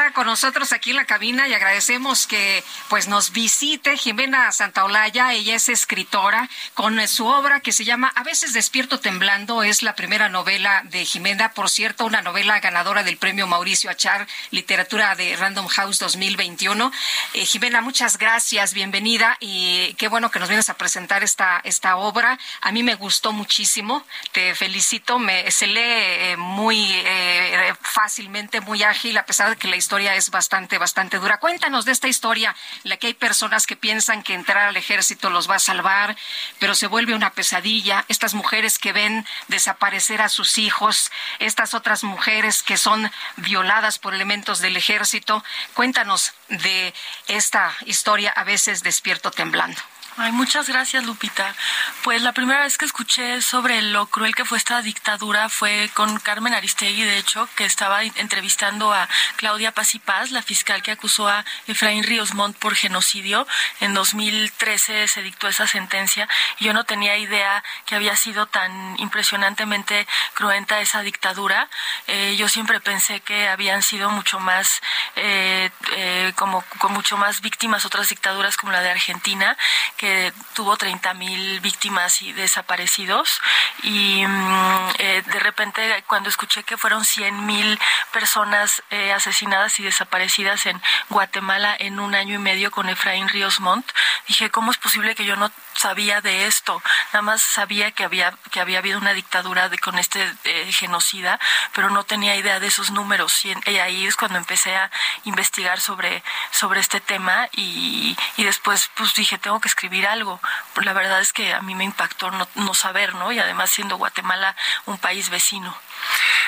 está con nosotros aquí en la cabina y agradecemos que pues nos visite Jimena Santaolalla. Ella es escritora con su obra que se llama A veces despierto temblando. Es la primera novela de Jimena, por cierto, una novela ganadora del premio Mauricio Achar, literatura de Random House 2021. Eh, Jimena, muchas gracias, bienvenida y qué bueno que nos vienes a presentar esta, esta obra. A mí me gustó muchísimo, te felicito, me, se lee eh, muy eh, fácilmente, muy ágil, a pesar de que la historia es bastante, bastante dura. Cuéntanos de esta historia, la que hay personas que piensan que entrar al ejército los va a salvar, pero se vuelve una pesadilla. Estas mujeres que ven desaparecer a sus hijos, estas otras mujeres que son violadas por elementos del ejército. Cuéntanos de esta historia, a veces despierto temblando. Ay, muchas gracias, Lupita. Pues la primera vez que escuché sobre lo cruel que fue esta dictadura fue con Carmen Aristegui, de hecho, que estaba entrevistando a Claudia Paz y Paz, la fiscal que acusó a Efraín Ríos Montt por genocidio. En 2013 se dictó esa sentencia yo no tenía idea que había sido tan impresionantemente cruenta esa dictadura. Eh, yo siempre pensé que habían sido mucho más, eh, eh, como con mucho más víctimas otras dictaduras como la de Argentina que tuvo 30 mil víctimas y desaparecidos y mm, eh, de repente cuando escuché que fueron 100 mil personas eh, asesinadas y desaparecidas en Guatemala en un año y medio con Efraín Ríos Montt, dije, ¿cómo es posible que yo no sabía de esto? Nada más sabía que había, que había habido una dictadura de, con este eh, genocida, pero no tenía idea de esos números y, y, ahí es cuando empecé a investigar sobre, sobre este tema y, y después pues dije, tengo que escribir algo. La verdad es que a mí me impactó no, no saber, ¿no? Y además siendo Guatemala un país vecino.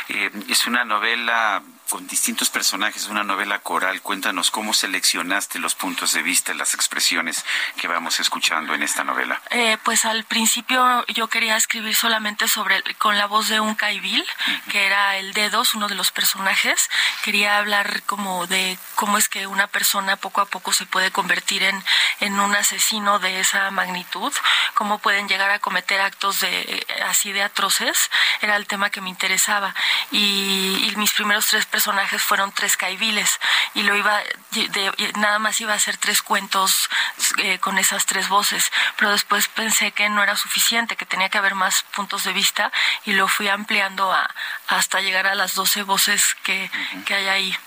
Eh, es una novela con distintos personajes, una novela coral. Cuéntanos cómo seleccionaste los puntos de vista, las expresiones que vamos escuchando en esta novela. Eh, pues al principio yo quería escribir solamente sobre con la voz de un caibil, que era el dedos, uno de los personajes. Quería hablar como de cómo es que una persona poco a poco se puede convertir en, en un asesino de esa magnitud, cómo pueden llegar a cometer actos de así de atroces. Era el tema que me interesaba. Y, y mis primeros tres personajes fueron tres caibiles y lo iba de, nada más iba a hacer tres cuentos eh, con esas tres voces pero después pensé que no era suficiente que tenía que haber más puntos de vista y lo fui ampliando a, hasta llegar a las doce voces que, que hay ahí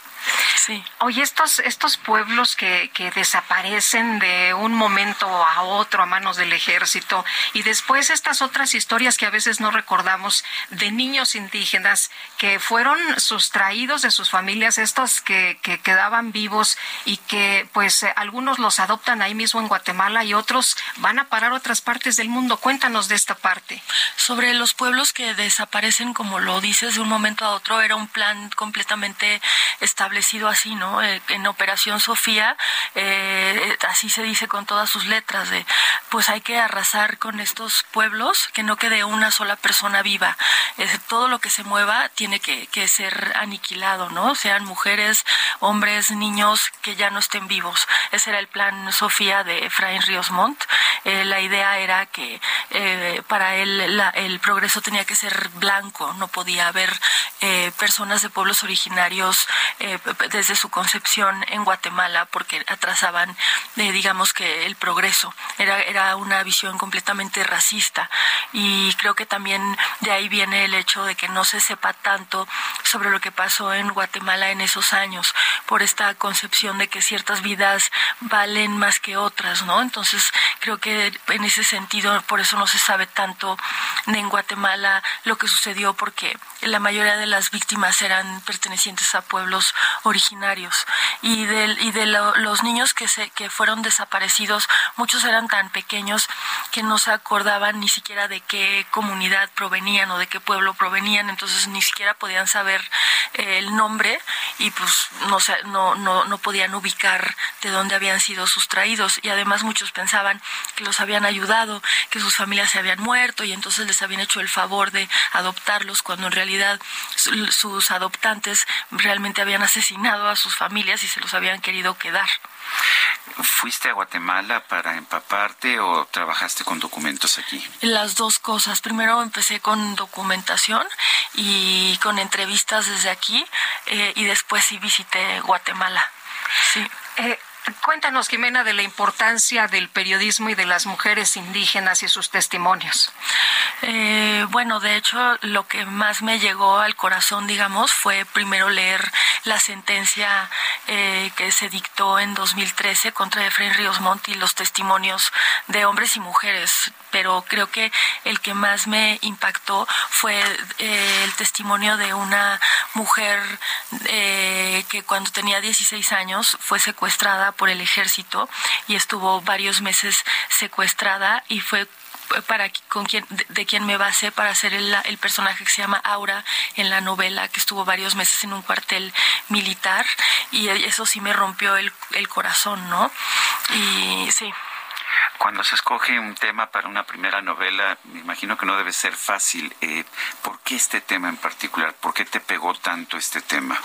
Sí. Oye, estos, estos pueblos que, que desaparecen de un momento a otro a manos del ejército y después estas otras historias que a veces no recordamos de niños indígenas que fueron sustraídos de sus familias, estos que, que quedaban vivos y que pues algunos los adoptan ahí mismo en Guatemala y otros van a parar otras partes del mundo. Cuéntanos de esta parte. Sobre los pueblos que desaparecen, como lo dices, de un momento a otro, era un plan completamente establecido así, ¿no? Eh, en Operación Sofía, eh, así se dice con todas sus letras, de pues hay que arrasar con estos pueblos, que no quede una sola persona viva. todo lo que se mueva tiene que, ser aniquilado, ¿no? Sean mujeres, hombres, niños que ya no estén vivos. Ese era el plan Sofía de Efraín Ríos Montt. eh, la idea era que para él el progreso tenía que ser blanco, no podía haber personas de pueblos originarios desde su concepción en Guatemala porque atrasaban, digamos que el progreso. Era, era una visión completamente racista y creo que también de ahí viene el hecho de que no se sepa tanto sobre lo que pasó en Guatemala en esos años por esta concepción de que ciertas vidas valen más que otras, ¿no? Entonces creo que en ese sentido por eso no se sabe tanto en Guatemala lo que sucedió porque la mayoría de las víctimas eran pertenecientes a pueblos originarios. Y de, y de los niños que se que fueron desaparecidos muchos eran tan pequeños que no se acordaban ni siquiera de qué comunidad provenían o de qué pueblo provenían entonces ni siquiera podían saber eh, el nombre y pues no, no, podían ubicar de dónde habían sido sustraídos y además muchos pensaban que los habían ayudado, que sus familias se habían muerto y entonces les habían hecho el favor de adoptarlos cuando en realidad sus adoptantes realmente habían asesinado a sus familias y se los habían querido quedar. ¿Fuiste a Guatemala para empaparte o trabajaste con documentos aquí? Las dos cosas. Primero empecé con documentación y con entrevistas desde aquí eh, y después sí visité Guatemala. Sí. Eh, Cuéntanos, Jimena, de la importancia del periodismo y de las mujeres indígenas y sus testimonios. Eh, bueno, de hecho, lo que más me llegó al corazón, digamos, fue primero leer la sentencia eh, que se dictó en 2013 contra Efraín Ríos Montt y los testimonios de hombres y mujeres. Pero creo que el que más me impactó fue eh, el testimonio de una mujer que cuando tenía 16 años fue secuestrada por el ejército y estuvo varios meses secuestrada y fue para con quien de, quien me basé para hacer el, el, personaje que se llama Aura en la novela que estuvo varios meses en un cuartel militar y eso sí me rompió el, el corazón no y sí cuando se escoge un tema para una primera novela, me imagino que no debe ser fácil. Eh, ¿Por qué este tema en particular? ¿Por qué te pegó tanto este tema?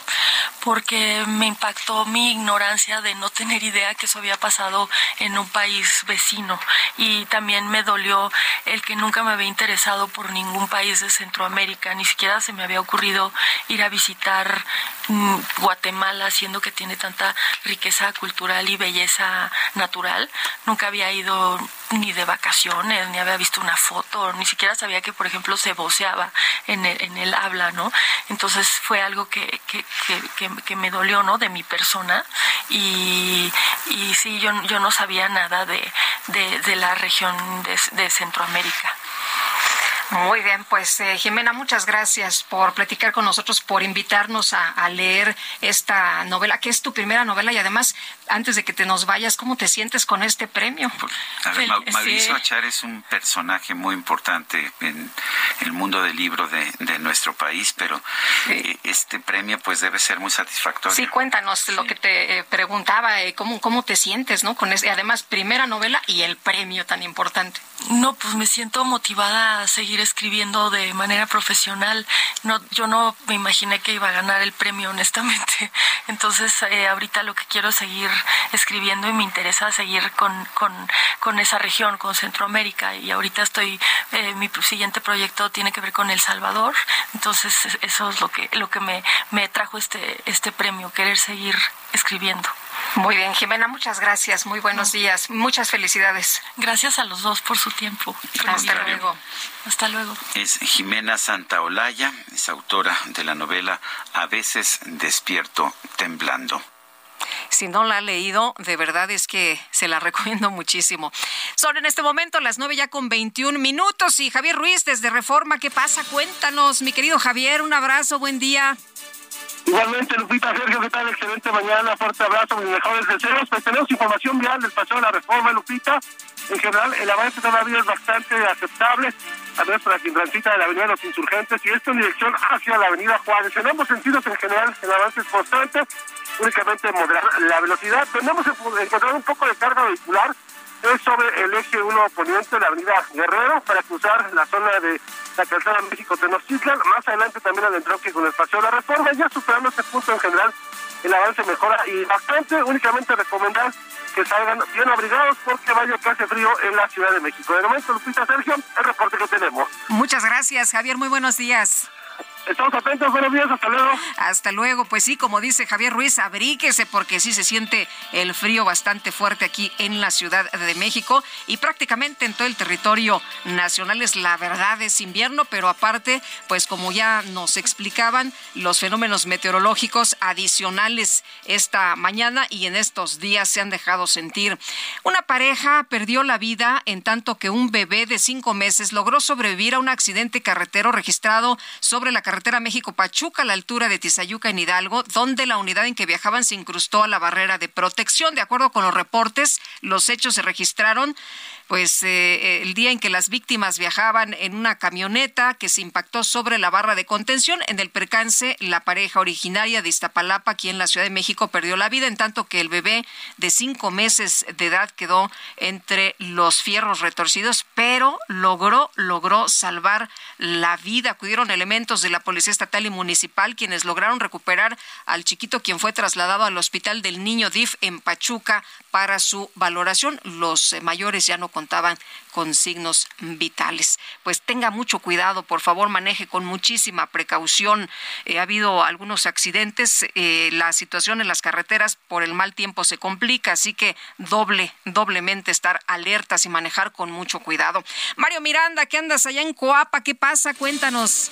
Porque me impactó mi ignorancia de no tener idea que eso había pasado en un país vecino. Y también me dolió el que nunca me había interesado por ningún país de Centroamérica. Ni siquiera se me había ocurrido ir a visitar mm, Guatemala, siendo que tiene tanta riqueza cultural y belleza natural. Nunca había ido ni de vacaciones, ni había visto una foto, ni siquiera sabía que, por ejemplo, se voceaba en el, en el habla, ¿no? Entonces fue algo que, que, que, me dolió, ¿no? De mi persona y, y sí, yo, yo no sabía nada de, de, de la región de, de Centroamérica. Muy bien, pues eh, Jimena, muchas gracias por platicar con nosotros, por invitarnos a, a, leer esta novela, que es tu primera novela y además, antes de que te nos vayas, ¿cómo te sientes con este premio? A ver, Mauricio Achar es un personaje muy importante en el mundo del libro de, de nuestro país, pero sí. este premio pues debe ser muy satisfactorio. Sí, cuéntanos sí. lo que te eh, preguntaba, eh, ¿cómo, ¿cómo te sientes, no? Con este, además, primera novela y el premio tan importante. No, pues me siento motivada a seguir escribiendo de manera profesional. No, yo no me imaginé que iba a ganar el premio, honestamente. [LAUGHS] Entonces, eh, ahorita lo que quiero es seguir escribiendo y me interesa seguir con, con, con esa región, con Centroamérica. Y ahorita estoy, eh, mi siguiente proyecto tiene que ver con El Salvador. Entonces, eso es lo que, lo que me, me trajo este, este premio, querer seguir escribiendo. Muy bien, Jimena, muchas gracias. Muy buenos días. Muchas felicidades. Gracias a los dos por su tiempo. Hasta luego. Hasta luego. Es Jimena Santaolalla, es autora de la novela A veces despierto temblando. Si no la ha leído, de verdad es que se la [LAUGHS] recomiendo muchísimo. Son en este momento las nueve ya con 21 minutos y Javier Ruiz desde Reforma, ¿qué pasa? Cuéntanos, mi querido Javier, un abrazo, buen día. Igualmente, Lupita, Sergio, ¿qué tal? Excelente mañana, fuerte abrazo, mis mejores deseos. Pues tenemos información vial del paseo de la reforma, Lupita. En general, el avance todavía es bastante aceptable, a ver, para quien transita de la Avenida de los Insurgentes y esto en dirección hacia la Avenida Juárez. En ambos sentidos, en general, el avance es constante, únicamente moderar la velocidad. Tenemos encontrar un poco de carga vehicular, es sobre el eje 1 poniente la Avenida Guerrero para cruzar la zona de la calzada México Tenochtitlan, más adelante también al entronque con el paseo de la reforma, ya superando este punto en general el avance mejora y bastante, únicamente recomendar que salgan bien abrigados porque vaya que hace frío en la Ciudad de México. De momento, Lupita Sergio, el reporte que tenemos. Muchas gracias, Javier. Muy buenos días. Estamos atentos, buenos días, hasta luego. Hasta luego, pues sí, como dice Javier Ruiz, abríquese porque sí se siente el frío bastante fuerte aquí en la Ciudad de México y prácticamente en todo el territorio nacional es la verdad, es invierno, pero aparte, pues como ya nos explicaban, los fenómenos meteorológicos adicionales esta mañana y en estos días se han dejado sentir. Una pareja perdió la vida en tanto que un bebé de cinco meses logró sobrevivir a un accidente carretero registrado sobre la carretera México-Pachuca a la altura de Tizayuca en Hidalgo, donde la unidad en que viajaban se incrustó a la barrera de protección. De acuerdo con los reportes, los hechos se registraron pues eh, el día en que las víctimas viajaban en una camioneta que se impactó sobre la barra de contención. En el percance, la pareja originaria de Iztapalapa, aquí en la Ciudad de México, perdió la vida, en tanto que el bebé de cinco meses de edad quedó entre los fierros retorcidos, pero logró, logró salvar la vida. Acudieron elementos de la Policía Estatal y Municipal, quienes lograron recuperar al chiquito, quien fue trasladado al Hospital del Niño DIF en Pachuca para su valoración. Los eh, mayores ya no contaban con signos vitales. Pues tenga mucho cuidado, por favor, maneje con muchísima precaución. Eh, ha habido algunos accidentes, eh, la situación en las carreteras por el mal tiempo se complica, así que doble, doblemente estar alertas y manejar con mucho cuidado. Mario Miranda, ¿qué andas allá en Coapa? ¿Qué pasa? Cuéntanos.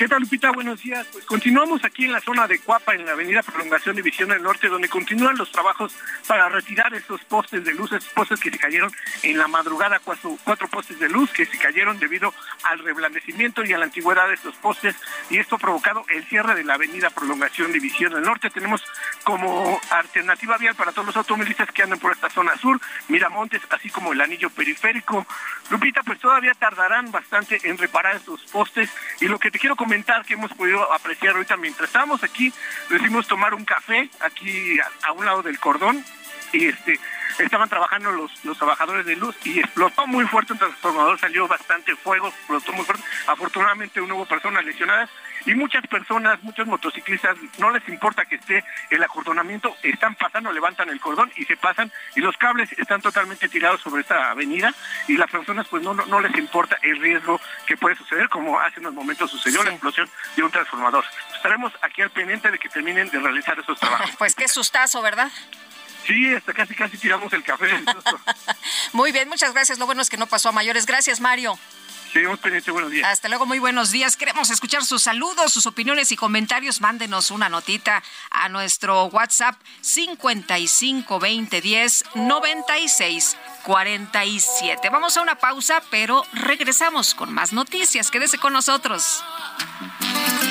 ¿Qué tal, Lupita? Buenos días. Pues continuamos aquí en la zona de Cuapa, en la avenida Prolongación División del Norte, donde continúan los trabajos para retirar estos postes de luz, estos postes que se cayeron en la madrugada, cuatro, postes de luz que se cayeron debido al reblandecimiento y a la antigüedad de estos postes, y esto ha provocado el cierre de la avenida Prolongación División del Norte. Tenemos como alternativa vial para todos los automovilistas que andan por esta zona sur, Miramontes, así como el anillo periférico. Lupita, pues todavía tardarán bastante en reparar estos postes, y lo que te quiero comentar que hemos podido apreciar ahorita mientras estábamos aquí, decidimos tomar un café aquí a, a un lado del cordón y este estaban trabajando los, los trabajadores de luz y explotó muy fuerte un transformador, salió bastante fuego, explotó muy fuerte. Afortunadamente no hubo personas lesionadas y muchas personas, muchos motociclistas, no les importa que esté el acordonamiento, están pasando, levantan el cordón y se pasan y los cables están totalmente tirados sobre esta avenida y las personas pues no, no, no les importa el riesgo que puede suceder como hace unos momentos sucedió la explosión de un transformador. Estaremos aquí al pendiente de que terminen de realizar esos trabajos. [LAUGHS] Pues qué sustazo, ¿verdad? Sí, hasta casi casi tiramos el café. [LAUGHS] Muy bien, muchas gracias. Lo bueno es que no pasó a mayores. Gracias, Mario. Seguimos pendientes, buenos días. Hasta luego, muy buenos días. Queremos escuchar sus saludos, sus opiniones y comentarios. Mándenos una notita a nuestro WhatsApp 55 20 10 96 47. Vamos a una pausa, pero regresamos con más noticias. Quédese con nosotros.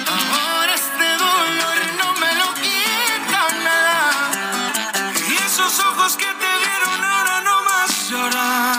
Ahora este dolor no me lo quita nada. Y esos ojos que te vieron ahora no más llorar.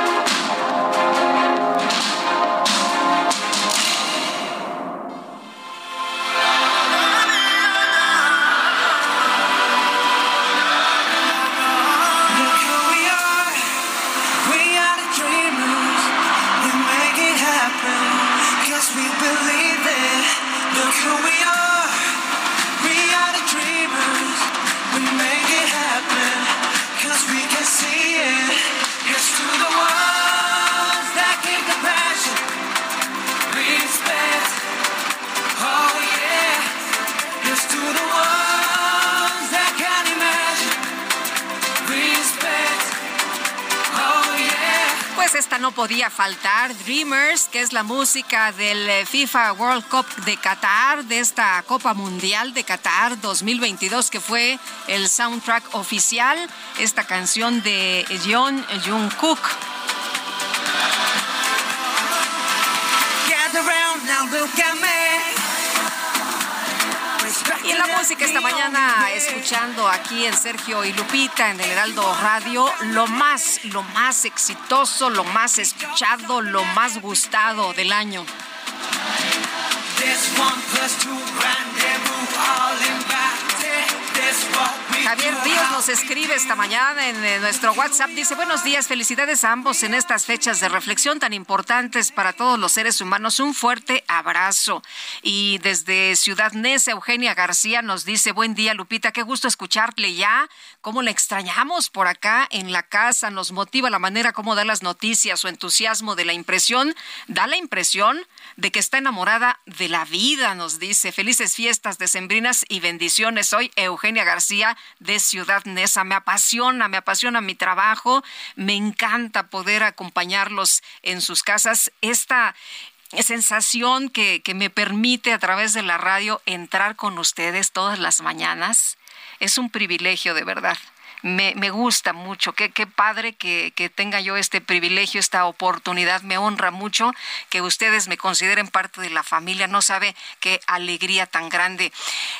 No podía faltar. Dreamers, que es la música del eh, FIFA World Cup de Qatar, de esta Copa Mundial de Qatar 2022, que fue el soundtrack oficial. Esta canción de John Jungkook. Y en la música esta mañana, escuchando aquí en Sergio y Lupita en el Heraldo Radio, lo más, lo más exitoso, lo más escuchado, lo más gustado del año. Javier Ríos nos escribe esta mañana en eh, nuestro WhatsApp. Dice, buenos días, felicidades a ambos en estas fechas de reflexión tan importantes para todos los seres humanos. Un fuerte abrazo. Y desde Ciudad Neza, Eugenia García nos dice, buen día, Lupita, qué gusto escucharle ya. Cómo le extrañamos por acá en la casa. Nos motiva la manera como da las noticias, su entusiasmo de la impresión. Da la impresión de que está enamorada de la vida, nos dice. Felices fiestas decembrinas y bendiciones. Soy Eugenia García de Ciudad Neza. Me apasiona, me apasiona mi trabajo. Me encanta poder acompañarlos en sus casas. Esta sensación que, que me permite a través de la radio entrar con ustedes todas las mañanas es un privilegio de verdad me, me gusta mucho. Qué, qué padre que, que, tenga yo este privilegio, esta oportunidad. Me honra mucho que ustedes me consideren parte de la familia. No sabe qué alegría tan grande.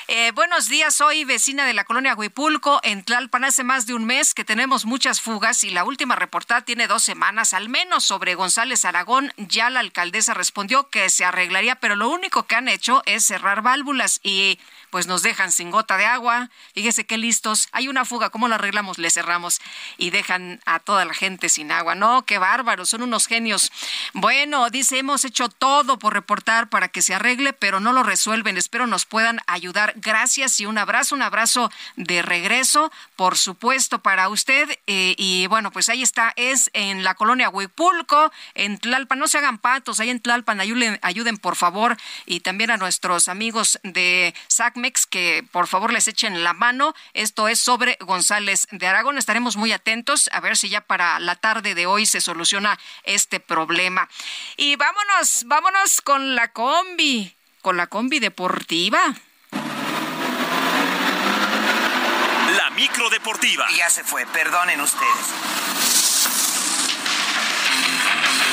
Eh, buenos días, soy vecina de la colonia Huipulco, en Tlalpan. Hace más de un mes que tenemos muchas fugas y la última reportada tiene dos semanas, al menos sobre González Aragón. Ya la alcaldesa respondió que se arreglaría, pero lo único que han hecho es cerrar válvulas y pues nos dejan sin gota de agua. Fíjese qué listos. Hay una fuga, ¿cómo la arreglamos? Le cerramos y dejan a toda la gente sin agua. No, qué bárbaros, son unos genios. Bueno, dice, hemos hecho todo por reportar para que se arregle, pero no lo resuelven. Espero nos puedan ayudar. Gracias y un abrazo, un abrazo de regreso, por supuesto, para usted. Eh, y bueno, pues ahí está, es en la colonia Huipulco, en Tlalpan. No se hagan patos, ahí en Tlalpan, ayuden, por favor. Y también a nuestros amigos de Que por favor les echen la mano. Esto es sobre González de Aragón. Estaremos muy atentos a ver si ya para la tarde de hoy se soluciona este problema. Y vámonos, vámonos con la combi, con la combi deportiva. La micro deportiva. Ya se fue, perdonen ustedes.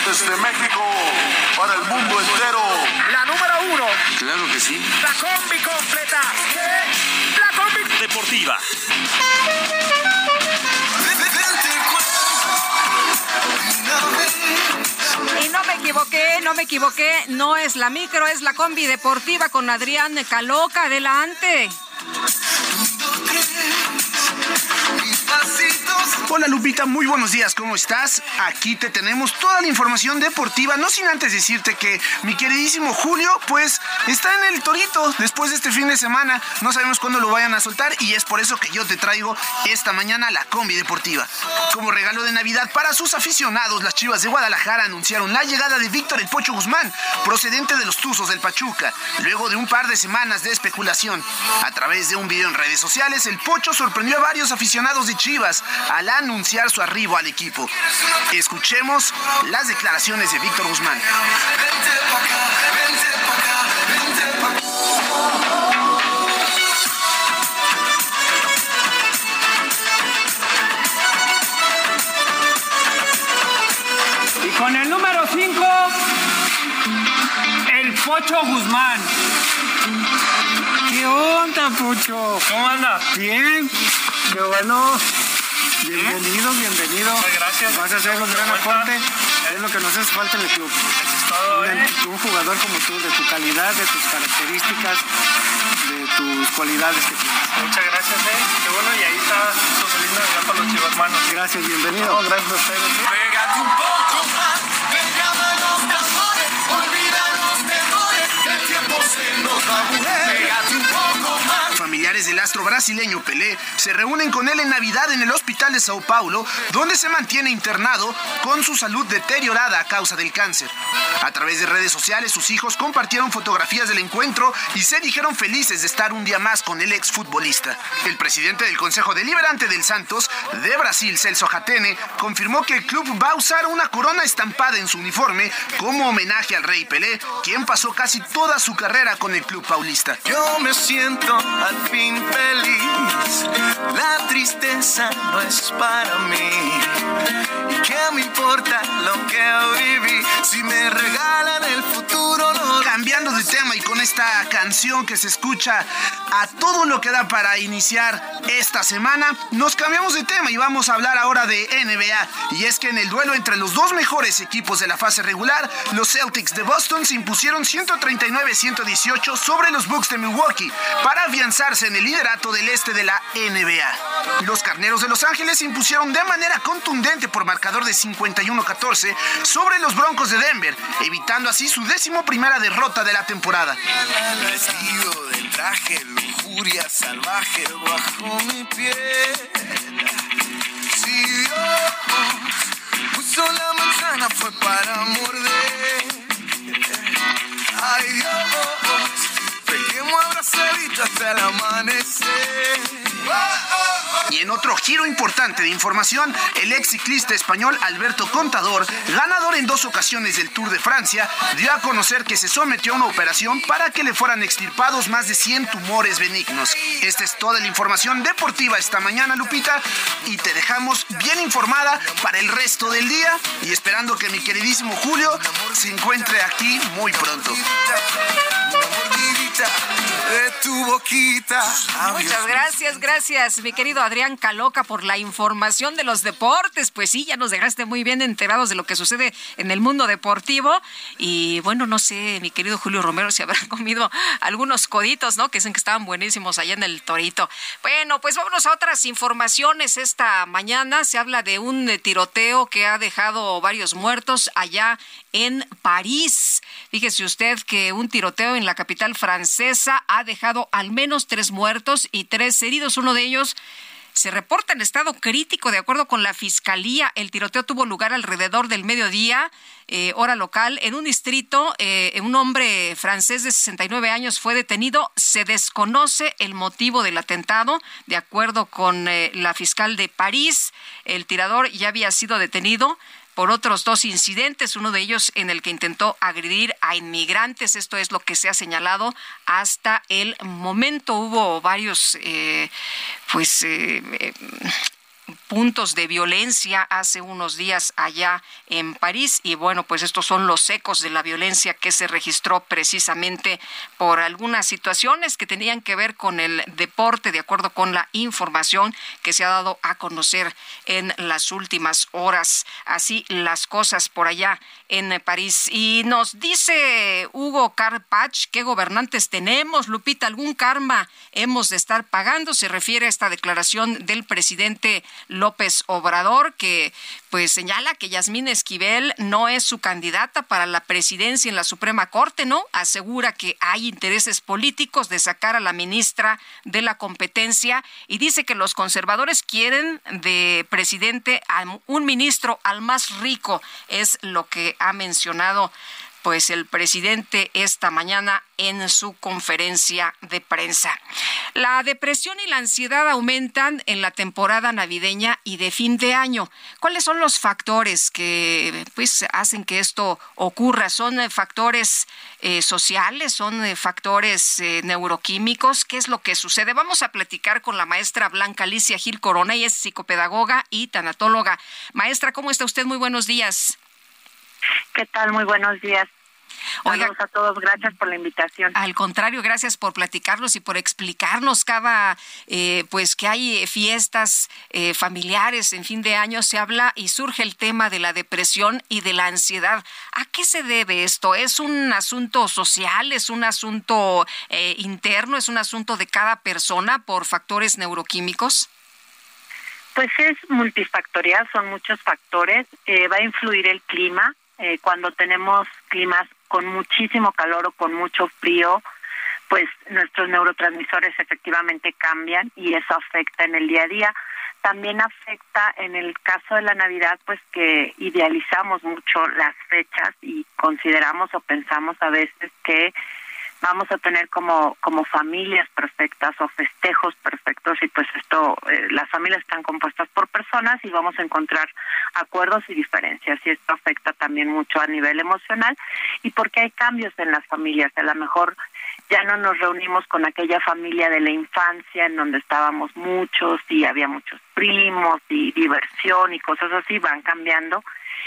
Desde México para el mundo entero. La número uno. Claro que sí. La combi completa. La combi deportiva. Y no me equivoqué, no me equivoqué, no es la micro, es la combi deportiva con Adrián Caloca. Adelante. Hola Lupita, muy buenos días, ¿cómo estás? Aquí te tenemos toda la información deportiva, no sin antes decirte que mi queridísimo Julio, pues está en el torito después de este fin de semana, no sabemos cuándo lo vayan a soltar y es por eso que yo te traigo esta mañana la combi deportiva. Como regalo de Navidad para sus aficionados, las Chivas de Guadalajara anunciaron la llegada de Víctor El Pocho Guzmán, procedente de los Tuzos del Pachuca, luego de un par de semanas de especulación. A través de un video en redes sociales, El Pocho sorprendió a varios aficionados de Chivas al anunciar su arribo al equipo. Escuchemos las declaraciones de Víctor Guzmán. Y con el número 5, el Pocho Guzmán. ¿Qué onda, Pocho? ¿Cómo anda? Bien, qué bueno. Bienvenido, bienvenido. Muchas gracias. Vas a ser un gran aporte. Es lo que nos hace falta en el club. todo, ¿eh? un jugador como tú, de tu calidad, de tus características, de tus cualidades que tienes. Muchas gracias, eh. Qué bueno, y ahí está su feliz Navidad para los chivas manos. Gracias, bienvenido. No, gracias a ustedes. ¿eh? Pégate un poco más, llaman los tambores, olvida los temores, que el tiempo se nos va a mover. Pégate un poco más. Familiares del astro brasileño Pelé se reúnen con él en Navidad en el hospital de Sao Paulo, donde se mantiene internado con su salud deteriorada a causa del cáncer. A través de redes sociales, sus hijos compartieron fotografías del encuentro y se dijeron felices de estar un día más con el exfutbolista. El presidente del Consejo Deliberante del Santos de Brasil, Celso Jatene, confirmó que el club va a usar una corona estampada en su uniforme como homenaje al rey Pelé, quien pasó casi toda su carrera con el club paulista. Yo me siento fin feliz, la tristeza no es para mí. ¿Y qué me importa lo que viví? Si me regalan el futuro, no. Cambiando de tema y con esta canción que se escucha a todo lo que da para iniciar esta semana, nos cambiamos de tema y vamos a hablar ahora de NBA. Y es que en el duelo entre los dos mejores equipos de la fase regular, los Celtics de Boston se impusieron 139-118 sobre los Bucks de Milwaukee para afianzarse en el liderato del este de la NBA. Los Carneros de Los Ángeles se impusieron de manera contundente por marcador de 51-14 sobre los Broncos de Denver, evitando así su décimo primera derrota de la temporada. De traje, lujuria salvaje bajo mi. Otro giro importante de información, el ex ciclista español Alberto Contador, ganador en dos ocasiones del Tour de Francia, dio a conocer que se sometió a una operación para que le fueran extirpados más de 100 tumores benignos. Esta es toda la información deportiva esta mañana, Lupita, y te dejamos bien informada para el resto del día y esperando que mi queridísimo Julio se encuentre aquí muy pronto. De tu boquita. Muchas gracias, gracias, mi querido Adrián Caloca, por la información de los deportes. Pues sí, ya nos dejaste muy bien enterados de lo que sucede en el mundo deportivo. Y bueno, no sé, mi querido Julio Romero, si habrá [LAUGHS] comido algunos coditos, ¿no? Que dicen que estaban buenísimos allá en el Torito. Bueno, pues vámonos a otras informaciones. Esta mañana se habla de un tiroteo que ha dejado varios muertos allá en París. Fíjese usted que un tiroteo en la capital francesa ha dejado al menos tres muertos y tres heridos. Uno de ellos se reporta en estado crítico, de acuerdo con la fiscalía. El tiroteo tuvo lugar alrededor del mediodía, eh, hora local, en un distrito. eh, un hombre francés de 69 años fue detenido. Se desconoce el motivo del atentado. De acuerdo con eh, la fiscal de París, el tirador ya había sido detenido por otros dos incidentes, uno de ellos en el que intentó agredir a inmigrantes. Esto es lo que se ha señalado hasta el momento. Hubo varios, eh, pues, eh, eh, puntos de violencia hace unos días allá en París y bueno, pues estos son los ecos de la violencia que se registró precisamente por algunas situaciones que tenían que ver con el deporte, de acuerdo con la información que se ha dado a conocer en las últimas horas. Así las cosas por allá en París. Y nos dice Hugo Carpach, ¿qué gobernantes tenemos? Lupita, ¿algún karma hemos de estar pagando? Se refiere a esta declaración del presidente López Obrador, que pues señala que Yasmín Esquivel no es su candidata para la presidencia en la Suprema Corte, ¿no? Asegura que hay intereses políticos de sacar a la ministra de la competencia y dice que los conservadores quieren de presidente a un ministro al más rico, es lo que ha mencionado pues el presidente esta mañana en su conferencia de prensa. La depresión y la ansiedad aumentan en la temporada navideña y de fin de año. ¿Cuáles son los factores que pues hacen que esto ocurra? ¿Son eh, factores eh, sociales? ¿Son eh, factores eh, neuroquímicos? ¿Qué es lo que sucede? Vamos a platicar con la maestra Blanca Alicia Gil Corona, ella es psicopedagoga y tanatóloga. Maestra, ¿cómo está usted? Muy buenos días. ¿Qué tal? Muy buenos días. Oiga, a todos, gracias por la invitación. Al contrario, gracias por platicarnos y por explicarnos cada, eh, pues que hay fiestas eh, familiares en fin de año, se habla y surge el tema de la depresión y de la ansiedad. ¿A qué se debe esto? ¿Es un asunto social? ¿Es un asunto eh, interno? ¿Es un asunto de cada persona por factores neuroquímicos? Pues es multifactorial, son muchos factores. Eh, va a influir el clima. Eh, cuando tenemos climas con muchísimo calor o con mucho frío, pues nuestros neurotransmisores efectivamente cambian y eso afecta en el día a día. También afecta en el caso de la Navidad, pues que idealizamos mucho las fechas y consideramos o pensamos a veces que vamos a tener como como familias perfectas o festejos perfectos y pues esto eh, las familias están compuestas por personas y vamos a encontrar acuerdos y diferencias y esto afecta también mucho a nivel emocional y porque hay cambios en las familias. A lo mejor ya no nos reunimos con aquella familia de la infancia en donde estábamos muchos y había muchos primos y diversión y cosas así van cambiando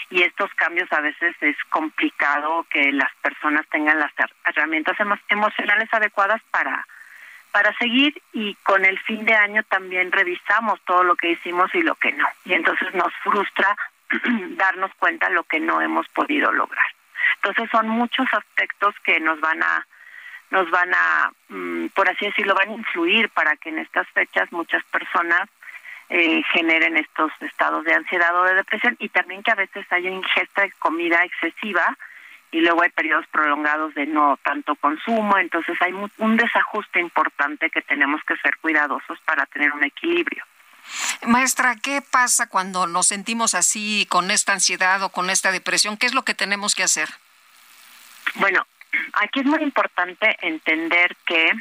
y estos cambios a veces es complicado que las personas tengan las herramientas emocionales adecuadas para para seguir y con el fin de año también revisamos todo lo que hicimos y lo que no. Y entonces nos frustra [CLEARS THROAT] darnos cuenta lo que no hemos podido lograr. Entonces son muchos aspectos que nos van a nos van a, mm, por así decirlo, van a influir para que en estas fechas muchas personas eh, generen estos estados de ansiedad o de depresión y también que a veces haya ingesta de comida excesiva y luego hay periodos prolongados de no tanto consumo, entonces hay un desajuste importante que tenemos que ser cuidadosos para tener un equilibrio. Maestra, ¿qué pasa cuando nos sentimos así con esta ansiedad o con esta depresión? ¿Qué es lo que tenemos que hacer? Bueno, aquí es muy importante entender que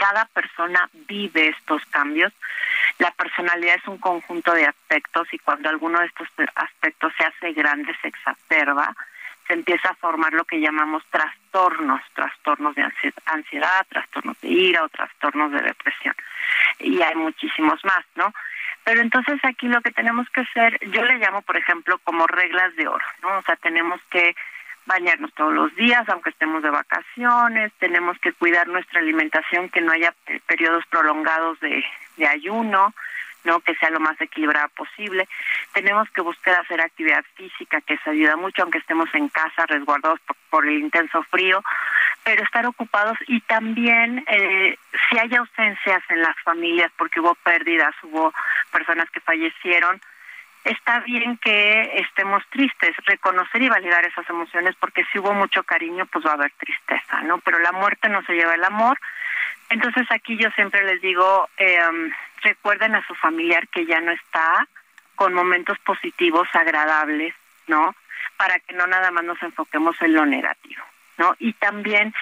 cada persona vive estos cambios. La personalidad es un conjunto de aspectos y cuando alguno de estos aspectos se hace grande, se exacerba, se empieza a formar lo que llamamos trastornos, trastornos de ansiedad, trastornos de ira o trastornos de depresión. Y hay muchísimos más, ¿no? Pero entonces aquí lo que tenemos que hacer, yo le llamo, por ejemplo, como reglas de oro, ¿no? O sea, tenemos que bañarnos todos los días, aunque estemos de vacaciones, tenemos que cuidar nuestra alimentación, que no haya periodos prolongados de, de ayuno, no que sea lo más equilibrada posible. Tenemos que buscar hacer actividad física, que se ayuda mucho, aunque estemos en casa resguardados por, el intenso frío, pero estar ocupados y también eh, si hay ausencias en las familias, porque hubo pérdidas, hubo personas que fallecieron, está bien que estemos tristes, reconocer y validar esas emociones, porque si hubo mucho cariño, pues va a haber tristeza, ¿no? Pero la muerte no se lleva el amor. Entonces aquí yo siempre les digo, eh, recuerden a su familiar que ya no está con momentos positivos, agradables, ¿no? Para que no nada más nos enfoquemos en lo negativo, ¿no? Y también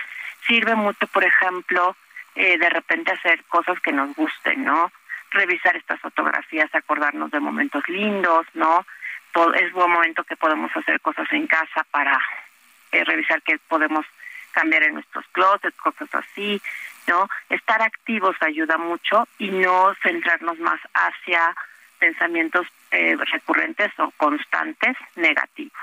sirve mucho, por ejemplo, eh, de repente hacer cosas que nos gusten, ¿no? Revisar estas fotografías, acordarnos de momentos lindos, ¿no? Es buen momento que podemos hacer cosas en casa para eh, revisar qué podemos cambiar en nuestros closets, cosas así, ¿no? Estar activos ayuda mucho y no centrarnos más hacia pensamientos eh, recurrentes o constantes negativos.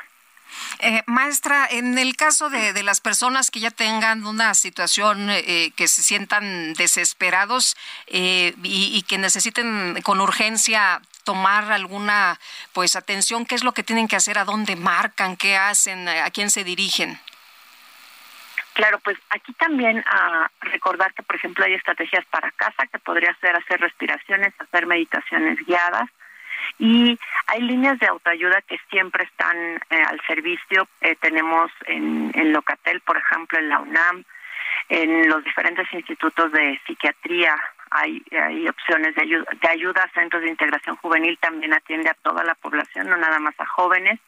Eh, maestra, en el caso de, las personas que ya tengan una situación eh, que se sientan desesperados eh, y, que necesiten con urgencia tomar alguna pues atención, ¿qué es lo que tienen que hacer? ¿A dónde marcan? ¿Qué hacen? ¿A quién se dirigen? Claro, pues aquí también a recordar que, por ejemplo, hay estrategias para casa que podría ser hacer respiraciones, hacer meditaciones guiadas, y hay líneas de autoayuda que siempre están eh, al servicio. Eh, tenemos en, en Locatel, por ejemplo, en la UNAM, en los diferentes institutos de psiquiatría hay, hay opciones de ayuda, de ayuda, centros de integración juvenil también atiende a toda la población, no nada más a jóvenes.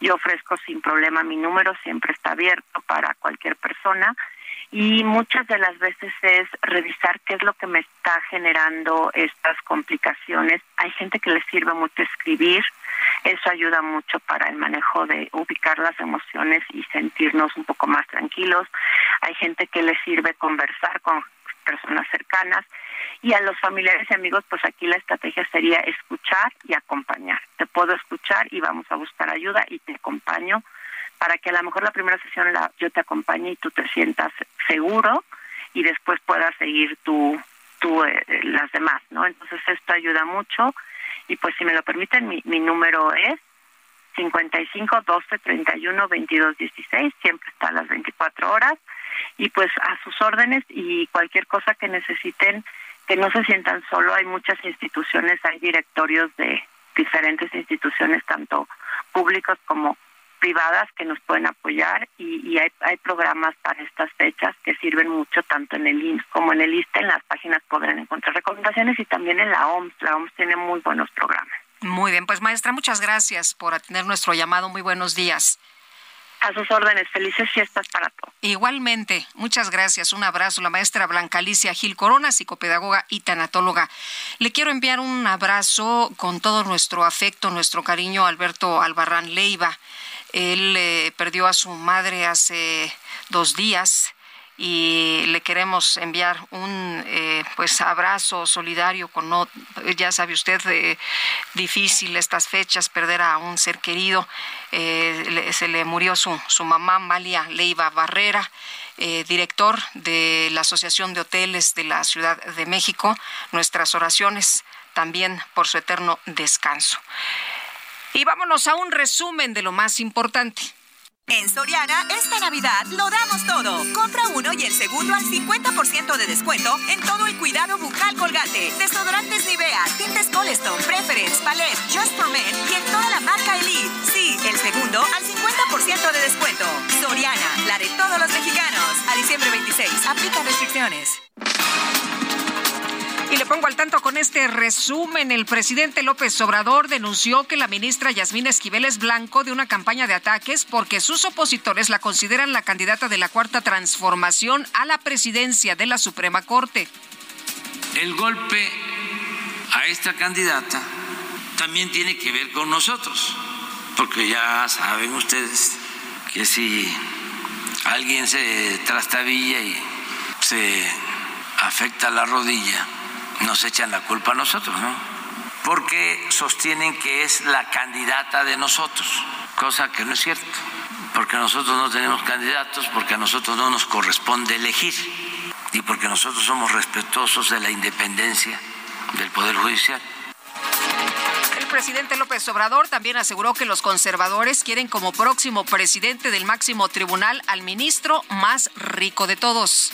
Yo ofrezco sin problema mi número, siempre está abierto para cualquier persona y muchas de las veces es revisar qué es lo que me está generando estas complicaciones. Hay gente que le sirve mucho escribir, eso ayuda mucho para el manejo de ubicar las emociones y sentirnos un poco más tranquilos. Hay gente que le sirve conversar con personas cercanas y a los familiares y amigos, pues aquí la estrategia sería escuchar y acompañar. Te puedo escuchar y vamos a buscar ayuda y te acompaño para que a lo mejor la primera sesión la, yo te acompañe y tú te sientas seguro y después puedas seguir tú, tú eh, las demás, ¿no? Entonces esto ayuda mucho. Y pues si me lo permiten, mi, mi número es 55 12 31 22 16, siempre está a las 24 horas. Y pues a sus órdenes y cualquier cosa que necesiten, que no se sientan solo, hay muchas instituciones, hay directorios de diferentes instituciones, tanto públicos como privadas que nos pueden apoyar y, y hay, hay, programas para estas fechas que sirven mucho tanto en el IMSS como en el ISTE. En las páginas podrán encontrar recomendaciones y también en la OMS. La OMS tiene muy buenos programas. Muy bien, pues maestra, muchas gracias por atender nuestro llamado. Muy buenos días. A sus órdenes, felices fiestas para todos. Igualmente, muchas gracias. Un abrazo. La maestra Blanca Alicia Gil Corona, psicopedagoga y tanatóloga. Le quiero enviar un abrazo con todo nuestro afecto, nuestro cariño a Alberto Albarrán Leiva. Él eh, perdió a su madre hace dos días y le queremos enviar un eh, pues abrazo solidario con no ya sabe usted eh, difícil estas fechas perder a un ser querido. Se le murió su, su mamá Malia Leiva Barrera director de la Asociación de Hoteles de la Ciudad de México. Nuestras oraciones también por su eterno descanso y vámonos a un resumen de lo más importante en Soriana, esta Navidad lo damos todo. Compra uno y el segundo al 50% de descuento en todo el cuidado bucal colgate. Desodorantes Nivea, tintes Colestone, Preference, Palette, Just for Men y en toda la marca Elite. Sí, el segundo al 50% de descuento. Soriana, la de todos los mexicanos. A diciembre 26, aplica restricciones. Y le pongo al tanto con este resumen. El presidente López Obrador denunció que la ministra Yasmín Esquivel es blanco de una campaña de ataques porque sus opositores la consideran la candidata de la cuarta transformación a la presidencia de la Suprema Corte. El golpe a esta candidata también tiene que ver con nosotros, porque ya saben ustedes que si alguien se trastabilla y se afecta la rodilla, nos echan la culpa a nosotros, ¿no? Porque sostienen que es la candidata de nosotros, cosa que no es cierto, porque nosotros no tenemos candidatos, porque a nosotros no nos corresponde elegir y porque nosotros somos respetuosos de la independencia del Poder Judicial. El presidente López Obrador también aseguró que los conservadores quieren como próximo presidente del máximo tribunal al ministro más rico de todos.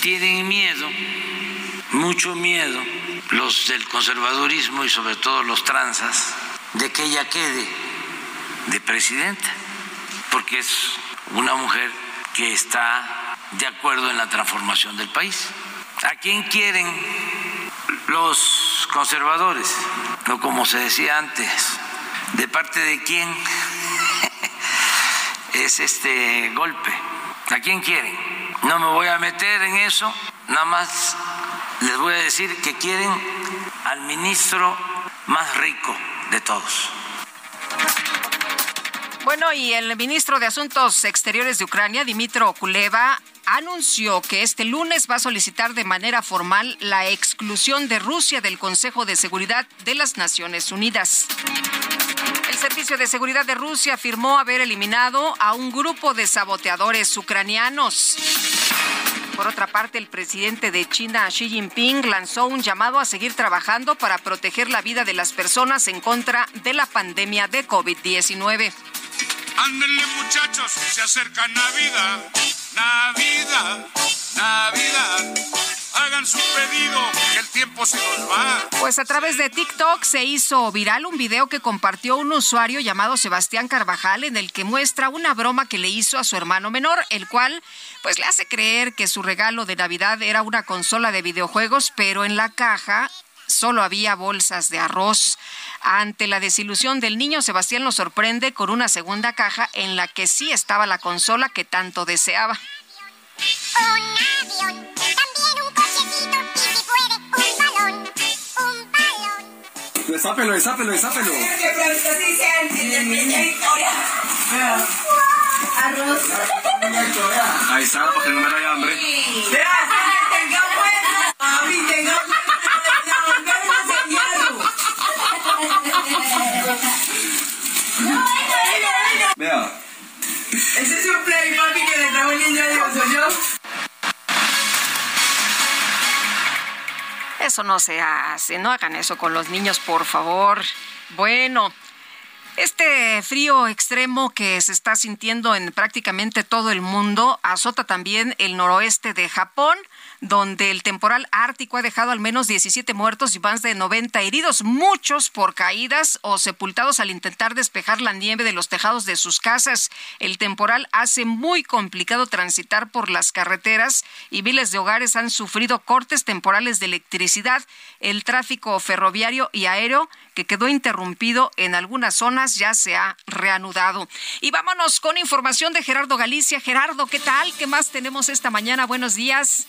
Tienen miedo mucho miedo los del conservadurismo y sobre todo los transas de que ella quede de presidenta, porque es una mujer que está de acuerdo en la transformación del país. ¿A quién quieren los conservadores? O como se decía antes, ¿de parte de quién [LAUGHS] es este golpe? ¿A quién quieren? No me voy a meter en eso, nada más les voy a decir que quieren al ministro más rico de todos. Bueno, y el ministro de Asuntos Exteriores de Ucrania, Dimitro Kuleva, anunció que este lunes va a solicitar de manera formal la exclusión de Rusia del Consejo de Seguridad de las Naciones Unidas. El Servicio de Seguridad de Rusia afirmó haber eliminado a un grupo de saboteadores ucranianos. Por otra parte, el presidente de China, Xi Jinping, lanzó un llamado a seguir trabajando para proteger la vida de las personas en contra de la pandemia de COVID-19. Ándenle muchachos, se acerca Navidad, Navidad, Navidad. Hagan su pedido, que el tiempo se nos va. Pues a través de TikTok se hizo viral un video que compartió un usuario llamado Sebastián Carvajal en el que muestra una broma que le hizo a su hermano menor, el cual pues le hace creer que su regalo de Navidad era una consola de videojuegos, pero en la caja solo había bolsas de arroz. Ante la desilusión del niño, Sebastián lo sorprende con una segunda caja en la que sí estaba la consola que tanto deseaba. Un avión, también un cochecito y si puede un balón, un balón. Desápelo, desápelo, desápelo. Arroz. Ahí está, para que no me vaya hambre. Vea. Ese es un play, papi, que le trajo el niño Dios, soy yo. Eso no se hace, no hagan eso con los niños, por favor. Bueno, este frío extremo que se está sintiendo en prácticamente todo el mundo azota también el noroeste de Japón, donde el temporal ártico ha dejado al menos 17 muertos y más de 90 heridos, muchos por caídas o sepultados al intentar despejar la nieve de los tejados de sus casas. El temporal hace muy complicado transitar por las carreteras y miles de hogares han sufrido cortes temporales de electricidad. El tráfico ferroviario y aéreo que quedó interrumpido en algunas zonas ya se ha reanudado. Y vámonos con información de Gerardo Galicia. Gerardo, ¿qué tal? ¿Qué más tenemos esta mañana? Buenos días.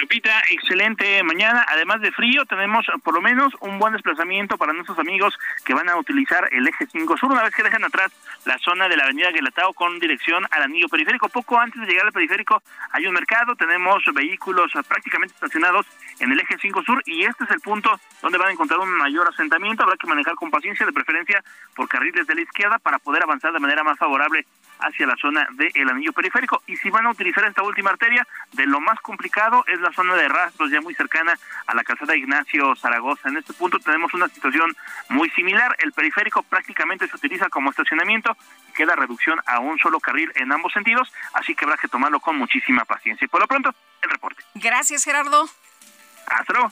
Lupita, excelente mañana. Además de frío, tenemos por lo menos un buen desplazamiento para nuestros amigos que van a utilizar el eje 5 sur una vez que dejan atrás la zona de la avenida Guelatao con dirección al anillo periférico. Poco antes de llegar al periférico hay un mercado, tenemos vehículos prácticamente estacionados en el eje 5 sur y este es el punto donde van a encontrar un mayor asentamiento. Habrá que manejar con paciencia, de preferencia por carriles de la izquierda para poder avanzar de manera más favorable hacia la zona del anillo periférico. Y si van a utilizar esta última arteria, de lo más complicado es la zona de rastros, ya muy cercana a la calzada Ignacio Zaragoza. En este punto tenemos una situación muy similar. El periférico prácticamente se utiliza como estacionamiento y queda reducción a un solo carril en ambos sentidos, así que habrá que tomarlo con muchísima paciencia. Y por lo pronto, el reporte. Gracias, Gerardo.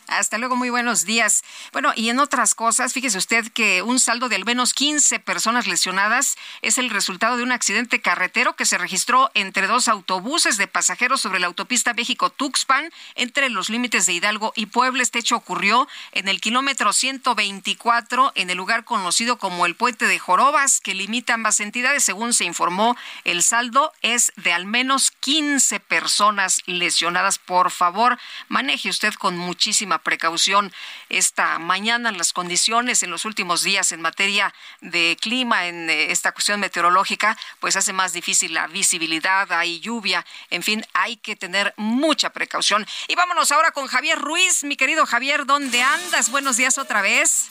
Hasta luego. Muy buenos días. Bueno, y en otras cosas, fíjese usted que un saldo de al menos 15 personas lesionadas es el resultado de un accidente carretero que se registró entre dos autobuses de pasajeros sobre la autopista México-Tuxpan entre los límites de Hidalgo y Puebla. Este hecho ocurrió en el kilómetro 124 en el lugar conocido como el Puente de Jorobas, que limita ambas entidades. Según se informó, el saldo es de al menos 15 personas lesionadas. Por favor, maneje usted con muchísima precaución esta mañana. Las condiciones en los últimos días en materia de clima, en eh, esta cuestión meteorológica, pues hace más difícil la visibilidad, hay lluvia, en fin, hay que tener mucha precaución. Y vámonos ahora con Javier Ruiz, mi querido Javier, ¿dónde andas? Buenos días otra vez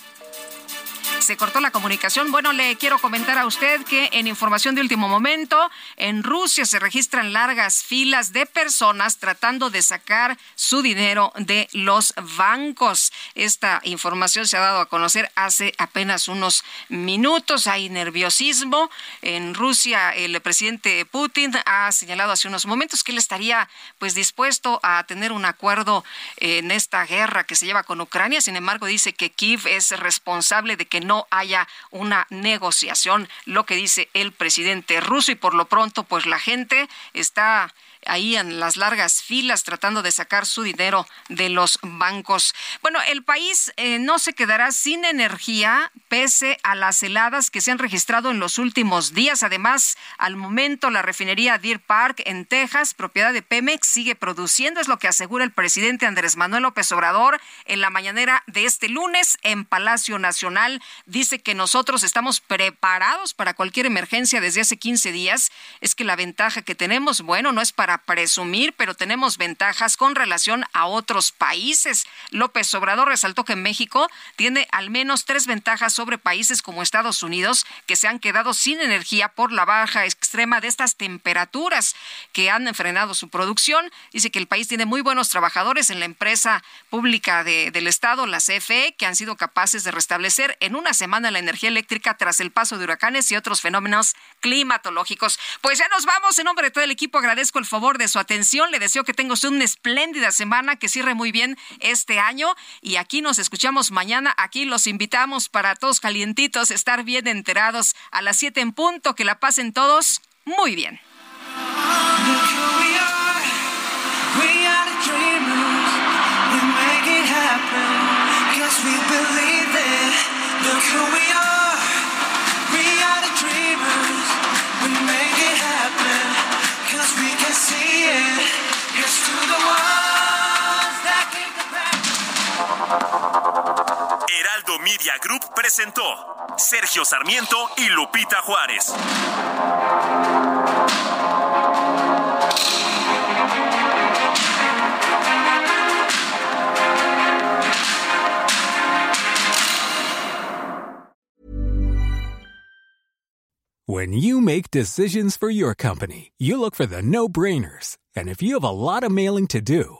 se cortó la comunicación. Bueno, le quiero comentar a usted que en información de último momento, en Rusia se registran largas filas de personas tratando de sacar su dinero de los bancos. Esta información se ha dado a conocer hace apenas unos minutos. Hay nerviosismo. En Rusia, el presidente Putin ha señalado hace unos momentos que él estaría pues dispuesto a tener un acuerdo en esta guerra que se lleva con Ucrania. Sin embargo, dice que Kiev es responsable de que no haya una negociación, lo que dice el presidente ruso y por lo pronto pues la gente está ahí en las largas filas tratando de sacar su dinero de los bancos. Bueno, el país eh, no se quedará sin energía pese a las heladas que se han registrado en los últimos días. Además, al momento la refinería Deer Park en Texas, propiedad de Pemex, sigue produciendo, es lo que asegura el presidente Andrés Manuel López Obrador en la mañanera de este lunes en Palacio Nacional. Dice que nosotros estamos preparados para cualquier emergencia desde hace 15 días. Es que la ventaja que tenemos, bueno, no es para presumir, pero tenemos ventajas con relación a otros países. López Obrador resaltó que México tiene al menos tres ventajas sobre países como Estados Unidos, que se han quedado sin energía por la baja extrema de estas temperaturas que han frenado su producción. Dice que el país tiene muy buenos trabajadores en la empresa pública de, del Estado, la CFE, que han sido capaces de restablecer en una semana la energía eléctrica tras el paso de huracanes y otros fenómenos climatológicos. Pues ya nos vamos. En nombre de todo el equipo agradezco el favor de su atención. Le deseo que tenga usted una espléndida semana, que cierre muy bien este año. Y aquí nos escuchamos mañana. Aquí los invitamos para todos calientitos, estar bien enterados a las 7 en punto. Que la pasen todos muy bien. Heraldo Media Group presentó Sergio Sarmiento y Lupita Juárez. When you make decisions for your company, you look for the no-brainers. And if you have a lot of mailing to do,